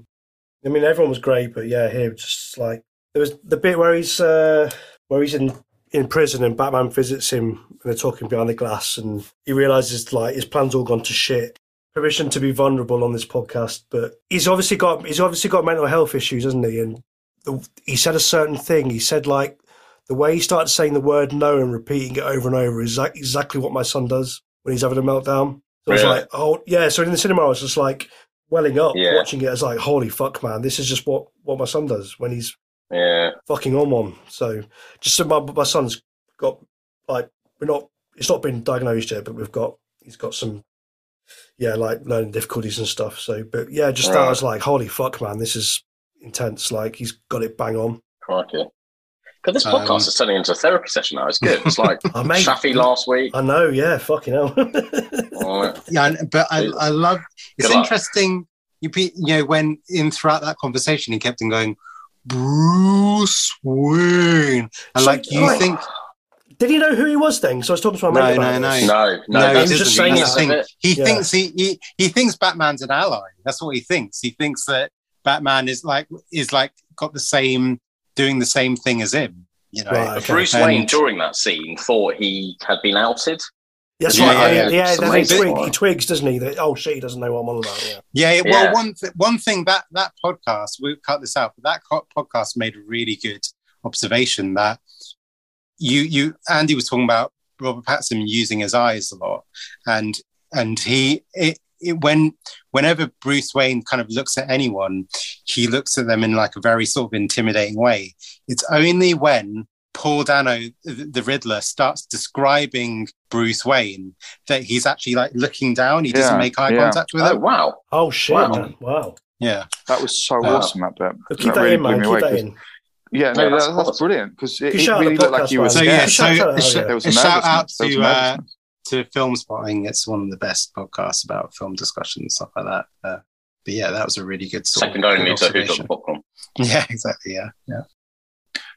I mean, everyone was great, but yeah, here just like there was the bit where he's uh, where he's in in prison and Batman visits him and they're talking behind the glass and he realizes like his plan's all gone to shit. Permission to be vulnerable on this podcast, but he's obviously got he's obviously got mental health issues, hasn't he? And the, he said a certain thing. He said like the way he started saying the word no and repeating it over and over is like exactly what my son does when he's having a meltdown. So I was like, oh yeah. So in the cinema, I was just like welling up Yeah. watching it. As like, holy fuck, man, this is just what what my son does when he's Yeah. fucking on one. So just so my my son's got like we're not. It's not been diagnosed yet, but we've got he's got some yeah like learning difficulties and stuff. So but yeah, just that I was like, holy fuck, man, this is intense. Like he's got it bang on. Crikey. Because this Um, podcast is turning into a therapy session now. It's good. It's like mate. Shafi last week. I know, yeah, fucking hell. Oh, Yeah, but I, I love. It's Good luck. interesting. You, pe- you know, when in throughout that conversation, he kept on going, Bruce Wayne, and like you Right. think, Did he know who he was then? So I was talking to my No, mate about no, this. no. no, no, No, he that's was just saying genius that. of it. he Yeah. thinks he, he he thinks Batman's an ally. That's what he thinks. He thinks that Batman is like is like got the same doing the same thing as him. You know, Right. Okay. Bruce And- Wayne during that scene thought he had been outed. That's Yeah, right. yeah, Yeah, yeah. yeah. He, twig, he twigs, doesn't he? That oh shit, he doesn't know what I'm on about. Yeah. Yeah, Yeah. well, one th- one thing that that podcast we'll cut this out, but that co- podcast made a really good observation that you you Andy was talking about Robert Pattinson using his eyes a lot, and and he it, it, when whenever Bruce Wayne kind of looks at anyone, he looks at them in like a very sort of intimidating way. It's only when Paul Dano, the the Riddler, starts describing Bruce Wayne that he's actually like looking down. He doesn't Yeah, make eye yeah. contact with Oh him. wow! Oh shit! Wow. Wow. Yeah. That was so Wow. awesome. That bit. Keep that, really in, blew man. Keep away, that 'cause- in. Yeah, no, Yeah, that's that's, that's awesome. brilliant because it, it really looked like podcast, he was So yeah, scared. so Shout out, a sh- yeah. There was a shout out nervousness. There to uh, nervousness. To Film Spotting. It's one of the best podcasts about film discussion and stuff like that. Uh, but yeah, that was a really good sort of Second only to Who Got the observation. Popcorn. Yeah, exactly. Yeah, yeah.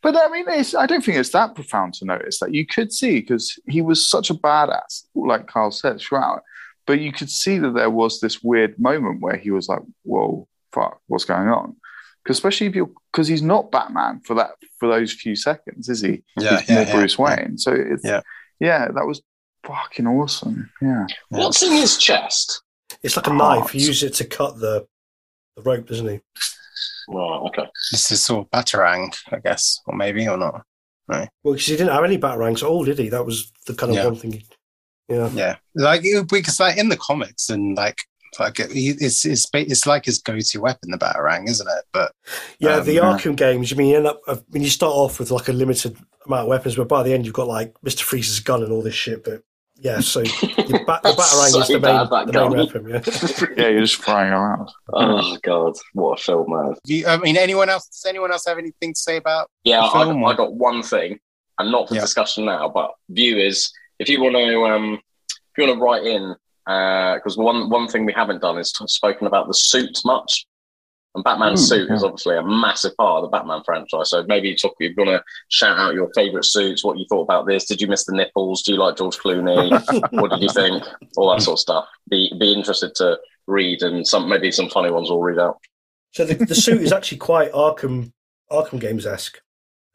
But I mean, it's, I don't think it's that profound to notice that you could see because he was such a badass, like Carl said, throughout. But you could see that there was this weird moment where he was like, "Whoa, fuck, what's going on?" Because especially if you're because he's not Batman for that for those few seconds, is he? Yeah, he's yeah, more yeah, Bruce yeah. Wayne. So it's Yeah. yeah, that was fucking awesome. Yeah, Yeah. What's in his chest? It's like a Oh, knife. He uses it to cut the the rope, doesn't he? Right, okay. This is sort of Batarang, I guess, or maybe or not. Right. Well, because he didn't have any batarangs at all, did he? That was the kind of Yeah. one thing. He, yeah. Yeah, like it- because like in the comics and like like it- it's it's it's like his go-to weapon, the Batarang, isn't it? But Yeah, Um, the yeah. Arkham games. You mean you end up uh, when you start off with like a limited amount of weapons, but by the end you've got like Mister Freeze's gun and all this shit. But yeah, so your ba- the batarang So is the main, bad, that the main weapon. Yeah. yeah, you're just flying around. Oh god, what a film, man! do you, I mean, anyone else? Does anyone else have anything to say about? Yeah, The I, film I or- got one thing, and not for Yeah. discussion now, but viewers, if you want to, um, if you want to write in, because one one thing we haven't done is t- spoken about the suit much. And Batman's Ooh, suit is obviously a massive part of the Batman franchise. So maybe you talk, you're going to shout out your favourite suits, what you thought about this. Did you miss the nipples? Do you like George Clooney? what did you think? All that sort of stuff. Be be interested to read, and some maybe some funny ones we'll read out. So the, the suit is actually quite Arkham Arkham games esque,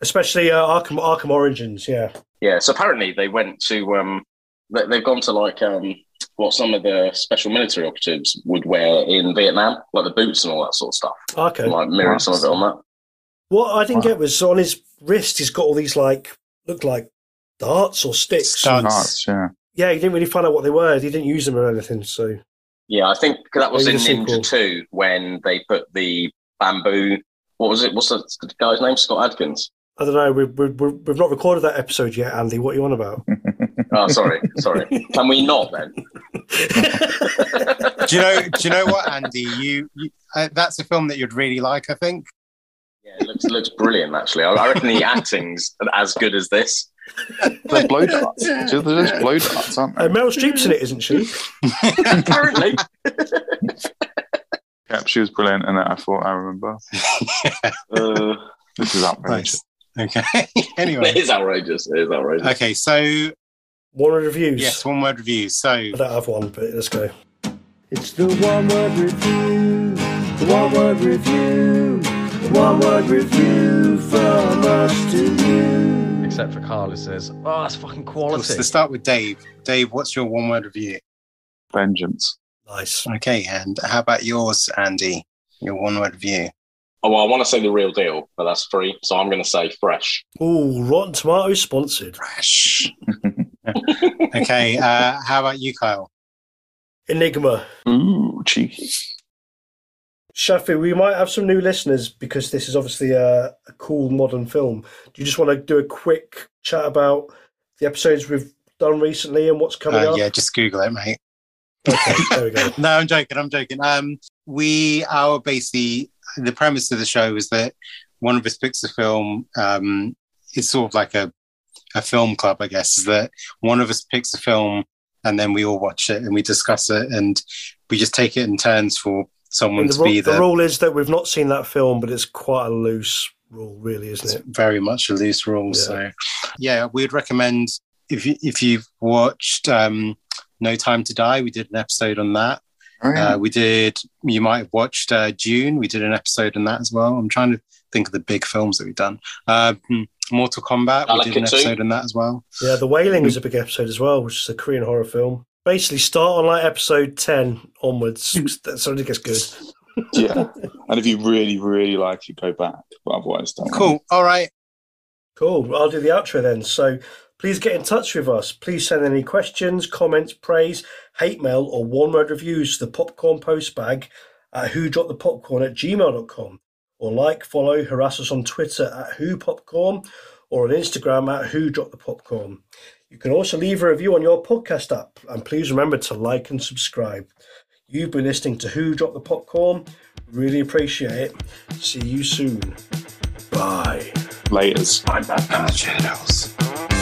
especially uh, Arkham Arkham Origins. Yeah. Yeah, so apparently they went to um they, they've gone to like um what some of the special military operatives would wear in Vietnam, like the boots and all that sort of stuff. Okay. And, like mirrored some of it on that. What I didn't Wow. get was on his wrist. He's got all these like look like darts or sticks. Studs. Nuts, yeah. Yeah, he didn't really find out what they were. He didn't use them or anything. So Yeah, I think that was in. Ninja 2 when they put the bamboo what was it? What's the, the guy's name? Scott Adkins. I don't know. We've, we've, we've not recorded that episode yet, Andy. What are you on about? Oh, sorry, sorry. Can we not then? Do you know? Do you know what, Andy? You, you uh, that's a film that you'd really like. I think. Yeah, it looks looks brilliant actually. I, I reckon the acting's as good as this. They're blow darts. They're just blow darts, aren't Uh. Meryl Streep's in it, isn't she? Apparently. Yeah, she was brilliant in it. I thought I remember. Uh, This is outrageous. nice. Okay. anyway. it is outrageous. It is outrageous. Okay. So One of the reviews. yes, one word review. So I don't have one, but let's go. It's the one word review, the one word review, the one word review from us to you. Except for Carl, who says, "Oh, that's fucking quality." let's start with Dave. Dave, what's your one word review? Vengeance. Nice. Okay, and how about yours, Andy? Your one word review. Oh, well, I want to say the real deal, but that's free. So I'm going to say fresh. Ooh, Rotten Tomatoes sponsored. Fresh. okay. Uh, how about you, Kyle? Enigma. Ooh, cheeky. Shafi, we might have some new listeners because this is obviously a, a cool modern film. Do you just want to do a quick chat about the episodes we've done recently and what's coming Uh, up? yeah, just Google it, mate. Okay, there we go. no, I'm joking. I'm joking. Um, we our basically the premise of the show is that one of us picks a film. Um, it's sort of like a a film club, I guess. Is that one of us picks a film and then we all watch it and we discuss it and we just take it in turns for someone And the, to be ru- the the, rule is that we've not seen that film, but it's quite a loose rule, really, it's isn't it? very much a loose rule. Yeah. So yeah, we'd recommend if you if you've watched um, No Time to Die, we did an episode on that. Oh, yeah. Uh, we did. You might have watched uh, Dune. We did an episode on that as well. I'm trying to think of the big films that we've done. Uh, hmm, Mortal Kombat. We did an Alakatsu. episode on that as well. Yeah, The Wailing is a big episode as well, which is a Korean horror film. Basically, start on like episode 10 onwards. That's when it gets good. yeah. And if you really, really like it, go back. But otherwise, don't. Cool. All right. Cool. I'll do the outro then. So please get in touch with us. Please send any questions, comments, praise, hate mail, or one word reviews to the popcorn post bag at who dropped the popcorn at gmail.com. Or like, follow, harass us on Twitter at who popcorn or on Instagram at who Drop the popcorn. You can also leave a review on your podcast app and please remember to like and subscribe. You've been listening to Who Drop the Popcorn. Really appreciate it. See you soon. Bye. Laters. I'm Batman. Shadows.